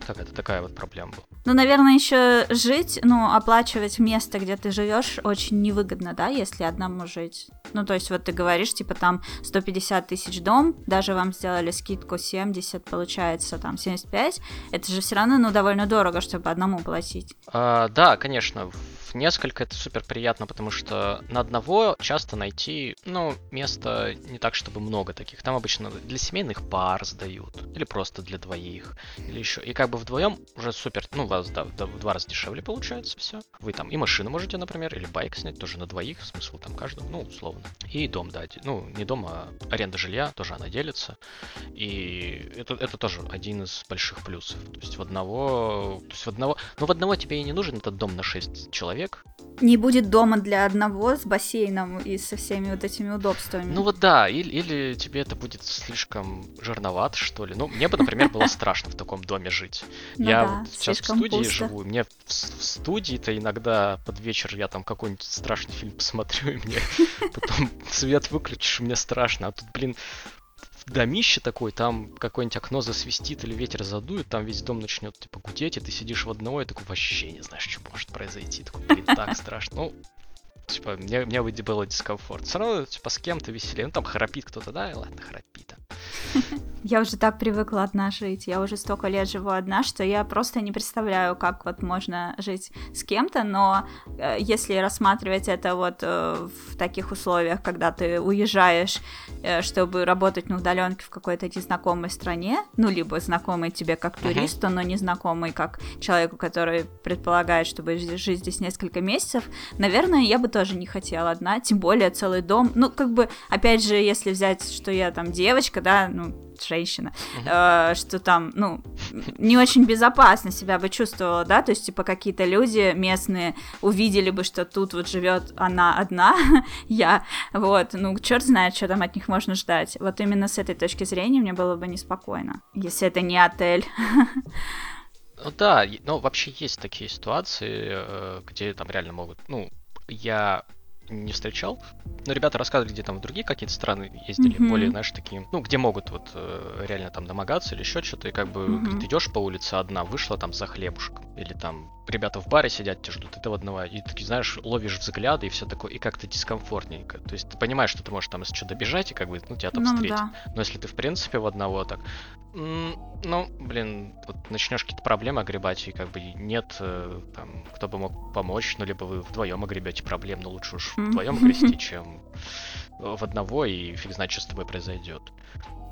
Какая-то такая вот проблема была. Ну, наверное, еще жить, ну, оплачивать место, где ты живешь, очень невыгодно, да, если одному жить. Ну, то есть, вот ты говоришь, типа, там 150 тысяч дом, даже вам сделали скидку 70, получается, там 75. Это же все равно, ну, довольно дорого, чтобы одному платить. А, да, конечно несколько, это супер приятно, потому что на одного часто найти, ну, место не так, чтобы много таких. Там обычно для семейных пар сдают, или просто для двоих, или еще. И как бы вдвоем уже супер, ну, вас да, в два раза дешевле получается все. Вы там и машину можете, например, или байк снять тоже на двоих, смысл там каждого, ну, условно. И дом, да, ну, не дом, а аренда жилья, тоже она делится. И это, это тоже один из больших плюсов. То есть в одного, то есть в одного, ну, в одного тебе и не нужен этот дом на 6 человек, человек. Не будет дома для одного с бассейном и со всеми вот этими удобствами. Ну вот да, или, или тебе это будет слишком жирновато, что ли. Ну, мне бы, например, было (laughs) страшно в таком доме жить. Ну я сейчас в студии живу, мне в, студии-то иногда под вечер я там какой-нибудь страшный фильм (laughs) посмотрю, и мне (laughs) потом свет выключишь, мне страшно. А тут, блин, домище такой, там какое-нибудь окно засвистит или ветер задует, там весь дом начнет типа гудеть, и ты сидишь в одного и такой вообще не знаешь, что может произойти. Такой, блин, так (laughs) страшно. Ну, типа, мне, мне было дискомфорт. Все равно, типа, с кем-то веселее. Ну, там храпит кто-то, да, и ладно, храпит. Я уже так привыкла одна жить. Я уже столько лет живу одна, что я просто не представляю, как вот можно жить с кем-то, но э, если рассматривать это вот э, в таких условиях, когда ты уезжаешь, э, чтобы работать на удаленке в какой-то незнакомой стране, ну, либо знакомый тебе как туристу, но незнакомый как человеку, который предполагает, чтобы жить здесь несколько месяцев, наверное, я бы тоже не хотела одна, тем более целый дом. Ну, как бы, опять же, если взять, что я там девочка, да, ну, женщина, э, что там, ну, не очень безопасно себя бы чувствовала, да, то есть, типа, какие-то люди местные увидели бы, что тут вот живет она одна, (laughs) я, вот, ну, черт знает, что там от них можно ждать. Вот именно с этой точки зрения мне было бы неспокойно, если это не отель. Ну да, ну вообще есть такие ситуации, э, где там реально могут, ну, я не встречал. Но ребята рассказывали, где там в другие какие-то страны ездили, mm-hmm. более, знаешь, такие, ну, где могут вот э, реально там домогаться или еще что-то, и как бы mm-hmm. ты идешь по улице одна, вышла там за хлебушком, или там ребята в баре сидят, тебя ждут, и ты в одного, и ты, знаешь, ловишь взгляды и все такое, и как-то дискомфортненько. То есть ты понимаешь, что ты можешь там если что добежать, и как бы, ну, тебя там ну, встретить. Да. Но если ты, в принципе, в одного так, ну, блин, вот начнешь какие-то проблемы огребать, и как бы нет э, там, кто бы мог помочь, ну, либо вы вдвоем огребете проблем, но лучше уж вдвоем огрести, чем в одного, и фиг знает, что с тобой произойдет.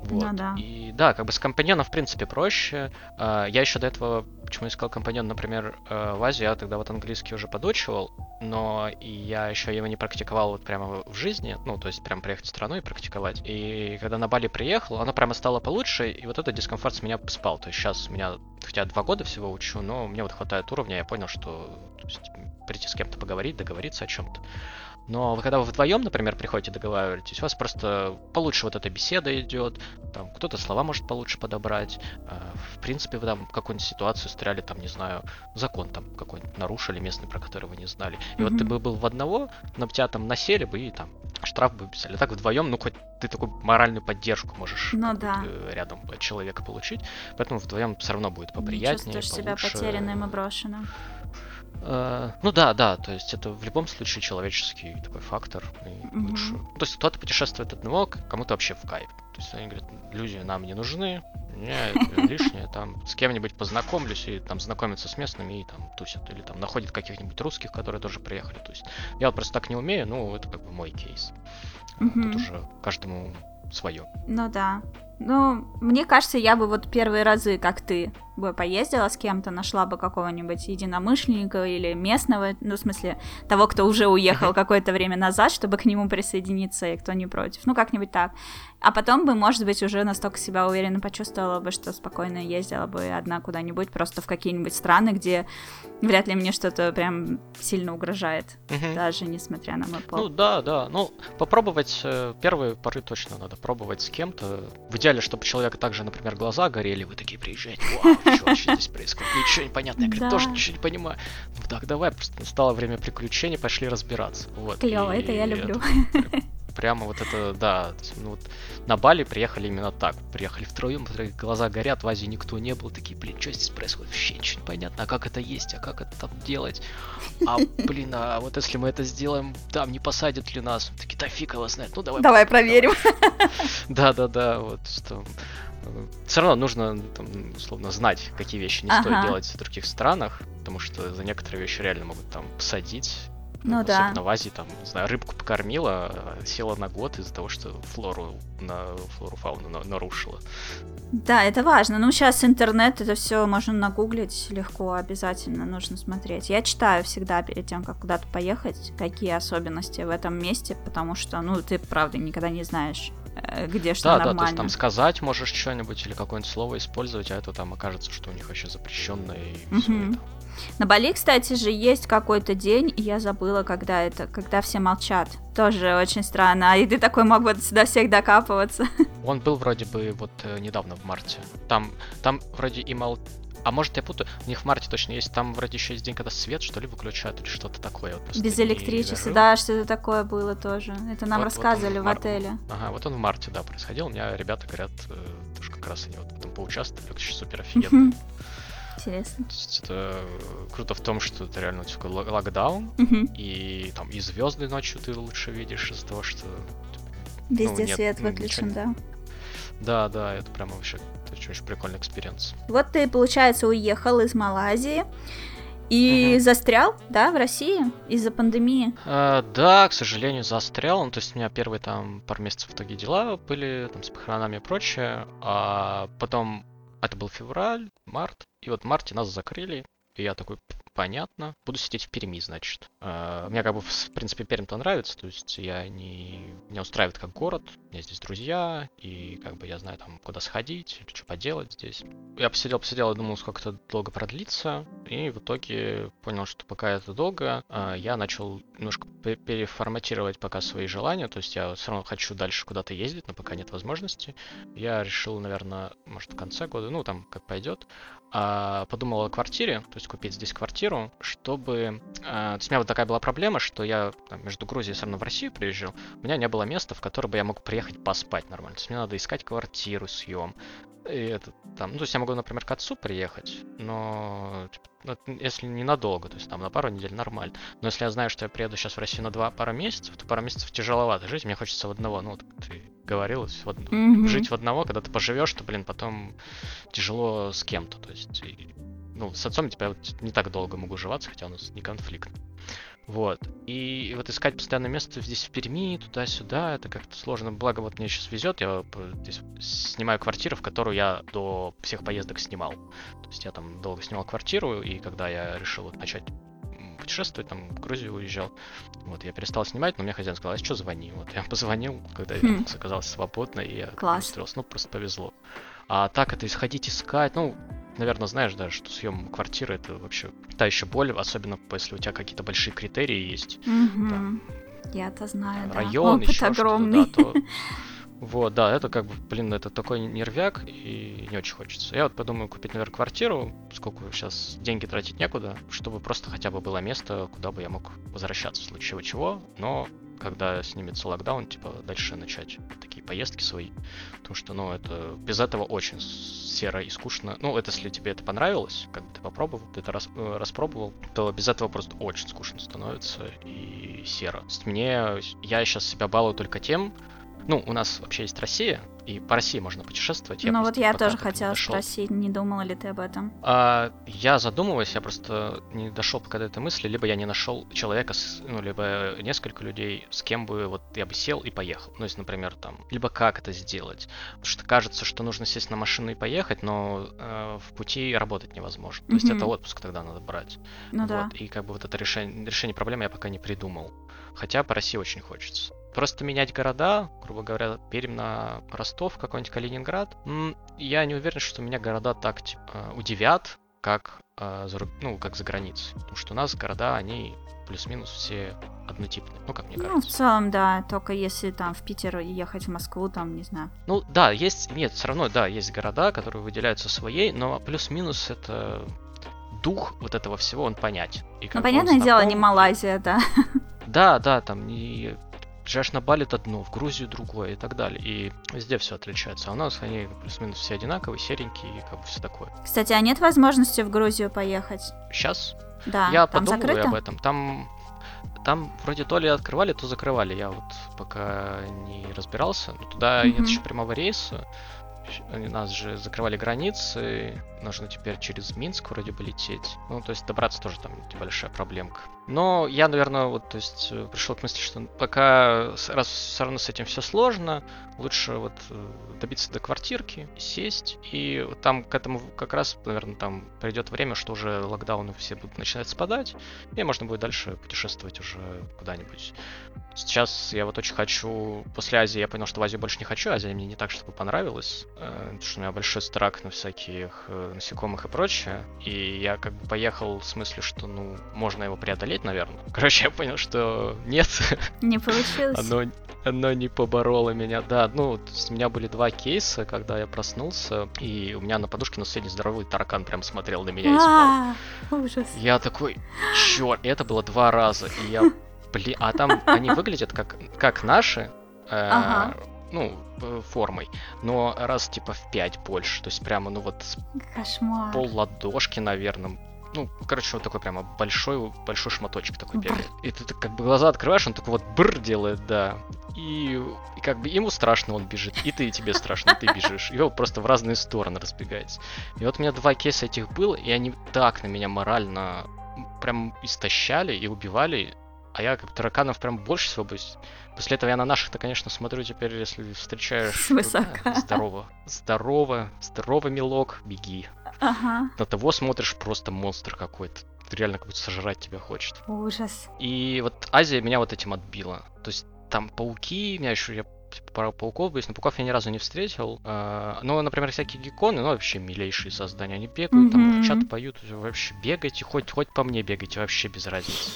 Вот. Ну, да. И да, как бы с компаньоном, в принципе, проще. А, я еще до этого, почему искал компаньон, например, э, в Азии, я тогда вот английский уже подучивал, но и я еще его не практиковал вот прямо в жизни, ну, то есть прям приехать в страну и практиковать. И когда на Бали приехал, оно прямо стало получше, и вот этот дискомфорт с меня спал. То есть сейчас у меня, хотя два года всего учу, но мне вот хватает уровня, я понял, что прийти с кем-то поговорить, договориться о чем-то Но когда вы вдвоем, например, приходите договариваетесь, у вас просто получше вот эта беседа идет, там кто-то слова может получше подобрать. А, в принципе, вы там какую-нибудь ситуацию стреляли, там, не знаю, закон там какой-нибудь нарушили местный, про который вы не знали. И mm-hmm. вот ты бы был в одного, на тебя там насели бы и там штраф бы писали. А так вдвоем, ну хоть ты такую моральную поддержку можешь ну, да. Э, рядом человека получить. Поэтому вдвоем все равно будет поприятнее. Не чувствуешь получше. себя потерянным и брошенным. Uh, ну да, да, то есть это в любом случае человеческий такой фактор. И mm-hmm. лучше. То есть кто-то путешествует одного, кому-то вообще в кайф. То есть они говорят, люди нам не нужны, не, (laughs) лишнее, там с кем-нибудь познакомлюсь и там знакомиться с местными и там тусят. Или там находят каких-нибудь русских, которые тоже приехали. То есть я вот просто так не умею, ну это как бы мой кейс. Mm-hmm. Тут уже каждому свое. Ну да. Ну, мне кажется, я бы вот первые разы, как ты, бы поездила с кем-то, нашла бы какого-нибудь единомышленника или местного, ну, в смысле, того, кто уже уехал какое-то время назад, чтобы к нему присоединиться, и кто не против. Ну, как-нибудь так. А потом бы, может быть, уже настолько себя уверенно почувствовала бы, что спокойно ездила бы одна куда-нибудь, просто в какие-нибудь страны, где вряд ли мне что-то прям сильно угрожает, угу. даже несмотря на мой пол. Ну да, да. Ну, попробовать э, первые поры точно надо пробовать с кем-то. В идеале, чтобы человека также, например, глаза горели, вы такие приезжаете, вау, (laughs) что вообще здесь происходит? Ничего не понятно. Я говорю, тоже ничего не понимаю. Ну так, давай, просто настало время приключений, пошли разбираться. Вот. Клево, это я люблю. Прямо вот это, да, ну, вот на Бали приехали именно так. Приехали втроем, глаза горят, в Азии никто не был, такие, блин, что здесь происходит? Вообще ничего не понятно, а как это есть, а как это там делать? А, блин, а вот если мы это сделаем, там не посадят ли нас? Такие, да фиг его знает, ну давай. Давай проверим. Да-да-да, вот что все равно нужно, там, условно, знать, какие вещи не ага. стоит делать в других странах, потому что за некоторые вещи реально могут там посадить. Ну Особенно да. в Азии, там, не знаю, рыбку покормила, села на год из-за того, что флору на флору фауну на, нарушила. Да, это важно. Ну, сейчас интернет, это все можно нагуглить легко, обязательно нужно смотреть. Я читаю всегда перед тем, как куда-то поехать, какие особенности в этом месте, потому что, ну, ты, правда, никогда не знаешь, Э, где что да, нормально. Да, то есть там сказать можешь что-нибудь или какое-нибудь слово использовать, а это там окажется, что у них вообще запрещенное и угу. все это. На Бали, кстати же, есть какой-то день, и я забыла, когда это, когда все молчат. Тоже очень странно. И ты такой мог бы сюда всех докапываться. (laughs) Он был вроде бы вот э, недавно в марте. Там, там вроде и мол... А может я путаю? У них в марте точно есть. Там вроде еще есть день, когда свет, что ли, выключают или что-то такое. Вот Без электричества, да, что-то такое было тоже. Это нам вот, рассказывали вот в мар... отеле. Ага, вот он в марте, да, происходил. У меня ребята говорят, э, тоже как раз они вот там поучаствовали, вообще супер (laughs) офигенно. Интересно. То есть это круто в том, что это реально такой локдаун, и там и звезды ночью ты лучше видишь из-за того, что Везде ну, нет, свет выключен, ничего... да. Да, да, это прямо вообще очень, очень прикольный experience. Вот ты, получается, уехал из Малайзии и угу. застрял, да, в России из-за пандемии? А, да, к сожалению, застрял. Ну, то есть у меня первые там пару месяцев в итоге дела были, там, с похоронами и прочее. А потом, это был февраль, март, и вот в марте нас закрыли, и я такой, понятно. Буду сидеть в Перми, значит. Uh, мне как бы, в принципе, Пермь-то нравится, то есть я не... Меня устраивает как город, у меня здесь друзья, и как бы я знаю там, куда сходить, что поделать здесь. Я посидел, посидел и думал, сколько это долго продлится, и в итоге понял, что пока это долго, uh, я начал немножко переформатировать пока свои желания, то есть я все равно хочу дальше куда-то ездить, но пока нет возможности. Я решил, наверное, может, в конце года, ну, там, как пойдет, uh, подумал о квартире, то есть купить здесь квартиру, квартиру, чтобы... Э, то есть у меня вот такая была проблема, что я там, между Грузией и все равно в Россию приезжал, у меня не было места, в которое бы я мог приехать поспать нормально. То есть мне надо искать квартиру, съем. И это там, ну, то есть я могу, например, к отцу приехать, но типа, ну, если ненадолго, то есть там на пару недель нормально. Но если я знаю, что я приеду сейчас в Россию на два пару месяцев, то пару месяцев тяжеловато жить, мне хочется в одного, ну, ты говорил, в од... mm-hmm. жить в одного, когда ты поживешь, то, блин, потом тяжело с кем-то, то есть ну, с отцом типа, я вот не так долго могу уживаться, хотя у нас не конфликт. Вот. И вот искать постоянное место здесь в Перми, туда-сюда, это как-то сложно. Благо, вот мне сейчас везет, я здесь снимаю квартиру, в которую я до всех поездок снимал. То есть я там долго снимал квартиру, и когда я решил вот начать путешествовать, там, в Грузию уезжал. Вот, я перестал снимать, но мне хозяин сказал, а что звони? Вот, я (laughs) позвонил, когда хм. я оказался свободно, и я Класс. устроился. Ну, просто повезло. А так это исходить искать, ну, наверное, знаешь, да, что съем квартиры это вообще та еще боль, особенно если у тебя какие-то большие критерии есть. Mm-hmm. Я-то знаю, да. район, Опыт еще огромный. что-то, да, то... (laughs) Вот, да, это как бы, блин, это такой нервяк, и не очень хочется. Я вот подумаю купить, наверное, квартиру, сколько сейчас деньги тратить некуда, чтобы просто хотя бы было место, куда бы я мог возвращаться в случае чего, но когда снимется локдаун, типа, дальше начать такие поездки свои. Потому что, ну, это без этого очень серо и скучно. Ну, это если тебе это понравилось, как бы ты попробовал, ты это рас, э, распробовал, то без этого просто очень скучно становится и серо. Мне, я сейчас себя балую только тем, ну, у нас вообще есть Россия, и по России можно путешествовать. ну вот я тоже хотела дошел. спросить, не думала ли ты об этом? А, я задумываюсь, я просто не дошел пока до этой мысли, либо я не нашел человека, с, ну, либо несколько людей, с кем бы вот я бы сел и поехал. Ну, если, например, там, либо как это сделать. Потому что кажется, что нужно сесть на машину и поехать, но э, в пути работать невозможно. То есть это отпуск тогда надо брать. Ну да. Вот, и как бы вот это решение, решение проблемы я пока не придумал. Хотя по России очень хочется. Просто менять города, грубо говоря, Пермь на Ростов, какой-нибудь Калининград, я не уверен, что меня города так типа, удивят, как, э, ну, как за границей. Потому что у нас города, они плюс-минус все однотипные, ну, как мне Ну, в кажется. целом, да, только если там в Питер ехать в Москву, там, не знаю. Ну, да, есть, нет, все равно, да, есть города, которые выделяются своей, но плюс-минус это дух вот этого всего, он понятен. И Ну, он понятное дело, не знаком. Малайзия, да. Да, да, там не приезжаешь на Бали это одно, в Грузию другое и так далее. И везде все отличается. А у нас они плюс-минус все одинаковые, серенькие и как бы все такое. Кстати, а нет возможности в Грузию поехать? Сейчас Да, я там подумываю закрыто? об этом. Там, там вроде то ли открывали, то закрывали. Я вот пока не разбирался. Но туда Мгм. нет еще прямого рейса. Нас же закрывали границы, нужно теперь через Минск вроде бы лететь. Ну, то есть добраться тоже там небольшая проблемка. Но я, наверное, вот, то есть, э, пришел к мысли, что пока, раз все равно с этим все сложно, лучше вот э, добиться до квартирки, сесть, и там к этому как раз, наверное, там придет время, что уже локдауны все будут начинать спадать, и можно будет дальше путешествовать уже куда-нибудь. Сейчас я вот очень хочу, после Азии я понял, что в Азию больше не хочу, Азия мне не так, чтобы понравилась, э, потому что у меня большой страх на всяких насекомых и прочее, и я как бы поехал в смысле, что, ну, можно его преодолеть, наверное. Короче, (laughs) я понял, что нет, Не получилось? оно, оно не побороло меня. Да, ну, у меня были два кейса, когда я проснулся, и у меня на подушке на соседней здоровый таракан прям смотрел на меня и спал. А, Ужас. Я такой, черт, это было два раза, и я, (laughs) блин, а там они выглядят как, как наши, э, Ага. ну, э, формой, но раз типа в пять больше, то есть прямо, ну вот Кошмар. пол ладошки, наверное, ну, короче, вот такой прямо большой, большой шматочек такой бегает. И ты как бы глаза открываешь, он такой вот бр делает, да. И, и как бы ему страшно, он бежит, и ты, и тебе страшно, и ты бежишь. И вы просто в разные стороны разбегаетесь. И вот у меня два кейса этих было, и они так на меня морально прям истощали и убивали. А я как тараканов прям больше всего боюсь. После этого я на наших-то, конечно, смотрю теперь, если встречаешь... Свысока. «Да, Здорово. Здорово. Здорово, милок. Беги. Ага. На того смотришь просто монстр какой-то. Реально как будто сожрать тебя хочет. Ужас. И вот Азия меня вот этим отбила. То есть там пауки, меня еще я типа, пара пауков боюсь, но пауков я ни разу не встретил. Ну, например, всякие гекконы, ну, вообще милейшие создания. Они бегают, там Мгм. кричат, поют, вообще бегайте, хоть, хоть по мне бегайте, вообще без разницы.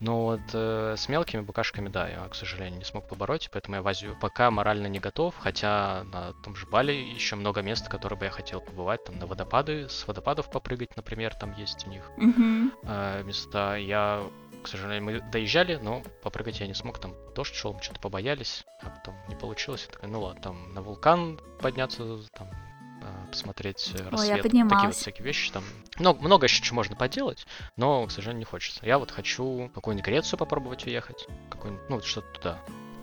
Но вот э, с мелкими букашками, да, я, к сожалению, не смог побороть, поэтому я в Азию пока морально не готов, хотя на том же Бали еще много мест, которые бы я хотел побывать, там на водопады, с водопадов попрыгать, например, там есть у них э, места. Я, к сожалению, мы доезжали, но попрыгать я не смог. Там дождь шел, мы что-то побоялись, а потом не получилось. Я такой, ну ладно, там на вулкан подняться, там э, посмотреть э, рассвет. Такие вот всякие вещи там. Много, много еще чего можно поделать, но, к сожалению, не хочется. Я вот хочу в какую-нибудь Грецию попробовать уехать. Какой-нибудь, ну, вот что-то туда,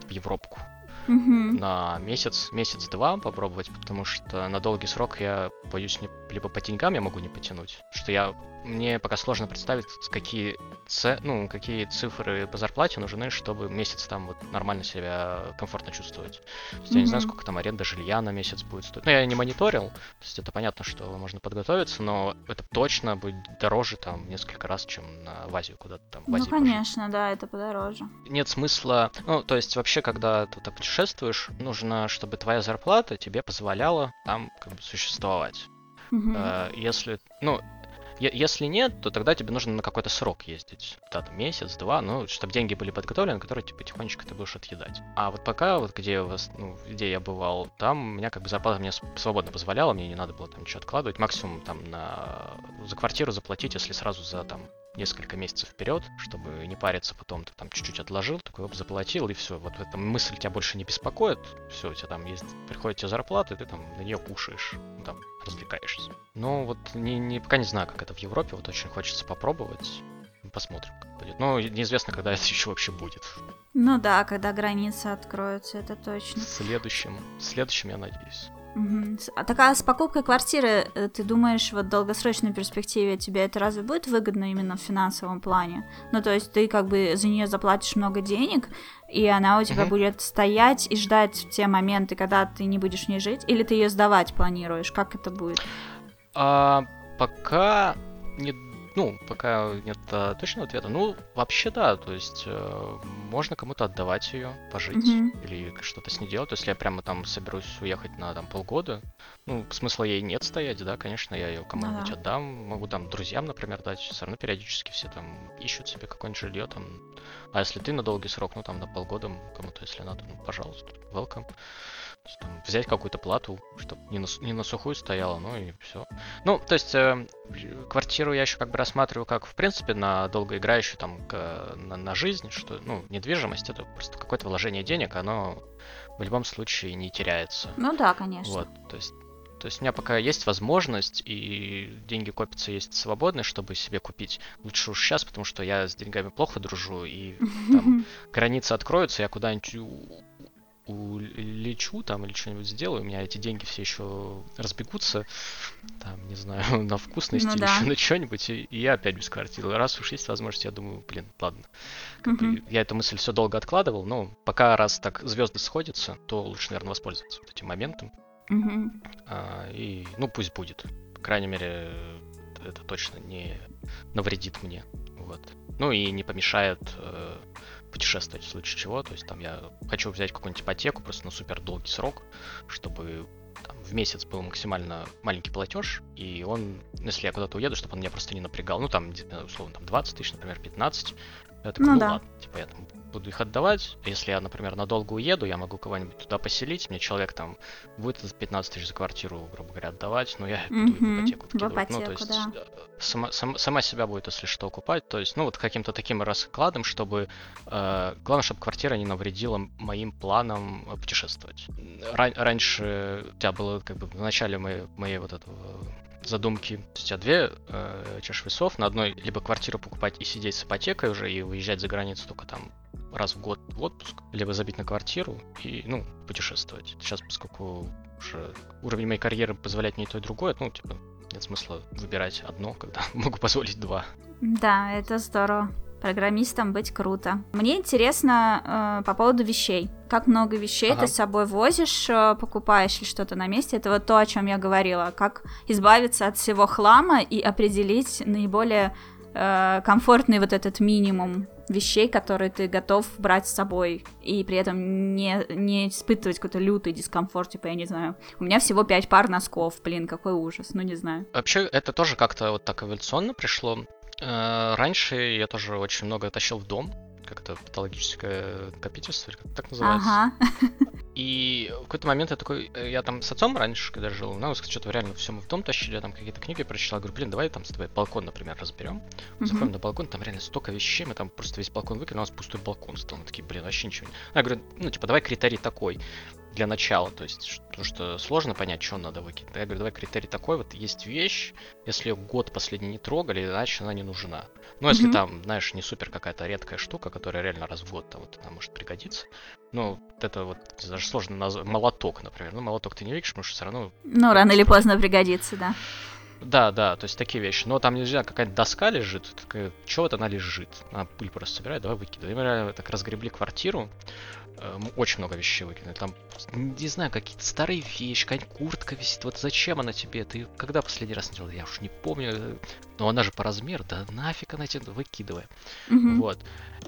в Европку Мгм. на месяц, месяц-два попробовать, потому что на долгий срок я боюсь не, либо по деньгам я могу не потянуть, что я мне пока сложно представить, какие ц, ну, какие цифры по зарплате нужны, чтобы месяц там вот нормально себя комфортно чувствовать. То есть я не знаю, сколько там аренда жилья на месяц будет стоить. Ну, я не мониторил, то есть это понятно, что можно подготовиться, но это точно будет дороже там несколько раз, чем на в Азию куда-то там в Ну, Азии пожить конечно, да, это подороже. нет смысла, ну, то есть вообще, когда ты так путешествуешь, нужно, чтобы твоя зарплата тебе позволяла там как бы существовать. Э, Если, ну, Если нет, то тогда тебе нужно на какой-то срок ездить. Да, там месяц, два, ну, чтобы деньги были подготовлены, которые типа тихонечко ты будешь отъедать. А вот пока, вот где, вас, ну, где я бывал, там у меня как бы зарплата мне свободно позволяла, мне не надо было там ничего откладывать. Максимум там на за квартиру заплатить, если сразу за там несколько месяцев вперед, чтобы не париться потом, ты там чуть-чуть отложил, такой оп, заплатил, и все. Вот эта мысль тебя больше не беспокоит, все, у тебя там есть, приходит тебе зарплата, и ты там на нее кушаешь, ну, там, развлекаешься. Но вот не, не, пока не знаю, как это в Европе, вот очень хочется попробовать. Посмотрим, как будет. Но неизвестно, когда это (laughs) еще вообще будет. Ну да, когда границы откроются, это точно. В следующем, в следующем я надеюсь. Угу. А такая с покупкой квартиры, э, ты думаешь, вот в долгосрочной перспективе тебе это разве будет выгодно именно в финансовом плане? Ну, то есть ты как бы за нее заплатишь много денег, и она у тебя угу. будет стоять и ждать те моменты, когда ты не будешь в ней жить, или ты ее сдавать планируешь? Как это будет? А, пока не ну, пока нет а, точного ответа. Ну, вообще да, то есть э, можно кому-то отдавать ее, пожить mm-hmm. или что-то с ней делать. То есть, если я прямо там соберусь уехать на там полгода, ну, смысла ей нет стоять, да, конечно, я ее кому-нибудь mm-hmm. отдам. Могу там друзьям, например, дать. Все равно периодически все там ищут себе какое-нибудь жилье там. А если ты на долгий срок, ну там на полгода кому-то, если надо, ну, пожалуйста, welcome там, взять какую-то плату, чтобы не на, не на сухую стояла, ну и все. Ну, то есть э, квартиру я еще как бы рассматриваю как, в принципе, на долгоиграющую там к, на, на жизнь, что, ну, недвижимость это просто какое-то вложение денег, оно в любом случае не теряется. Ну да, конечно. Вот, то есть то есть у меня пока есть возможность, и деньги копятся, есть свободные, чтобы себе купить. Лучше уж сейчас, потому что я с деньгами плохо дружу, и там (laughs) границы откроются, я куда-нибудь улечу там или что-нибудь сделаю, у меня эти деньги все еще разбегутся, там, не знаю, (laughs) на вкусности ну, или да. еще на что-нибудь, и, и я опять без квартиры. Раз уж есть возможность, я думаю, блин, ладно. Как угу. я эту мысль все долго откладывал, но пока раз так звезды сходятся, то лучше, наверное, воспользоваться вот этим моментом. Угу. А, и, ну, пусть будет. По крайней мере, это точно не навредит мне. Вот. Ну и не помешает э, путешествовать в случае чего. То есть там я хочу взять какую-нибудь ипотеку просто на супер долгий срок, чтобы там, в месяц был максимально маленький платеж, и он, если я куда-то уеду, чтобы он меня просто не напрягал, ну там, условно, там 20 тысяч, например, 15, я такой, ну, ну да. ладно, типа я там буду их отдавать. Если я, например, надолго уеду, я могу кого-нибудь туда поселить, мне человек там будет 15 тысяч за квартиру, грубо говоря, отдавать, но я буду mm-hmm. ипотеку вкидывать. В ипотеку, ну, то есть да. сама, сама, сама себя будет, если что, окупать. То есть, ну, вот каким-то таким раскладом, чтобы... Э, главное, чтобы квартира не навредила моим планам путешествовать. Ран- раньше у тебя было как бы в начале моей, моей вот этого задумки. у тебя две э, чаши весов. На одной либо квартиру покупать и сидеть с ипотекой уже и выезжать за границу только там раз в год в отпуск, либо забить на квартиру и, ну, путешествовать. Сейчас, поскольку уже уровень моей карьеры позволяет мне и то, и другое, ну, типа, нет смысла выбирать одно, когда (laughs) могу позволить два. Да, это здорово. Программистом быть круто. Мне интересно э, по поводу вещей. Как много вещей ага. ты с собой возишь, э, покупаешь ли что-то на месте? Это вот то, о чем я говорила. Как избавиться от всего хлама и определить наиболее э, комфортный вот этот минимум вещей, которые ты готов брать с собой, и при этом не, не испытывать какой-то лютый дискомфорт, типа, я не знаю, у меня всего пять пар носков, блин, какой ужас, ну не знаю. Вообще, это тоже как-то вот так эволюционно пришло. Э, раньше я тоже очень много тащил в дом, как это патологическое накопительство, или как так называется. Ага. (laughs) И в какой-то момент я такой, э, я там с отцом раньше, когда жил, ну, что-то реально все мы в дом тащили, я там какие-то книги прочитал, говорю, блин, давай там с тобой балкон, например, разберем. Mm-hmm. Заходим на балкон, там реально столько вещей, мы там просто весь балкон выкинули, у нас пустой балкон стал. Мы такие, блин, вообще ничего не... Я говорю, ну, типа, давай критерий такой для начала, то есть, потому что сложно понять, что надо выкинуть. Я говорю, давай критерий такой, вот есть вещь, если ее год последний не трогали, иначе она не нужна. Ну, если mm-hmm. там, знаешь, не супер какая-то редкая штука, которая реально раз в год там вот она может пригодиться. Ну, это вот даже сложно назвать. Молоток, например. Ну, молоток ты не видишь, потому что все равно... Ну, рано или поздно пригодится, да. Да, да, то есть такие вещи. Но там нельзя, какая-то доска лежит, такая, чего вот она лежит? Она пыль просто собирает, давай выкидывай. Мы так разгребли квартиру, Э, очень много вещей выкинули. Там, не знаю, какие-то старые вещи, какая-нибудь куртка висит. Вот зачем она тебе? Ты когда последний раз надела? Я уж не помню. Но она же по размеру, да нафиг она тебе выкидывай. Mm-hmm. Вот.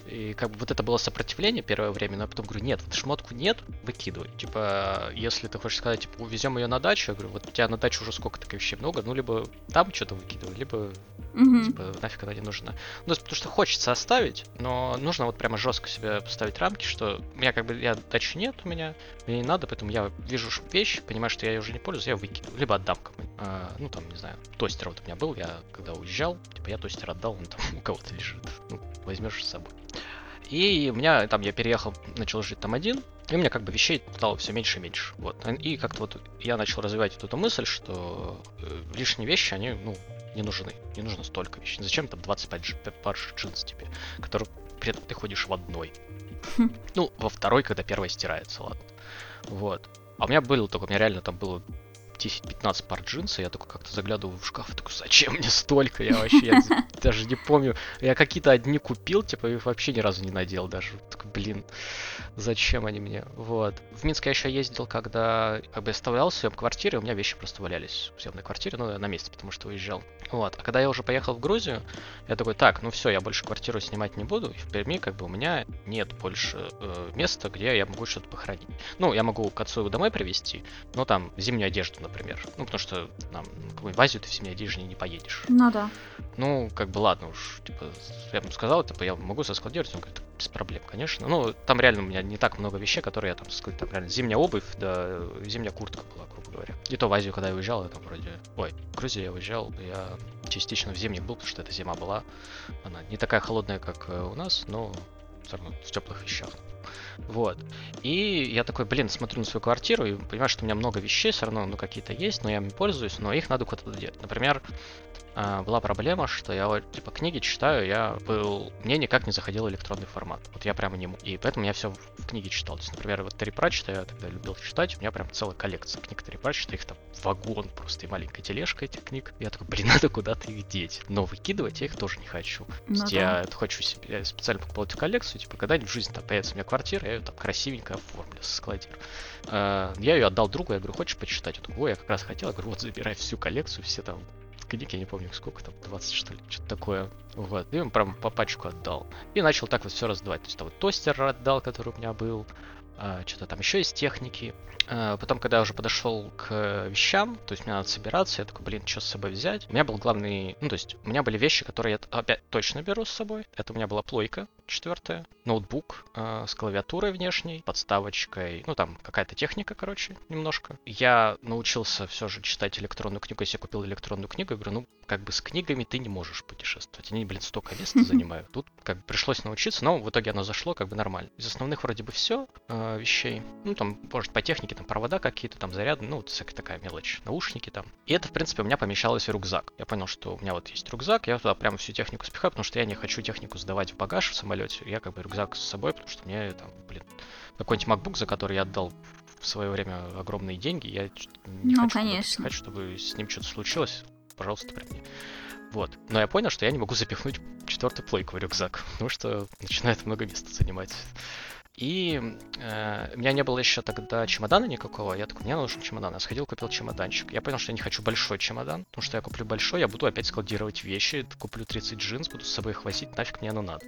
И как бы вот это было сопротивление первое время, но я потом говорю, нет, вот шмотку нет, выкидывай. Типа, если ты хочешь сказать, типа, увезем ее на дачу, я говорю, вот у тебя на дачу уже сколько таких вещей много, ну, либо там что-то выкидывай, либо Мгм. Типа, нафиг она не нужна. Ну, потому что хочется оставить, но нужно вот прямо жестко себе поставить рамки, что у меня как бы, я дачи нет у меня, мне не надо, поэтому я вижу вещь, понимаю, что я ее уже не пользуюсь, я выкину, либо отдам кому-нибудь. А, ну, там, не знаю, тостер вот у меня был, я когда уезжал, типа, я тостер отдал, он там у кого-то лежит. Ну, возьмешь с собой. И у меня там, я переехал, начал жить там один, и у меня как бы вещей стало все меньше и меньше. Вот. И как-то вот я начал развивать вот эту мысль, что э, лишние вещи, они, ну, не нужны. Не нужно столько вещей. Зачем там 25 дж- п- пар джинс тебе, которые при этом ты ходишь в одной. (laughs) Ну, во второй, когда первая стирается, ладно. Вот. А у меня было только, у меня реально там было 10-15 пар джинсов, я такой как-то заглядываю в шкаф, такой, зачем мне столько? Я вообще я (laughs) даже не помню. Я какие-то одни купил, типа, их вообще ни разу не надел даже. Такой, блин, зачем они мне? Вот. В Минск я еще ездил, когда как бы оставлял в своем квартире, у меня вещи просто валялись в съемной квартире, ну, я на месте, потому что уезжал. Вот. А когда я уже поехал в Грузию, я такой, так, ну все, я больше квартиру снимать не буду, и в Перми как бы у меня нет больше э, места, где я могу что-то похоронить. Ну, я могу к отцу его домой привезти, ну, там, зимнюю одежду, например. Ну, потому что ну, в Азию ты в зимней одежде не поедешь. Ну да. Ну, как бы ладно уж, типа, я ему сказал, типа, я могу соскладировать, он говорит, без проблем, конечно. Ну, там реально у меня не так много вещей, которые я там складываю, там реально зимняя обувь, да, зимняя куртка была, грубо говоря. И то в Азию, когда я уезжал, я там вроде, ой, в Грузию я уезжал, я частично в зимних был, потому что эта зима была, она не такая холодная, как э, у нас, но все равно в теплых вещах. Вот. И я такой, блин, смотрю на свою квартиру и понимаю, что у меня много вещей все равно, ну, какие-то есть, но я ими пользуюсь, но их надо куда-то деть. Например, а, была проблема, что я типа, книги читаю, я был... Мне никак не заходил электронный формат. Вот я прямо не. И поэтому я все в книге читал. То есть, например, вот Терри Пратчета я тогда любил читать, у меня прям целая коллекция книг Терри Пратчета, их там вагон просто и маленькая тележка этих книг. Я такой, блин, (laughs) надо куда-то их деть. Но выкидывать я их тоже не хочу. То Ну есть да. я хочу себе я специально покупал эту коллекцию, типа, когда-нибудь в жизни там появится у меня квартира, я ее там красивенько оформлю, складирую. А, Я ее отдал другу, я говорю, хочешь почитать? Он такой, ой, я как раз хотел, я говорю, вот забирай всю коллекцию, все там книг, я не помню сколько там, 20 что ли, что-то такое. Вот, и он прям по пачку отдал. И начал так вот все раздавать. То есть там вот тостер отдал, который у меня был, что-то там еще из техники. А, Потом, когда я уже подошел к вещам, то есть мне надо собираться, я такой, блин, что с собой взять? У меня был главный, ну, то есть у меня были вещи, которые я опять точно беру с собой. Это у меня была плойка четвертая, ноутбук а, с клавиатурой внешней, подставочкой, ну, там какая-то техника, короче, немножко. Я научился все же читать электронную книгу, если я купил электронную книгу, я говорю, ну, как бы с книгами ты не можешь путешествовать. Они, блин, столько места (laughs) занимают. Тут как бы пришлось научиться, но в итоге оно зашло как бы нормально. Из основных вроде бы все вещей. Ну, там, может, по технике, там, провода какие-то, там, заряды, ну, вот всякая такая мелочь, наушники там. И это, в принципе, у меня помещалось в рюкзак. Я понял, что у меня вот есть рюкзак, я туда прямо всю технику спихаю, потому что я не хочу технику сдавать в багаж в самолете. Я как бы рюкзак с собой, потому что мне там, блин, какой-нибудь MacBook, за который я отдал в свое время огромные деньги, я не Ну, хочу конечно. чтобы с ним что-то случилось. Пожалуйста, при мне. Вот. Но я понял, что я не могу запихнуть четвертую плойку в рюкзак, потому что начинает много места занимать. И э, у меня не было еще тогда чемодана никакого. Я такой, мне нужен чемодан. Я сходил, купил чемоданчик. Я понял, что я не хочу большой чемодан, потому что я куплю большой, я буду опять складировать вещи. Куплю 30 джинс, буду с собой их возить, нафиг мне оно надо.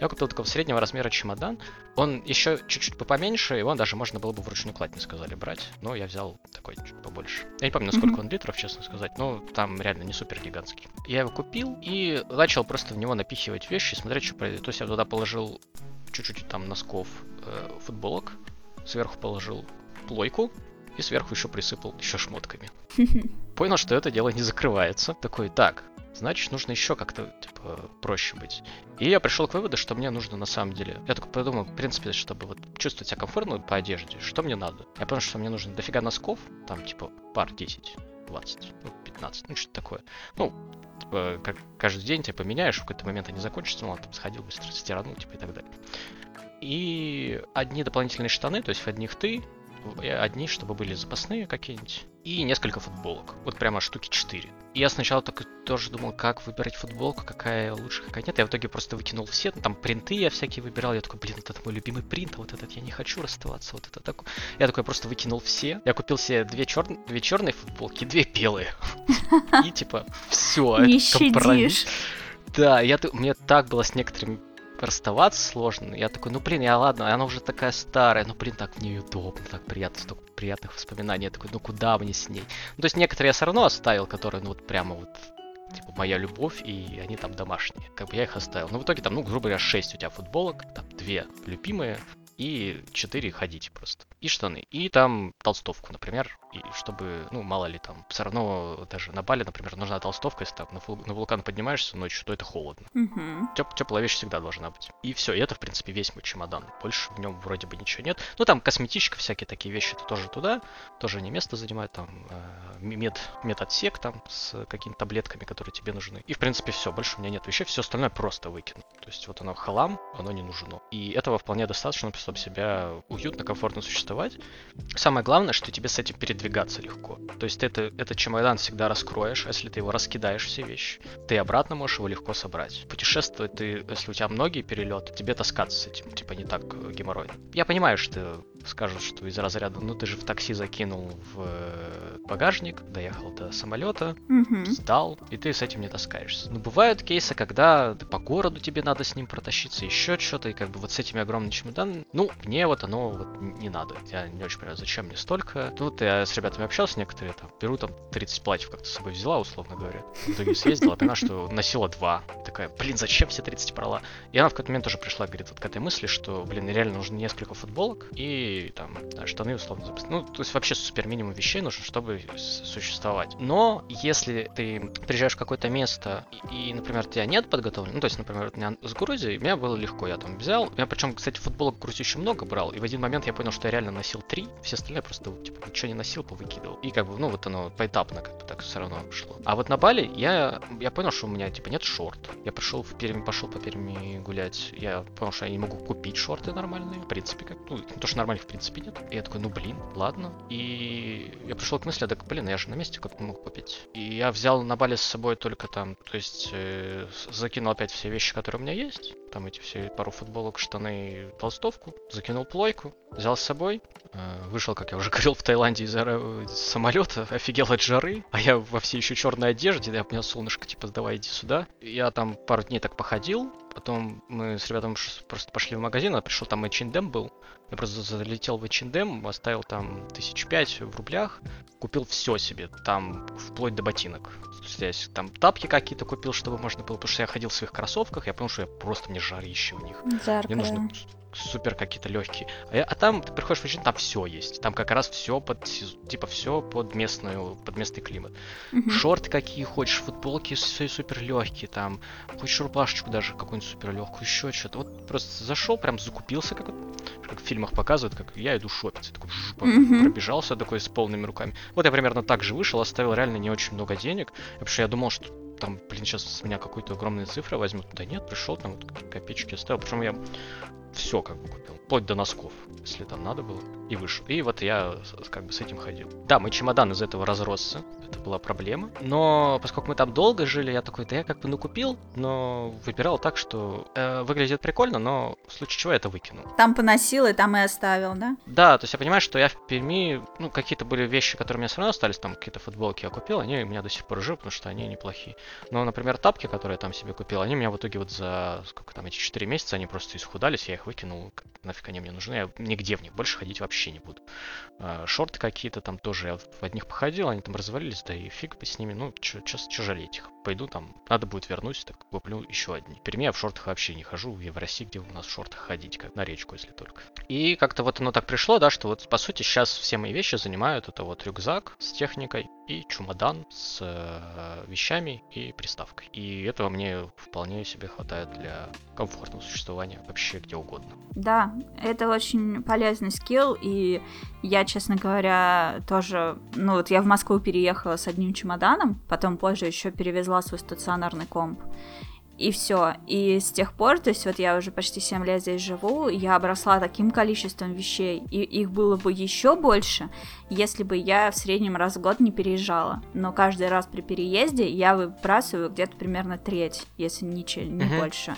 Я купил такого среднего размера чемодан. Он еще чуть-чуть поменьше, его даже можно было бы вручную кладь, мне сказали, брать. Но я взял такой чуть побольше. Я не помню, насколько Мгм. он литров, честно сказать, но там реально не супер гигантский. Я его купил и начал просто в него напихивать вещи, смотреть, что произойдет. То есть я туда положил чуть-чуть там носков, э, футболок, сверху положил плойку и сверху еще присыпал еще шмотками. (laughs) Понял, что это дело не закрывается. Такой, так, значит, нужно еще как-то, типа, проще быть. И я пришел к выводу, что мне нужно на самом деле... Я только подумал, в принципе, чтобы вот чувствовать себя комфортно по одежде, что мне надо. Я понял, что мне нужно дофига носков, там, типа, пар 10, 20, ну, 15, ну, что-то такое. Ну, типа, как каждый день, типа, меняешь, в какой-то момент они закончатся, ну, ладно, там, сходил быстро, стиранул, типа, и так далее. И одни дополнительные штаны, то есть в одних ты, одни, чтобы были запасные какие-нибудь, и несколько футболок. Вот прямо штуки 4. И я сначала только тоже думал, как выбирать футболку, какая лучше, какая нет. Я в итоге просто выкинул все, ну, там принты я всякие выбирал. Я такой, блин, вот это мой любимый принт, а вот этот я не хочу расставаться, вот это такой. Я такой просто выкинул все. Я купил себе две, чер... две черные футболки, две белые. (laughs) И типа, все, это компромисс. Да, я, мне так было с некоторыми расставаться сложно. Я такой, ну блин, я ладно, она уже такая старая, ну блин, так в ней удобно, так приятно, столько приятных воспоминаний. Я такой, ну куда мне с ней? Ну, то есть некоторые я все равно оставил, которые, ну вот прямо вот типа, моя любовь, и они там домашние. Как бы я их оставил. Но в итоге там, ну, грубо говоря, 6 у тебя футболок, там две любимые, и 4 ходите просто. И штаны. И там толстовку, например, и чтобы, ну, мало ли там, все равно даже на Бали, например, нужна толстовка, если там на, фул, на вулкан поднимаешься ночью, то это холодно. Угу. Теп, теплая вещь всегда должна быть. И все, и это, в принципе, весь мой чемодан. Больше в нем вроде бы ничего нет. Ну, там косметичка, всякие такие вещи, это тоже туда, тоже не место занимает, там э, мед, медотсек там с какими-то таблетками, которые тебе нужны. И, в принципе, все, больше у меня нет вещей, все остальное просто выкину. То есть вот оно халам, оно не нужно. И этого вполне достаточно, чтобы себя уютно, комфортно существовать. Самое главное, что тебе с этим передвигаться легко. То есть это, этот чемодан всегда раскроешь, а если ты его раскидаешь все вещи, ты обратно можешь его легко собрать. Путешествовать ты, если у тебя многие перелеты, тебе таскаться с этим, типа не так геморройно. Я понимаю, что скажут, что из разряда, ну ты же в такси закинул в э, багажник, доехал до самолета, Угу. сдал, и ты с этим не таскаешься. Но бывают кейсы, когда ты по городу тебе надо с ним протащиться, еще что-то, и как бы вот с этими огромными чемоданами, ну, мне вот оно вот не надо. Я не очень понимаю, зачем мне столько. Тут я с ребятами общался, некоторые там беру там 30 платьев как-то с собой взяла, условно говоря. В итоге съездила, поняла, что носила два. Такая, блин, зачем все 30 брала? И она в какой-то момент тоже пришла, говорит, вот к этой мысли, что, блин, реально нужно несколько футболок и там штаны условно. Ну, то есть вообще супер минимум вещей нужно, чтобы существовать. Но если ты приезжаешь в какое-то место и, например, тебя нет подготовлен, ну, то есть, например, у меня с Грузией, меня было легко, я там взял. Я причем, кстати, футболок в Грузии еще много брал, и в один момент я понял, что я реально носил три, все остальные просто, типа, ничего не носил, повыкидывал. И как бы, ну, вот оно поэтапно как так все равно шло. А вот на Бали я, я понял, что у меня, типа, нет шорт. Я пришел в Перми, пошел по Перми гулять, я понял, что я не могу купить шорты нормальные, в принципе, как, ну, то, что нормальных в принципе нет. И я такой, ну, блин, ладно. И я пришел к мысли, так, блин, я же на месте как мог купить. И я взял на Бали с собой только там, то есть э, закинул опять все вещи, которые у меня есть. Там эти все пару футболок, штаны, толстовку. Закинул плойку, взял с собой. э, вышел, как я уже (laughs) говорил, в Таиланде из, из самолета, офигел от жары. А я во всей еще черной одежде, я меня солнышко, типа, давай иди сюда. Я там пару дней так походил, Потом мы с ребятами просто пошли в магазин, а пришел там H&M был. Я просто залетел в H&M, оставил там тысяч пять в рублях, купил все себе, там вплоть до ботинок. Я там тапки какие-то купил, чтобы можно было, потому что я ходил в своих кроссовках, я понял, что я просто мне жарище в них. Жарко, Мне нужно супер какие-то легкие. А, я- а там ты приходишь в H&M, там все есть. Там как раз все под типа все под местную, под местный климат. Шорты какие хочешь, футболки все супер легкие, там, хочешь рубашечку даже какую-нибудь супер легкую, еще что-то. Вот просто зашел, прям закупился, как, вот- как в фильмах показывают, как я иду шопить. Такой Мгм. пробежался такой с полными руками. Вот я примерно так же вышел, оставил реально не очень много денег, потому что я думал, что там, блин, сейчас с меня какую-то огромную цифру возьмут. Да нет, пришел, там вот копеечки оставил. Причем я все как бы купил, вплоть до носков, если там надо было, и вышел. И вот я как бы с этим ходил. Да, мой чемодан из этого разросся, это была проблема. Но поскольку мы там долго жили, я такой, да я как бы накупил, но выбирал так, что э, выглядит прикольно, но в случае чего я это выкинул. Там поносил и там и оставил, да? Да, то есть я понимаю, что я в Перми, ну, какие-то были вещи, которые у меня все равно остались, там какие-то футболки я купил, они у меня до сих пор живы, потому что они неплохие. Но, например, тапки, которые я там себе купил, они у меня в итоге вот за, сколько там, эти 4 месяца, они просто исхудались, я их выкинул, как- нафиг они мне нужны, я нигде в них больше ходить вообще не буду. А, Шорты какие-то там тоже, я в одних походил, они там развалились, да и фиг бы с ними, ну, чё жалеть их. Пойду там, надо будет вернусь, так куплю еще одни. В я в шортах вообще не хожу, в России, где у нас в шортах ходить, как на речку, если только. И как-то вот оно так пришло, да, что вот по сути сейчас все мои вещи занимают это вот рюкзак с техникой и чемодан с э, вещами и приставкой. И этого мне вполне себе хватает для комфортного существования вообще где угодно. Да, это очень полезный скилл, и я, честно говоря, тоже, ну вот я в Москву переехала с одним чемоданом, потом позже еще перевезла свой стационарный комп. И все. И с тех пор, то есть вот я уже почти 7 лет здесь живу, я обросла таким количеством вещей, и их было бы еще больше, если бы я в среднем раз в год не переезжала. Но каждый раз при переезде я выбрасываю где-то примерно треть, если не, че- не Мгм. больше.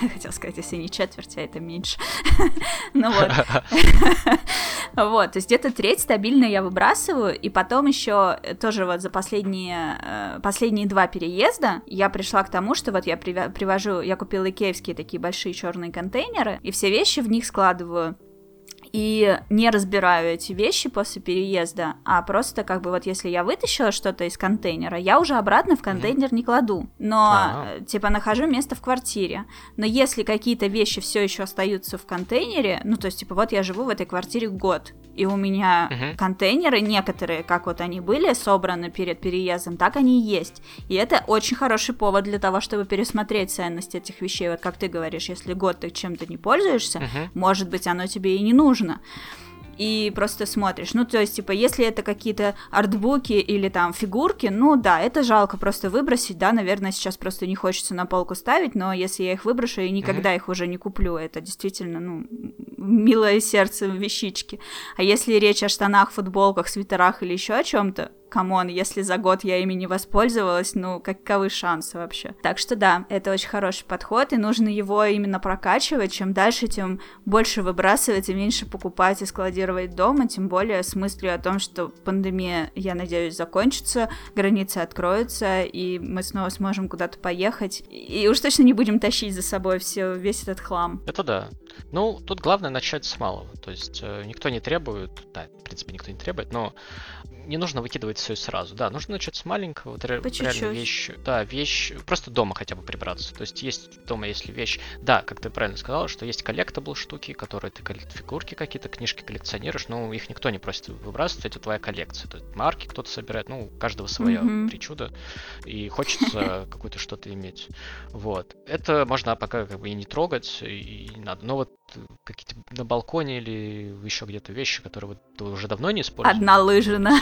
(laughs) Хотел сказать, если не четверть, а это меньше. (laughs) Ну вот. (laughs) Вот, то есть где-то треть стабильно я выбрасываю, и потом еще тоже вот за последние, э, последние два переезда я пришла к тому, что вот я привожу, я купила икеевские такие большие черные контейнеры, и все вещи в них складываю. И не разбираю эти вещи после переезда, а просто как бы вот если я вытащила что-то из контейнера, я уже обратно в контейнер mm-hmm. не кладу, но А-а-а. типа нахожу место в квартире. Но если какие-то вещи все еще остаются в контейнере, ну то есть типа вот я живу в этой квартире год, и у меня uh-huh. контейнеры некоторые, как вот они были собраны перед переездом, так они и есть. И это очень хороший повод для того, чтобы пересмотреть ценность этих вещей. Вот как ты говоришь, если год ты чем-то не пользуешься, uh-huh. может быть, оно тебе и не нужно и просто смотришь. Ну, то есть, типа, если это какие-то артбуки или там фигурки, ну да, это жалко просто выбросить, да, наверное, сейчас просто не хочется на полку ставить, но если я их выброшу, я никогда mm-hmm. их уже не куплю. Это действительно, ну, милое сердце вещички. А если речь о штанах, футболках, свитерах или еще о чем-то, come on, если за год я ими не воспользовалась, ну, каковы шансы вообще? Так что да, это очень хороший подход, и нужно его именно прокачивать. Чем дальше, тем больше выбрасывать и меньше покупать и складировать дома, тем более с мыслью о том, что пандемия, я надеюсь, закончится, границы откроются, и мы снова сможем куда-то поехать, и уж точно не будем тащить за собой все, весь этот хлам. Это да. Ну, тут главное начать с малого. То есть э, никто не требует, да, в принципе, никто не требует, но не нужно выкидывать все сразу. Да, нужно начать с маленького. Вот ре- реально вещь. Да, вещь. Просто дома хотя бы прибраться. То есть есть дома, если вещь. Да, как ты правильно сказала, что есть collectable штуки, которые ты фигурки какие-то, книжки коллекционируешь, но их никто не просит выбрасывать, это твоя коллекция. То есть марки кто-то собирает, ну, у каждого своя mm-hmm. причуда. И хочется (laughs) какое-то что-то иметь. Вот. Это можно пока как бы и не трогать, и не надо. Но вот какие-то на балконе или еще где-то вещи, которые вот ты уже давно не используешь. Одна лыжина.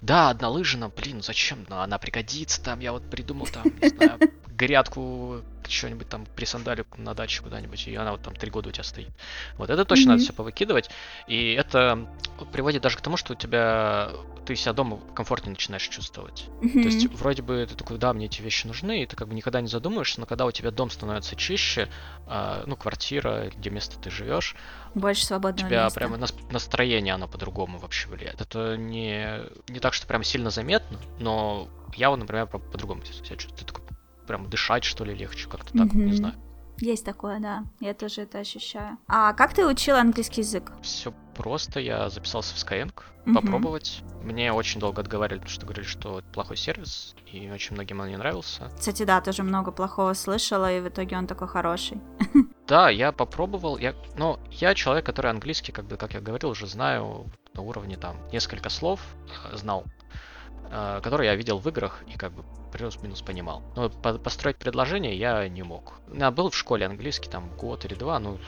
Да, одна лыжина, блин, зачем? Она пригодится там, я вот придумал там, не (laughs) знаю, грядку что-нибудь там присандалю на даче куда-нибудь, и она вот там три года у тебя стоит. Вот это точно mm-hmm. надо все повыкидывать. И это приводит даже к тому, что у тебя ты себя дома комфортнее начинаешь чувствовать. Mm-hmm. То есть вроде бы ты такой, да, мне эти вещи нужны, и ты как бы никогда не задумываешься, но когда у тебя дом становится чище, э, ну, квартира, где место ты живешь, больше свободного у тебя места. прямо настроение, оно по-другому вообще влияет. Это не, не так, что прям сильно заметно, но я вот, например, по-другому себя чувствую. Ты такой прям дышать, что ли, легче, как-то так, mm-hmm. не знаю. Есть такое, да. Я тоже это ощущаю. А как ты учил английский язык? Все просто. Я записался в Skyeng mm-hmm. попробовать. Мне очень долго отговаривали, потому что говорили, что это плохой сервис, и очень многим он не нравился. Кстати, да, тоже много плохого слышала, и в итоге он такой хороший. (laughs) Да, я попробовал. Я, но я человек, который английский, как бы, как я говорил, уже знаю на уровне там несколько слов, э, знал который я видел в играх и как бы плюс-минус понимал. Но построить предложение я не мог. Я был в школе английский там год или два, ну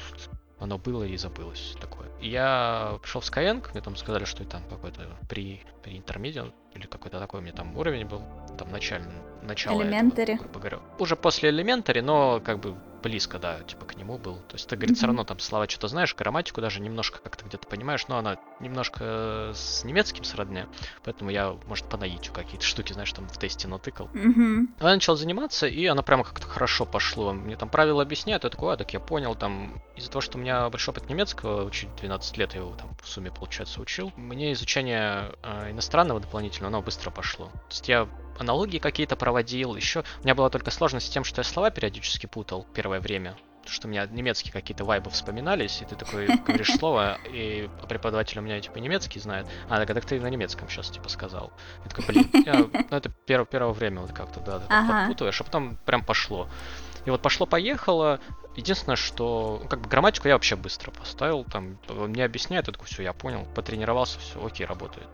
оно было и забылось такое. Я пришел в Skyeng, мне там сказали, что там какой-то при, при интермедиа или какой-то такой мне там уровень был, там начальный, начало Elementary. этого, грубо говоря. Уже после Elementary, но как бы близко, да, типа к нему был. То есть ты, говорит, mm-hmm. все равно там слова что-то знаешь, грамматику даже немножко как-то где-то понимаешь, но она немножко с немецким сродня, поэтому я, может, по наитию какие-то штуки, знаешь, там в тесте натыкал. Mm-hmm. Я начал заниматься, и она прямо как-то хорошо пошло. Мне там правила объясняют, я такой, а, так я понял, там, из-за того, что у меня большой опыт немецкого, учить 12 лет я его там в сумме, получается, учил, мне изучение э, иностранного дополнительно, оно быстро пошло. То есть я аналогии какие-то проводил. Еще у меня была только сложность с тем, что я слова периодически путал первое время. Потому что у меня немецкие какие-то вайбы вспоминались, и ты такой (laughs) говоришь слово, и преподаватель у меня типа немецкий знает. А, так, так ты на немецком сейчас типа сказал. Я такой, блин, я, ну это первое, первое время вот как-то, да, ага. подпутываешь, а потом прям пошло. И вот пошло-поехало, Единственное, что как бы грамматику я вообще быстро поставил, там мне объясняют, я такой, все, я понял, потренировался, все, окей, работает.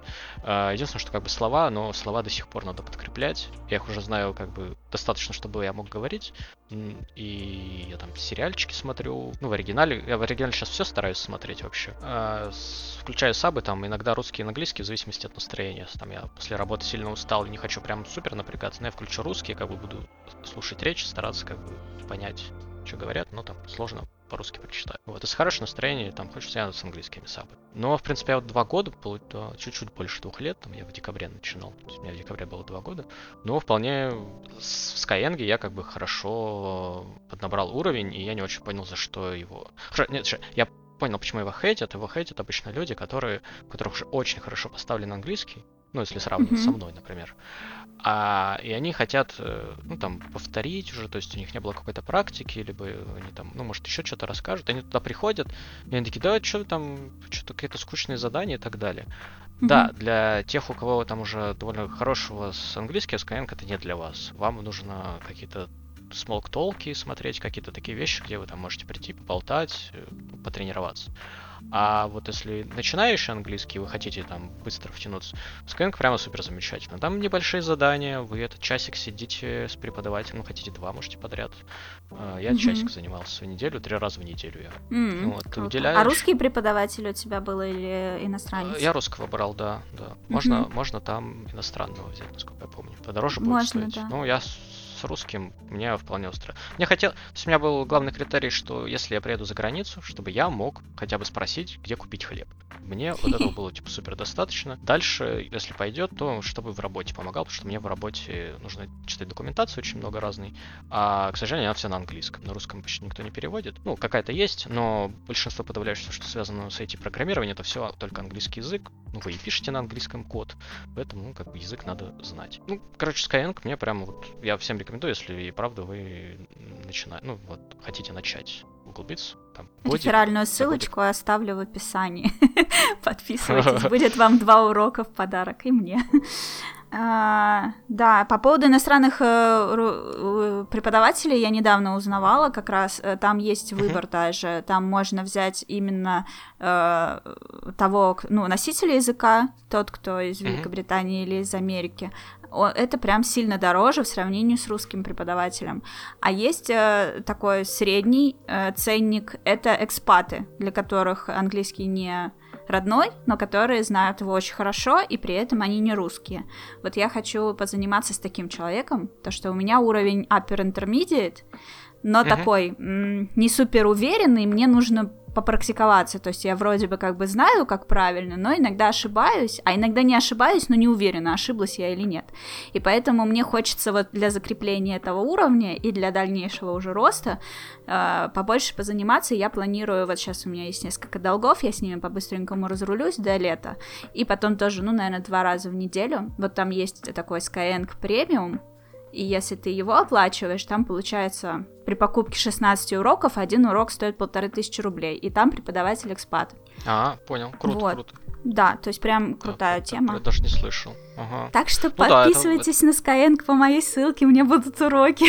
А, единственное, что как бы слова, но слова до сих пор надо подкреплять. Я их уже знаю как бы достаточно, чтобы я мог говорить. И я там сериальчики смотрю. Ну, в оригинале, я в оригинале сейчас все стараюсь смотреть вообще. А, включаю сабы, там иногда русский и английский, в зависимости от настроения. Там я после работы сильно устал не хочу прям супер напрягаться, но я включу русский, как бы буду слушать речь, стараться как бы понять что говорят, но там сложно по-русски прочитать. Вот, и с хорошим настроением там хочется я с английскими сабы. Но, в принципе, я вот два года, чуть-чуть больше двух лет, там я в декабре начинал, у меня в декабре было два года, но вполне в Skyeng я как бы хорошо поднабрал уровень, и я не очень понял, за что его... Хорошо, нет, я понял, почему его хейтят. Его хейтят обычно люди, которые, у которых уже очень хорошо поставлен английский, Ну, если сравнивать mm-hmm. со мной, например. А, и они хотят, э, ну, там, повторить уже, то есть у них не было какой-то практики, либо они там, ну, может, еще что-то расскажут. Они туда приходят, и они такие, да, что там, что-то какие-то скучные задания и так далее. Mm-hmm. Да, для тех, у кого там уже довольно хорошего с английским, Skyeng это не для вас. Вам нужно какие-то смолк толки смотреть, какие-то такие вещи, где вы там можете прийти поболтать, э, потренироваться. А вот если начинающий английский, вы хотите там быстро втянуться, Skyeng прямо супер замечательно. Там небольшие задания, вы этот часик сидите с преподавателем, хотите два, можете подряд. А, я mm-hmm. часик занимался в неделю, три раза в неделю я. Mm-hmm. Вот, уделяешь... А русский преподаватель у тебя был или иностранец? Я русского брал, да, да. Можно, mm-hmm. можно там иностранного взять, насколько я помню. Подороже будет можно, стоить. Да. Ну, я с русским меня вполне устраивает. Мне хотел... То есть у меня был главный критерий, что если я приеду за границу, чтобы я мог хотя бы спросить, где купить хлеб. Мне вот этого (laughs) было типа супер достаточно. Дальше, если пойдет, то чтобы в работе помогал, потому что мне в работе нужно читать документацию очень много разной. А, к сожалению, она вся на английском. На русском почти никто не переводит. Ну, какая-то есть, но большинство подавляющего, что связано с IT-программированием, это все только английский язык. Ну, вы и пишете на английском код, поэтому, ну, как бы язык надо знать. Ну, короче, Skyeng мне прямо вот, я всем рекомендую, если и правда вы начинаете, ну, вот, хотите начать углубиться. Там, Реферальную ссылочку я оставлю в описании. (laughs) Подписывайтесь, будет вам два урока в подарок и мне. А, да, по поводу иностранных э, преподавателей я недавно узнавала, как раз э, там есть выбор uh-huh. даже, там можно взять именно э, того, ну, носителя языка, тот, кто из Великобритании uh-huh. или из Америки, это прям сильно дороже в сравнении с русским преподавателем. А есть э, такой средний э, ценник, это экспаты, для которых английский не родной, но которые знают его очень хорошо, и при этом они не русские. Вот я хочу позаниматься с таким человеком, то что у меня уровень upper intermediate, но uh-huh. такой м- не супер уверенный, мне нужно попрактиковаться. То есть я вроде бы как бы знаю, как правильно, но иногда ошибаюсь, а иногда не ошибаюсь, но не уверена, ошиблась я или нет. И поэтому мне хочется вот для закрепления этого уровня и для дальнейшего уже роста э, побольше позаниматься. Я планирую, вот сейчас у меня есть несколько долгов, я с ними по-быстренькому разрулюсь до лета. И потом тоже, ну, наверное, два раза в неделю. Вот там есть такой Skyeng премиум, и если ты его оплачиваешь, там получается при покупке 16 уроков один урок стоит полторы тысячи рублей, и там преподаватель экспат. А, понял, круто, вот. круто. Да, то есть прям крутая да, тема. Я даже не слышал. Ага. Так что ну, подписывайтесь да, это... на Skyeng по моей ссылке, у меня будут уроки,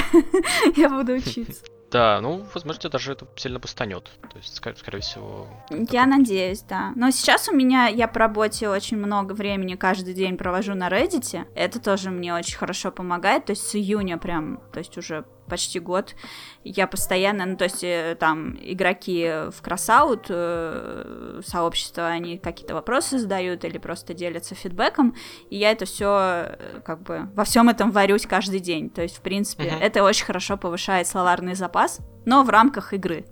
(laughs) я буду учиться. Да, ну, возможно, даже это сильно постанет. То есть, скорее, всего... Я такой... надеюсь, да. Но сейчас у меня, я по работе очень много времени каждый день провожу на Reddit. Это тоже мне очень хорошо помогает. То есть с июня прям, то есть уже почти год. Я постоянно, ну, то есть э, там игроки в кросаут э, сообщества, они какие-то вопросы задают или просто делятся фидбэком, и я это все э, как бы во всем этом варюсь каждый день. То есть, в принципе, uh-huh. это очень хорошо повышает словарный запас, но в рамках игры.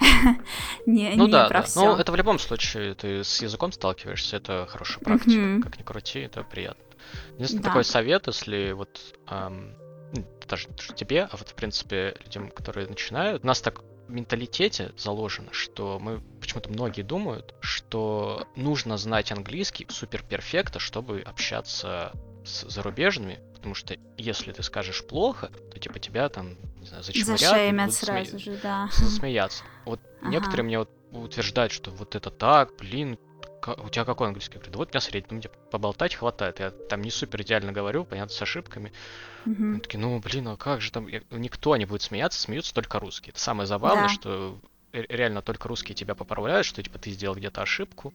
(laughs) не, ну не да, да. Ну, это в любом случае, ты с языком сталкиваешься, это хорошая практика. Как ни крути, это приятно. Единственный да. такой совет, если вот эм, даже тебе, а вот, в принципе, людям, которые начинают, у нас так в менталитете заложено, что мы почему-то многие думают, что нужно знать английский супер перфекта, чтобы общаться с зарубежными, потому что если ты скажешь плохо, то типа тебя там, не знаю, зачмурят. Зашемят сразу же, да. Засмеяться. Вот ага. некоторые мне вот утверждают, что вот это так, блин, у тебя какой английский? Я говорю, да вот у меня средний, мне поболтать хватает. Я там не супер идеально говорю, понятно, с ошибками. Mm-hmm. Они такие, ну, блин, а как же там... Никто не будет смеяться, смеются только русские. Это самое забавное, да. что реально только русские тебя поправляют, что типа ты сделал где-то ошибку.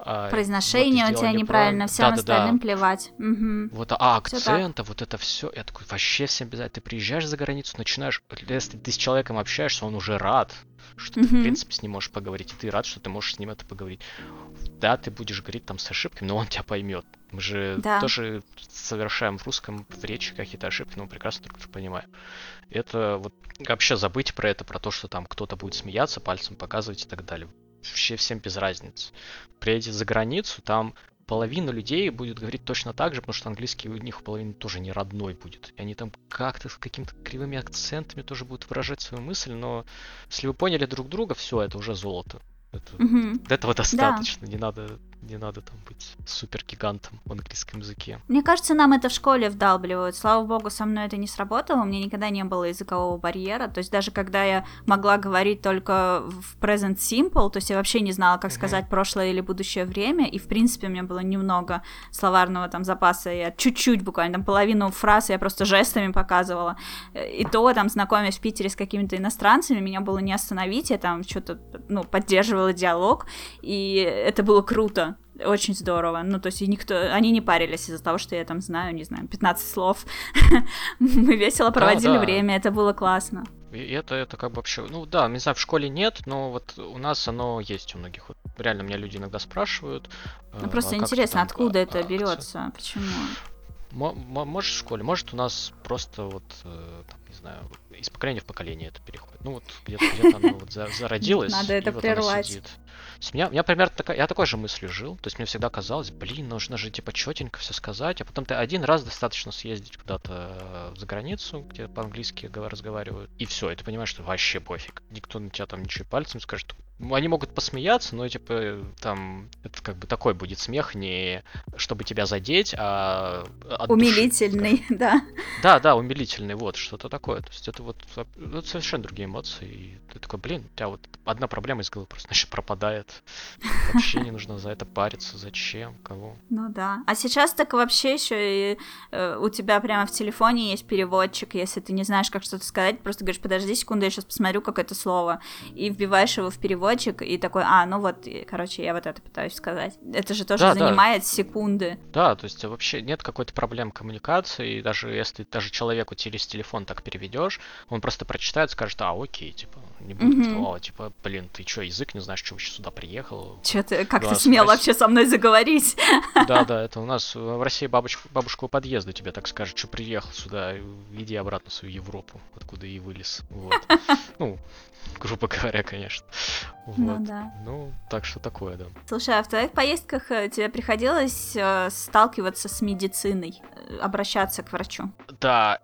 А, Произношение вот, у тебя неправильно, всем да, остальным да, да. плевать. Угу. Вот, а акцента, вот это все, я такой, вообще всем без Ты приезжаешь за границу, начинаешь, если ты с человеком общаешься, он уже рад, что угу. ты, в принципе, с ним можешь поговорить, и ты рад, что ты можешь с ним это поговорить. Да, ты будешь говорить там с ошибками, но он тебя поймет. Мы же да. тоже совершаем в русском в речи какие-то ошибки, но мы прекрасно друг друга понимаем. Это вот вообще забыть про это, про то, что там кто-то будет смеяться, пальцем показывать и так далее. Вообще всем без разницы. Приедете за границу, там половина людей будет говорить точно так же, потому что английский у них половина тоже не родной будет. И они там как-то с какими-то кривыми акцентами тоже будут выражать свою мысль, но если вы поняли друг друга, все, это уже золото. Это, угу. Этого достаточно, да. не надо Не надо там быть супер гигантом в английском языке. Мне кажется, нам это в школе вдалбливают. Слава богу, со мной это не сработало. У меня никогда не было языкового барьера. То есть даже когда я могла говорить только в present simple, то есть я вообще не знала, как сказать прошлое или будущее время, и в принципе у меня было немного словарного там запаса. Я чуть-чуть буквально там половину фраз я просто жестами показывала. И то там знакомясь в Питере с какими-то иностранцами, меня было не остановить. Я там что-то ну поддерживала диалог, и это было круто очень здорово. Ну, то есть никто, они не парились из-за того, что я там знаю, не знаю, 15 слов. (laughs) Мы весело проводили да, да. время, это было классно. И это, это как бы вообще, ну да, не знаю, в школе нет, но вот у нас оно есть у многих. Вот реально меня люди иногда спрашивают. Ну э, просто а интересно, там, откуда а, это берется, почему? Может в школе, может у нас просто вот, э, там, не знаю, из поколения в поколение это переходит. Ну вот где-то где оно вот зародилось. Надо это прервать. С меня, у меня примерно такая, я такой же мыслью жил, то есть мне всегда казалось, блин, нужно же типа четенько все сказать, а потом ты один раз достаточно съездить куда-то э, за границу, где по-английски разговаривают, и все, и ты понимаешь, что вообще пофиг, никто на тебя там ничего пальцем скажет, они могут посмеяться, но типа там это как бы такой будет смех не чтобы тебя задеть, а умилительный, души. (laughs) да. Да, да, умилительный, вот что-то такое. То есть это вот это совершенно другие эмоции. И ты такой, блин, у тебя вот одна проблема из головы просто (laughs) значит пропадает. Вообще не нужно за это париться, зачем, кого. Ну да. А сейчас так вообще еще и э, у тебя прямо в телефоне есть переводчик, если ты не знаешь, как что-то сказать, просто говоришь, подожди секунду, я сейчас посмотрю, как это слово, и вбиваешь его в перевод переводчик и такой, а, ну вот, короче, я вот это пытаюсь сказать. Это же тоже да, занимает да. секунды. Да, то есть вообще нет какой-то проблем коммуникации, и даже если даже человеку через телефон так переведешь, он просто прочитает, скажет, а, окей, типа, не будет mm-hmm. такого, типа, блин, ты что, язык не знаешь, что вообще сюда приехал? Че ты, как да, ты смел спроси... вообще со мной заговорить? Да, да, это у нас в России бабушка, бабушка у подъезда тебе так скажет, что приехал сюда, иди обратно в свою Европу, откуда и вылез. Вот. (laughs) Ну, грубо говоря, конечно. Ну вот. Ну, да. ну, так что такое, да. Слушай, а в твоих поездках э, тебе приходилось э, сталкиваться с медициной, э, обращаться к врачу? Да,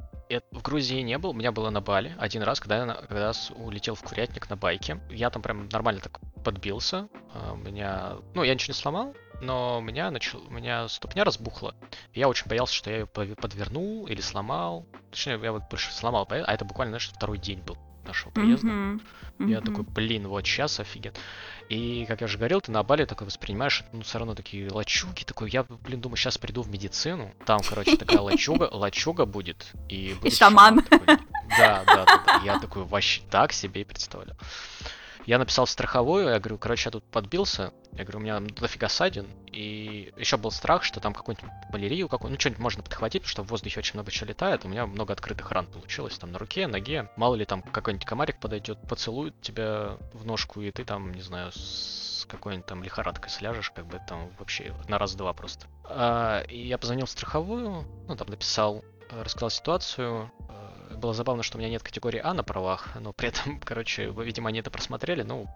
в Грузии не был, у меня было на Бали один раз, когда я когда улетел в Курятник на байке. Я там прям нормально так подбился. А, у меня, ну, я ничего не сломал, но у меня, начал, у меня ступня разбухла. Я очень боялся, что я ее подвернул или сломал. Точнее, я вот больше сломал, а это буквально, знаешь, второй день был нашего приезда. Mm-hmm. Mm-hmm. Я такой, блин, вот сейчас офигеть. И, как я уже говорил, ты на Бали такой воспринимаешь, ну, все равно такие лачуги, такой, я, блин, думаю, сейчас приду в медицину, там, короче, такая лачуга, лачуга будет, и будет И шаман. Такой, да, да, да, да, я такой, вообще так себе и представлял. Я написал страховую, я говорю, короче, я тут подбился, я говорю, у меня дофига ссадин, и еще был страх, что там какую-нибудь малярию, какую ну, что-нибудь можно подхватить, потому что в воздухе очень много чего летает, у меня много открытых ран получилось, там, на руке, ноге, мало ли там какой-нибудь комарик подойдет, поцелует тебя в ножку, и ты там, не знаю, с какой-нибудь там лихорадкой сляжешь, как бы там вообще на раз-два просто. А, и я позвонил в страховую, ну, там написал, рассказал ситуацию, было забавно, что у меня нет категории А на правах, но при этом, (laughs) короче, видимо, они это просмотрели, ну,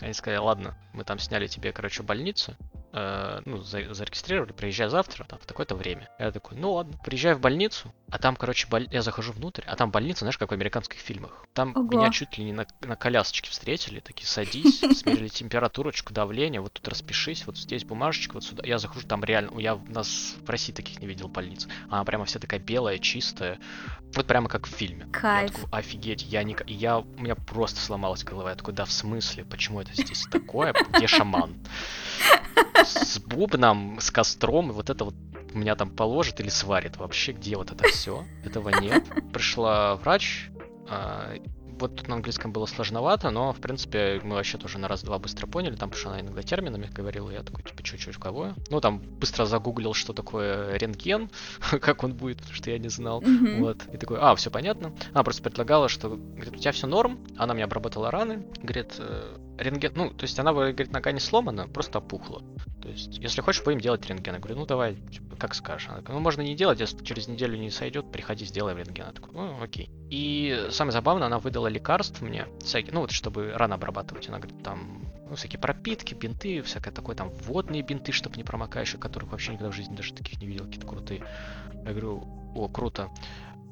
они сказали, ладно, мы там сняли тебе, короче, больницу, э, ну, за, зарегистрировали, приезжай завтра, там, в такое-то время. Я такой, ну ладно, приезжаю в больницу, а там, короче, боль... я захожу внутрь, а там больница, знаешь, как в американских фильмах. Там Ого. меня чуть ли не на, на колясочке встретили, такие, садись, (laughs) смерили температурочку, давление, вот тут распишись, вот здесь бумажечка, вот сюда. Я захожу, там реально, я у нас в России таких не видел больниц. Она прямо вся такая белая, чистая, вот прямо как в фильме. Кайф. Я такой, офигеть, я не... Я... У меня просто сломалась голова. Я такой, да в смысле, почему это здесь такое? Где шаман? (laughs) С бубном, с костром, вот это вот меня там положит или сварит вообще, где вот это все? Этого нет. Пришла врач, а, вот тут на английском было сложновато, но, в принципе, мы вообще тоже на раз-два быстро поняли. Там, потому что она иногда терминами говорила, я такой, типа, чуть-чуть в кого? Ну, там быстро загуглил, что такое рентген, (laughs) как он будет, потому что я не знал. Mm-hmm. Вот. И такой, а, все понятно. Она просто предлагала, что, говорит, у тебя все норм. Она мне обработала раны. Говорит, э, рентген, ну, то есть она, говорит, нога не сломана, просто опухла. То есть, если хочешь, будем делать рентген. Я говорю, ну, давай, типа, как скажешь. Она такая, ну, можно не делать, если через неделю не сойдет, приходи, сделаем рентген. Я такой, ну, окей. И самое забавное, она выдала лекарств мне, всякие, ну, вот, чтобы рано обрабатывать. Она говорит, там, ну, всякие пропитки, бинты, всякое такое, там, водные бинты, чтобы не промокающие, которых вообще никогда в жизни даже таких не видел, какие-то крутые. Я говорю, о, круто.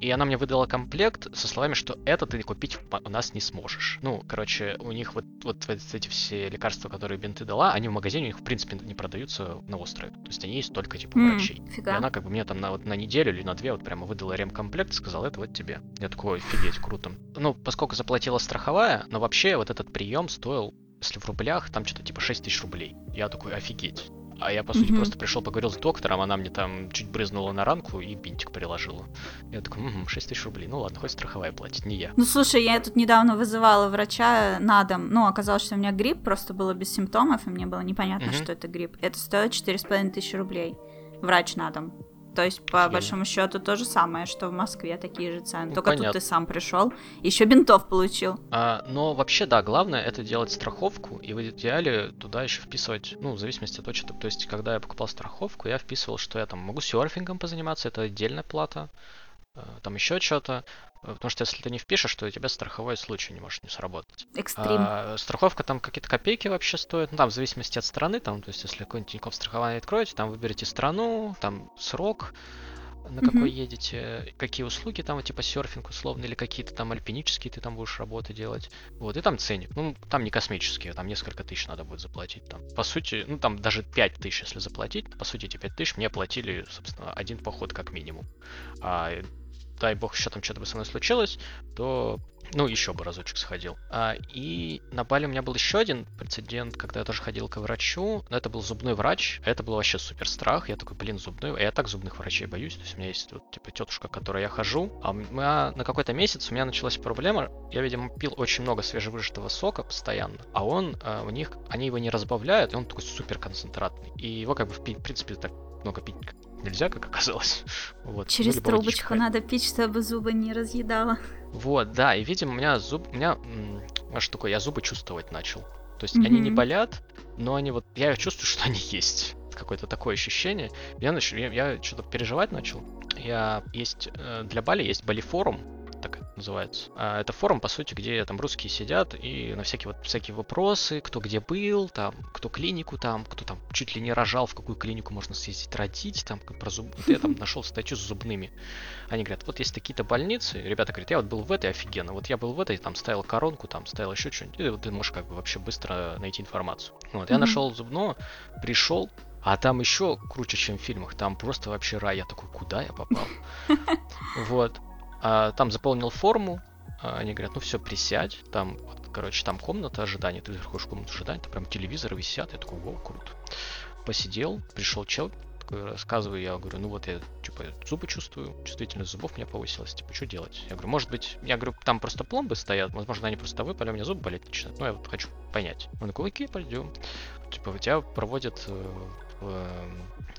И она мне выдала комплект со словами, что это ты купить у нас не сможешь. Ну, короче, у них вот, вот эти все лекарства, которые бинты дала, они в магазине у них, в принципе, не продаются на острове. То есть они есть только, типа, mm, врачей. Фига. И она как бы мне там на, вот, на неделю или на две вот прямо выдала ремкомплект и сказала, это вот тебе. Я такой, офигеть, круто. Ну, поскольку заплатила страховая, но вообще вот этот прием стоил если в рублях, там что-то типа 6 тысяч рублей. Я такой, офигеть. А я, по сути, mm-hmm. просто пришел, поговорил с доктором, она мне там чуть брызнула на ранку и бинтик приложила. Я такой, угу, 6 тысяч рублей. Ну ладно, хоть страховая платит, не я. Ну слушай, я тут недавно вызывала врача на дом. Ну, оказалось, что у меня грипп, просто было без симптомов, и мне было непонятно, mm-hmm. что это грипп. Это стоит 4,5 тысячи рублей. Врач на дом. То есть, по Офигенно. большому счету, то же самое, что в Москве такие же цены. Ну, Только понятно. тут ты сам пришел, еще бинтов получил. А, но вообще, да, главное это делать страховку, и в идеале туда еще вписывать, ну, в зависимости от что. То есть, когда я покупал страховку, я вписывал, что я там могу серфингом позаниматься, это отдельная плата, там еще что-то. Э, потому что если ты не впишешь, то у тебя страховой случай не может не сработать. Экстрим. А, страховка там какие-то копейки вообще стоит. Ну, там в зависимости от страны, там, то есть если какой-нибудь Тинькофф страхование откроете, там выберите страну, там срок, на какой mm-hmm. едете, какие услуги там, типа серфинг условно, или какие-то там альпинические ты там будешь работы делать. Вот, и там ценник. Ну, там не космические, там несколько тысяч надо будет заплатить. Там, по сути, ну, там даже 5 тысяч, если заплатить, по сути, эти 5 тысяч мне платили, собственно, один поход как минимум. А дай бог, еще там что-то бы со мной случилось, то, ну, еще бы разочек сходил. А, и на Бали у меня был еще один прецедент, когда я тоже ходил к врачу, но это был зубной врач, это был вообще супер страх, я такой, блин, зубной, а я так зубных врачей боюсь, то есть у меня есть вот, типа, тетушка, к которой я хожу, а у меня на какой-то месяц у меня началась проблема, я, видимо, пил очень много свежевыжатого сока постоянно, а он, а, у них, они его не разбавляют, и он такой супер концентратный, и его как бы, в принципе, так много пить нельзя, как оказалось. (laughs) Вот. Через трубочку надо пить, чтобы зубы не разъедало. Вот, да, и видимо, у меня зуб, у меня, а такое, я зубы чувствовать начал. То есть mm-hmm. они не болят, но они вот, я чувствую, (laughs) что они есть. Какое-то такое ощущение. Я, нач... я, я что-то переживать начал. Я есть э, для Бали есть Бали форум, называется. А это форум, по сути, где там русские сидят и на всякие вот всякие вопросы, кто где был, там, кто клинику там, кто там чуть ли не рожал, в какую клинику можно съездить родить, там, про зуб... Я там (laughs) нашел статью с зубными. Они говорят, вот есть такие-то больницы, ребята говорят, я вот был в этой, офигенно, вот я был в этой, там ставил коронку, там ставил еще что-нибудь, и вот ты можешь как бы вообще быстро найти информацию. Вот, я нашел зубного, пришел, а там еще круче, чем в фильмах. Там просто вообще рай. Я такой, куда я попал? (laughs) Вот. А, там заполнил форму, а, они говорят, ну все, присядь, там, вот, короче, там комната ожидания, ты заходишь в комнату ожидания, там прям телевизоры висят, я такой, вау, круто. Посидел, пришел чел, такой, рассказываю, я говорю, ну вот я, типа, зубы чувствую, чувствительность зубов у меня повысилась, типа, что делать? Я говорю, может быть, я говорю, там просто пломбы стоят, возможно, они просто выпали, у меня зубы болеть начинают, ну, я вот хочу понять. Он такой, окей, пойдем. Типа, тебя проводят э, в э,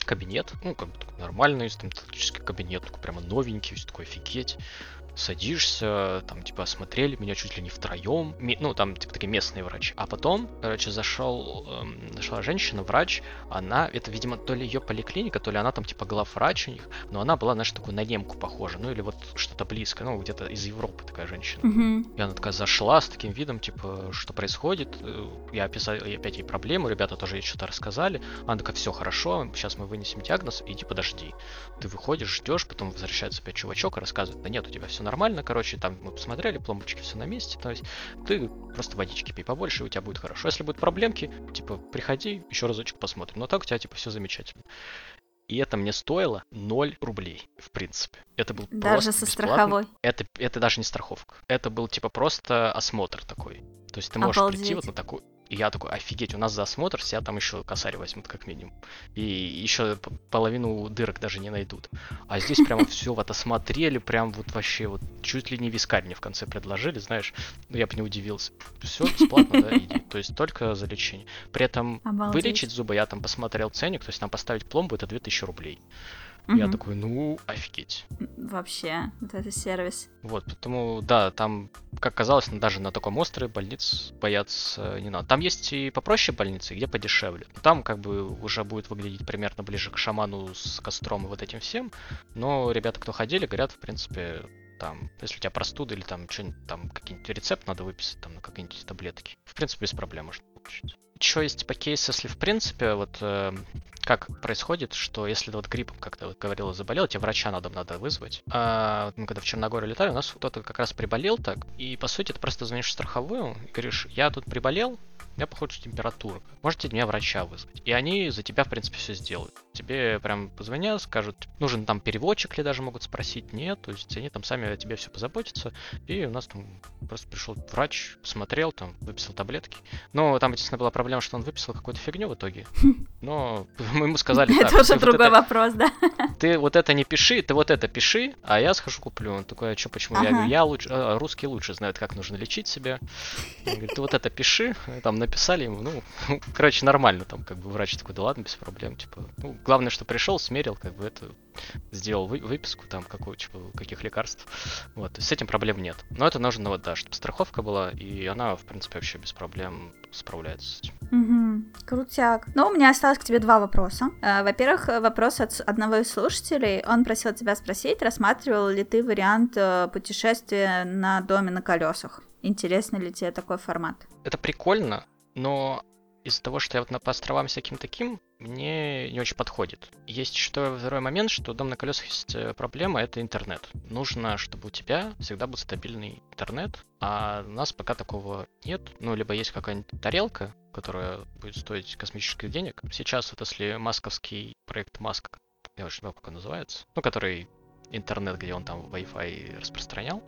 кабинет, ну, как бы нормальный стоматологический кабинет, такой прямо новенький, весь такой офигеть садишься, там, типа, осмотрели меня чуть ли не втроем, ну, там, типа, такие местные врачи. А потом, короче, зашел, эм, зашла женщина, врач, она, это, видимо, то ли ее поликлиника, то ли она там, типа, главврач у них, но она была, знаешь, такой на немку похожа, ну, или вот что-то близко, ну, где-то из Европы такая женщина. Mm-hmm. И она такая зашла с таким видом, типа, что происходит, э, я описал я опять ей проблему, ребята тоже ей что-то рассказали, она такая, все хорошо, сейчас мы вынесем диагноз, иди подожди. Ты выходишь, ждешь, потом возвращается опять чувачок и рассказывает, да нет, у тебя все нормально, короче, там мы посмотрели, пломбочки все на месте, то есть ты просто водички пей побольше, и у тебя будет хорошо. Если будут проблемки, типа, приходи, еще разочек посмотрим. Но так у тебя, типа, все замечательно. И это мне стоило 0 рублей, в принципе. Это был даже просто со бесплатный. страховой. Это, это даже не страховка. Это был, типа, просто осмотр такой. То есть ты можешь Обалдеть. прийти вот на такую... И я такой, офигеть, у нас за осмотр себя там еще косарь возьмут как минимум. И еще половину дырок даже не найдут. А здесь прямо (laughs) все вот осмотрели, прям вот вообще вот чуть ли не вискарь мне в конце предложили, знаешь. Ну я бы не удивился. Все бесплатно, да, иди. (laughs) То есть только за лечение. При этом Обалдеть. вылечить зубы, я там посмотрел ценник, то есть там поставить пломбу это 2000 рублей. Мгм. Я такой, ну, офигеть. Вообще, вот это сервис. Вот, потому, да, там, как казалось, даже на таком острове больниц бояться не надо. Там есть и попроще больницы, где подешевле. Там как бы уже будет выглядеть примерно ближе к шаману с костром и вот этим всем. Но ребята, кто ходили, говорят, в принципе, там, если у тебя простуда или там что-нибудь, там какие-нибудь рецепт надо выписать, там, на какие-нибудь таблетки. В принципе, без проблем можно. Еще есть типа кейс, если в принципе вот э, как происходит, что если вот гриппом, как ты вот говорила, заболел, тебе врача надо, надо вызвать. А мы когда в Черногорию летали, у нас кто-то как раз приболел так, и по сути ты просто звонишь в страховую и говоришь, я тут приболел, у меня, похоже, температура. Можете меня врача вызвать. И они за тебя, в принципе, все сделают. Тебе прям позвонят, скажут, нужен там переводчик или даже могут спросить. Нет, то есть они там сами о тебе все позаботятся. И у нас там просто пришел врач, посмотрел, там, выписал таблетки. Но там, естественно, была проблема, что он выписал какую-то фигню в итоге. (laughs) Но мы ему сказали так. Это уже другой вопрос, да? (laughs) Ты вот это не пиши, ты вот это пиши, а я схожу куплю. Он такой, а что, почему? Я говорю, я лучше, а, русские лучше знают, как нужно лечить себя. Он говорит, ты вот это пиши, там написали ему, ну, (laughs) короче, нормально, там, как бы врач такой, да ладно, без проблем, типа, ну, главное, что пришел, смерил, как бы это, сделал вы, выписку там, какую, типа, каких лекарств, вот, с этим проблем нет. Но это нужно, вот, да, чтобы страховка была, и она, в принципе, вообще без проблем справляется с этим. Угу, крутяк. Ну, у меня осталось к тебе два вопроса. Э, во-первых, вопрос от одного из слушателей. Он просил тебя спросить, рассматривал ли ты вариант э, путешествия на доме на колесах? Интересно ли тебе такой формат? Это прикольно, но из-за того, что я вот по островам всяким таким, мне не очень подходит. Есть еще второй момент, что дом на колесах есть э, проблема, это интернет. Нужно, чтобы у тебя всегда был стабильный интернет, а у нас пока такого нет. Ну, либо есть какая-нибудь тарелка, которая будет стоить космических денег. Сейчас вот если масковский проект Маск, я уже не знаю, как он называется, ну, который интернет, где он там Wi-Fi распространял,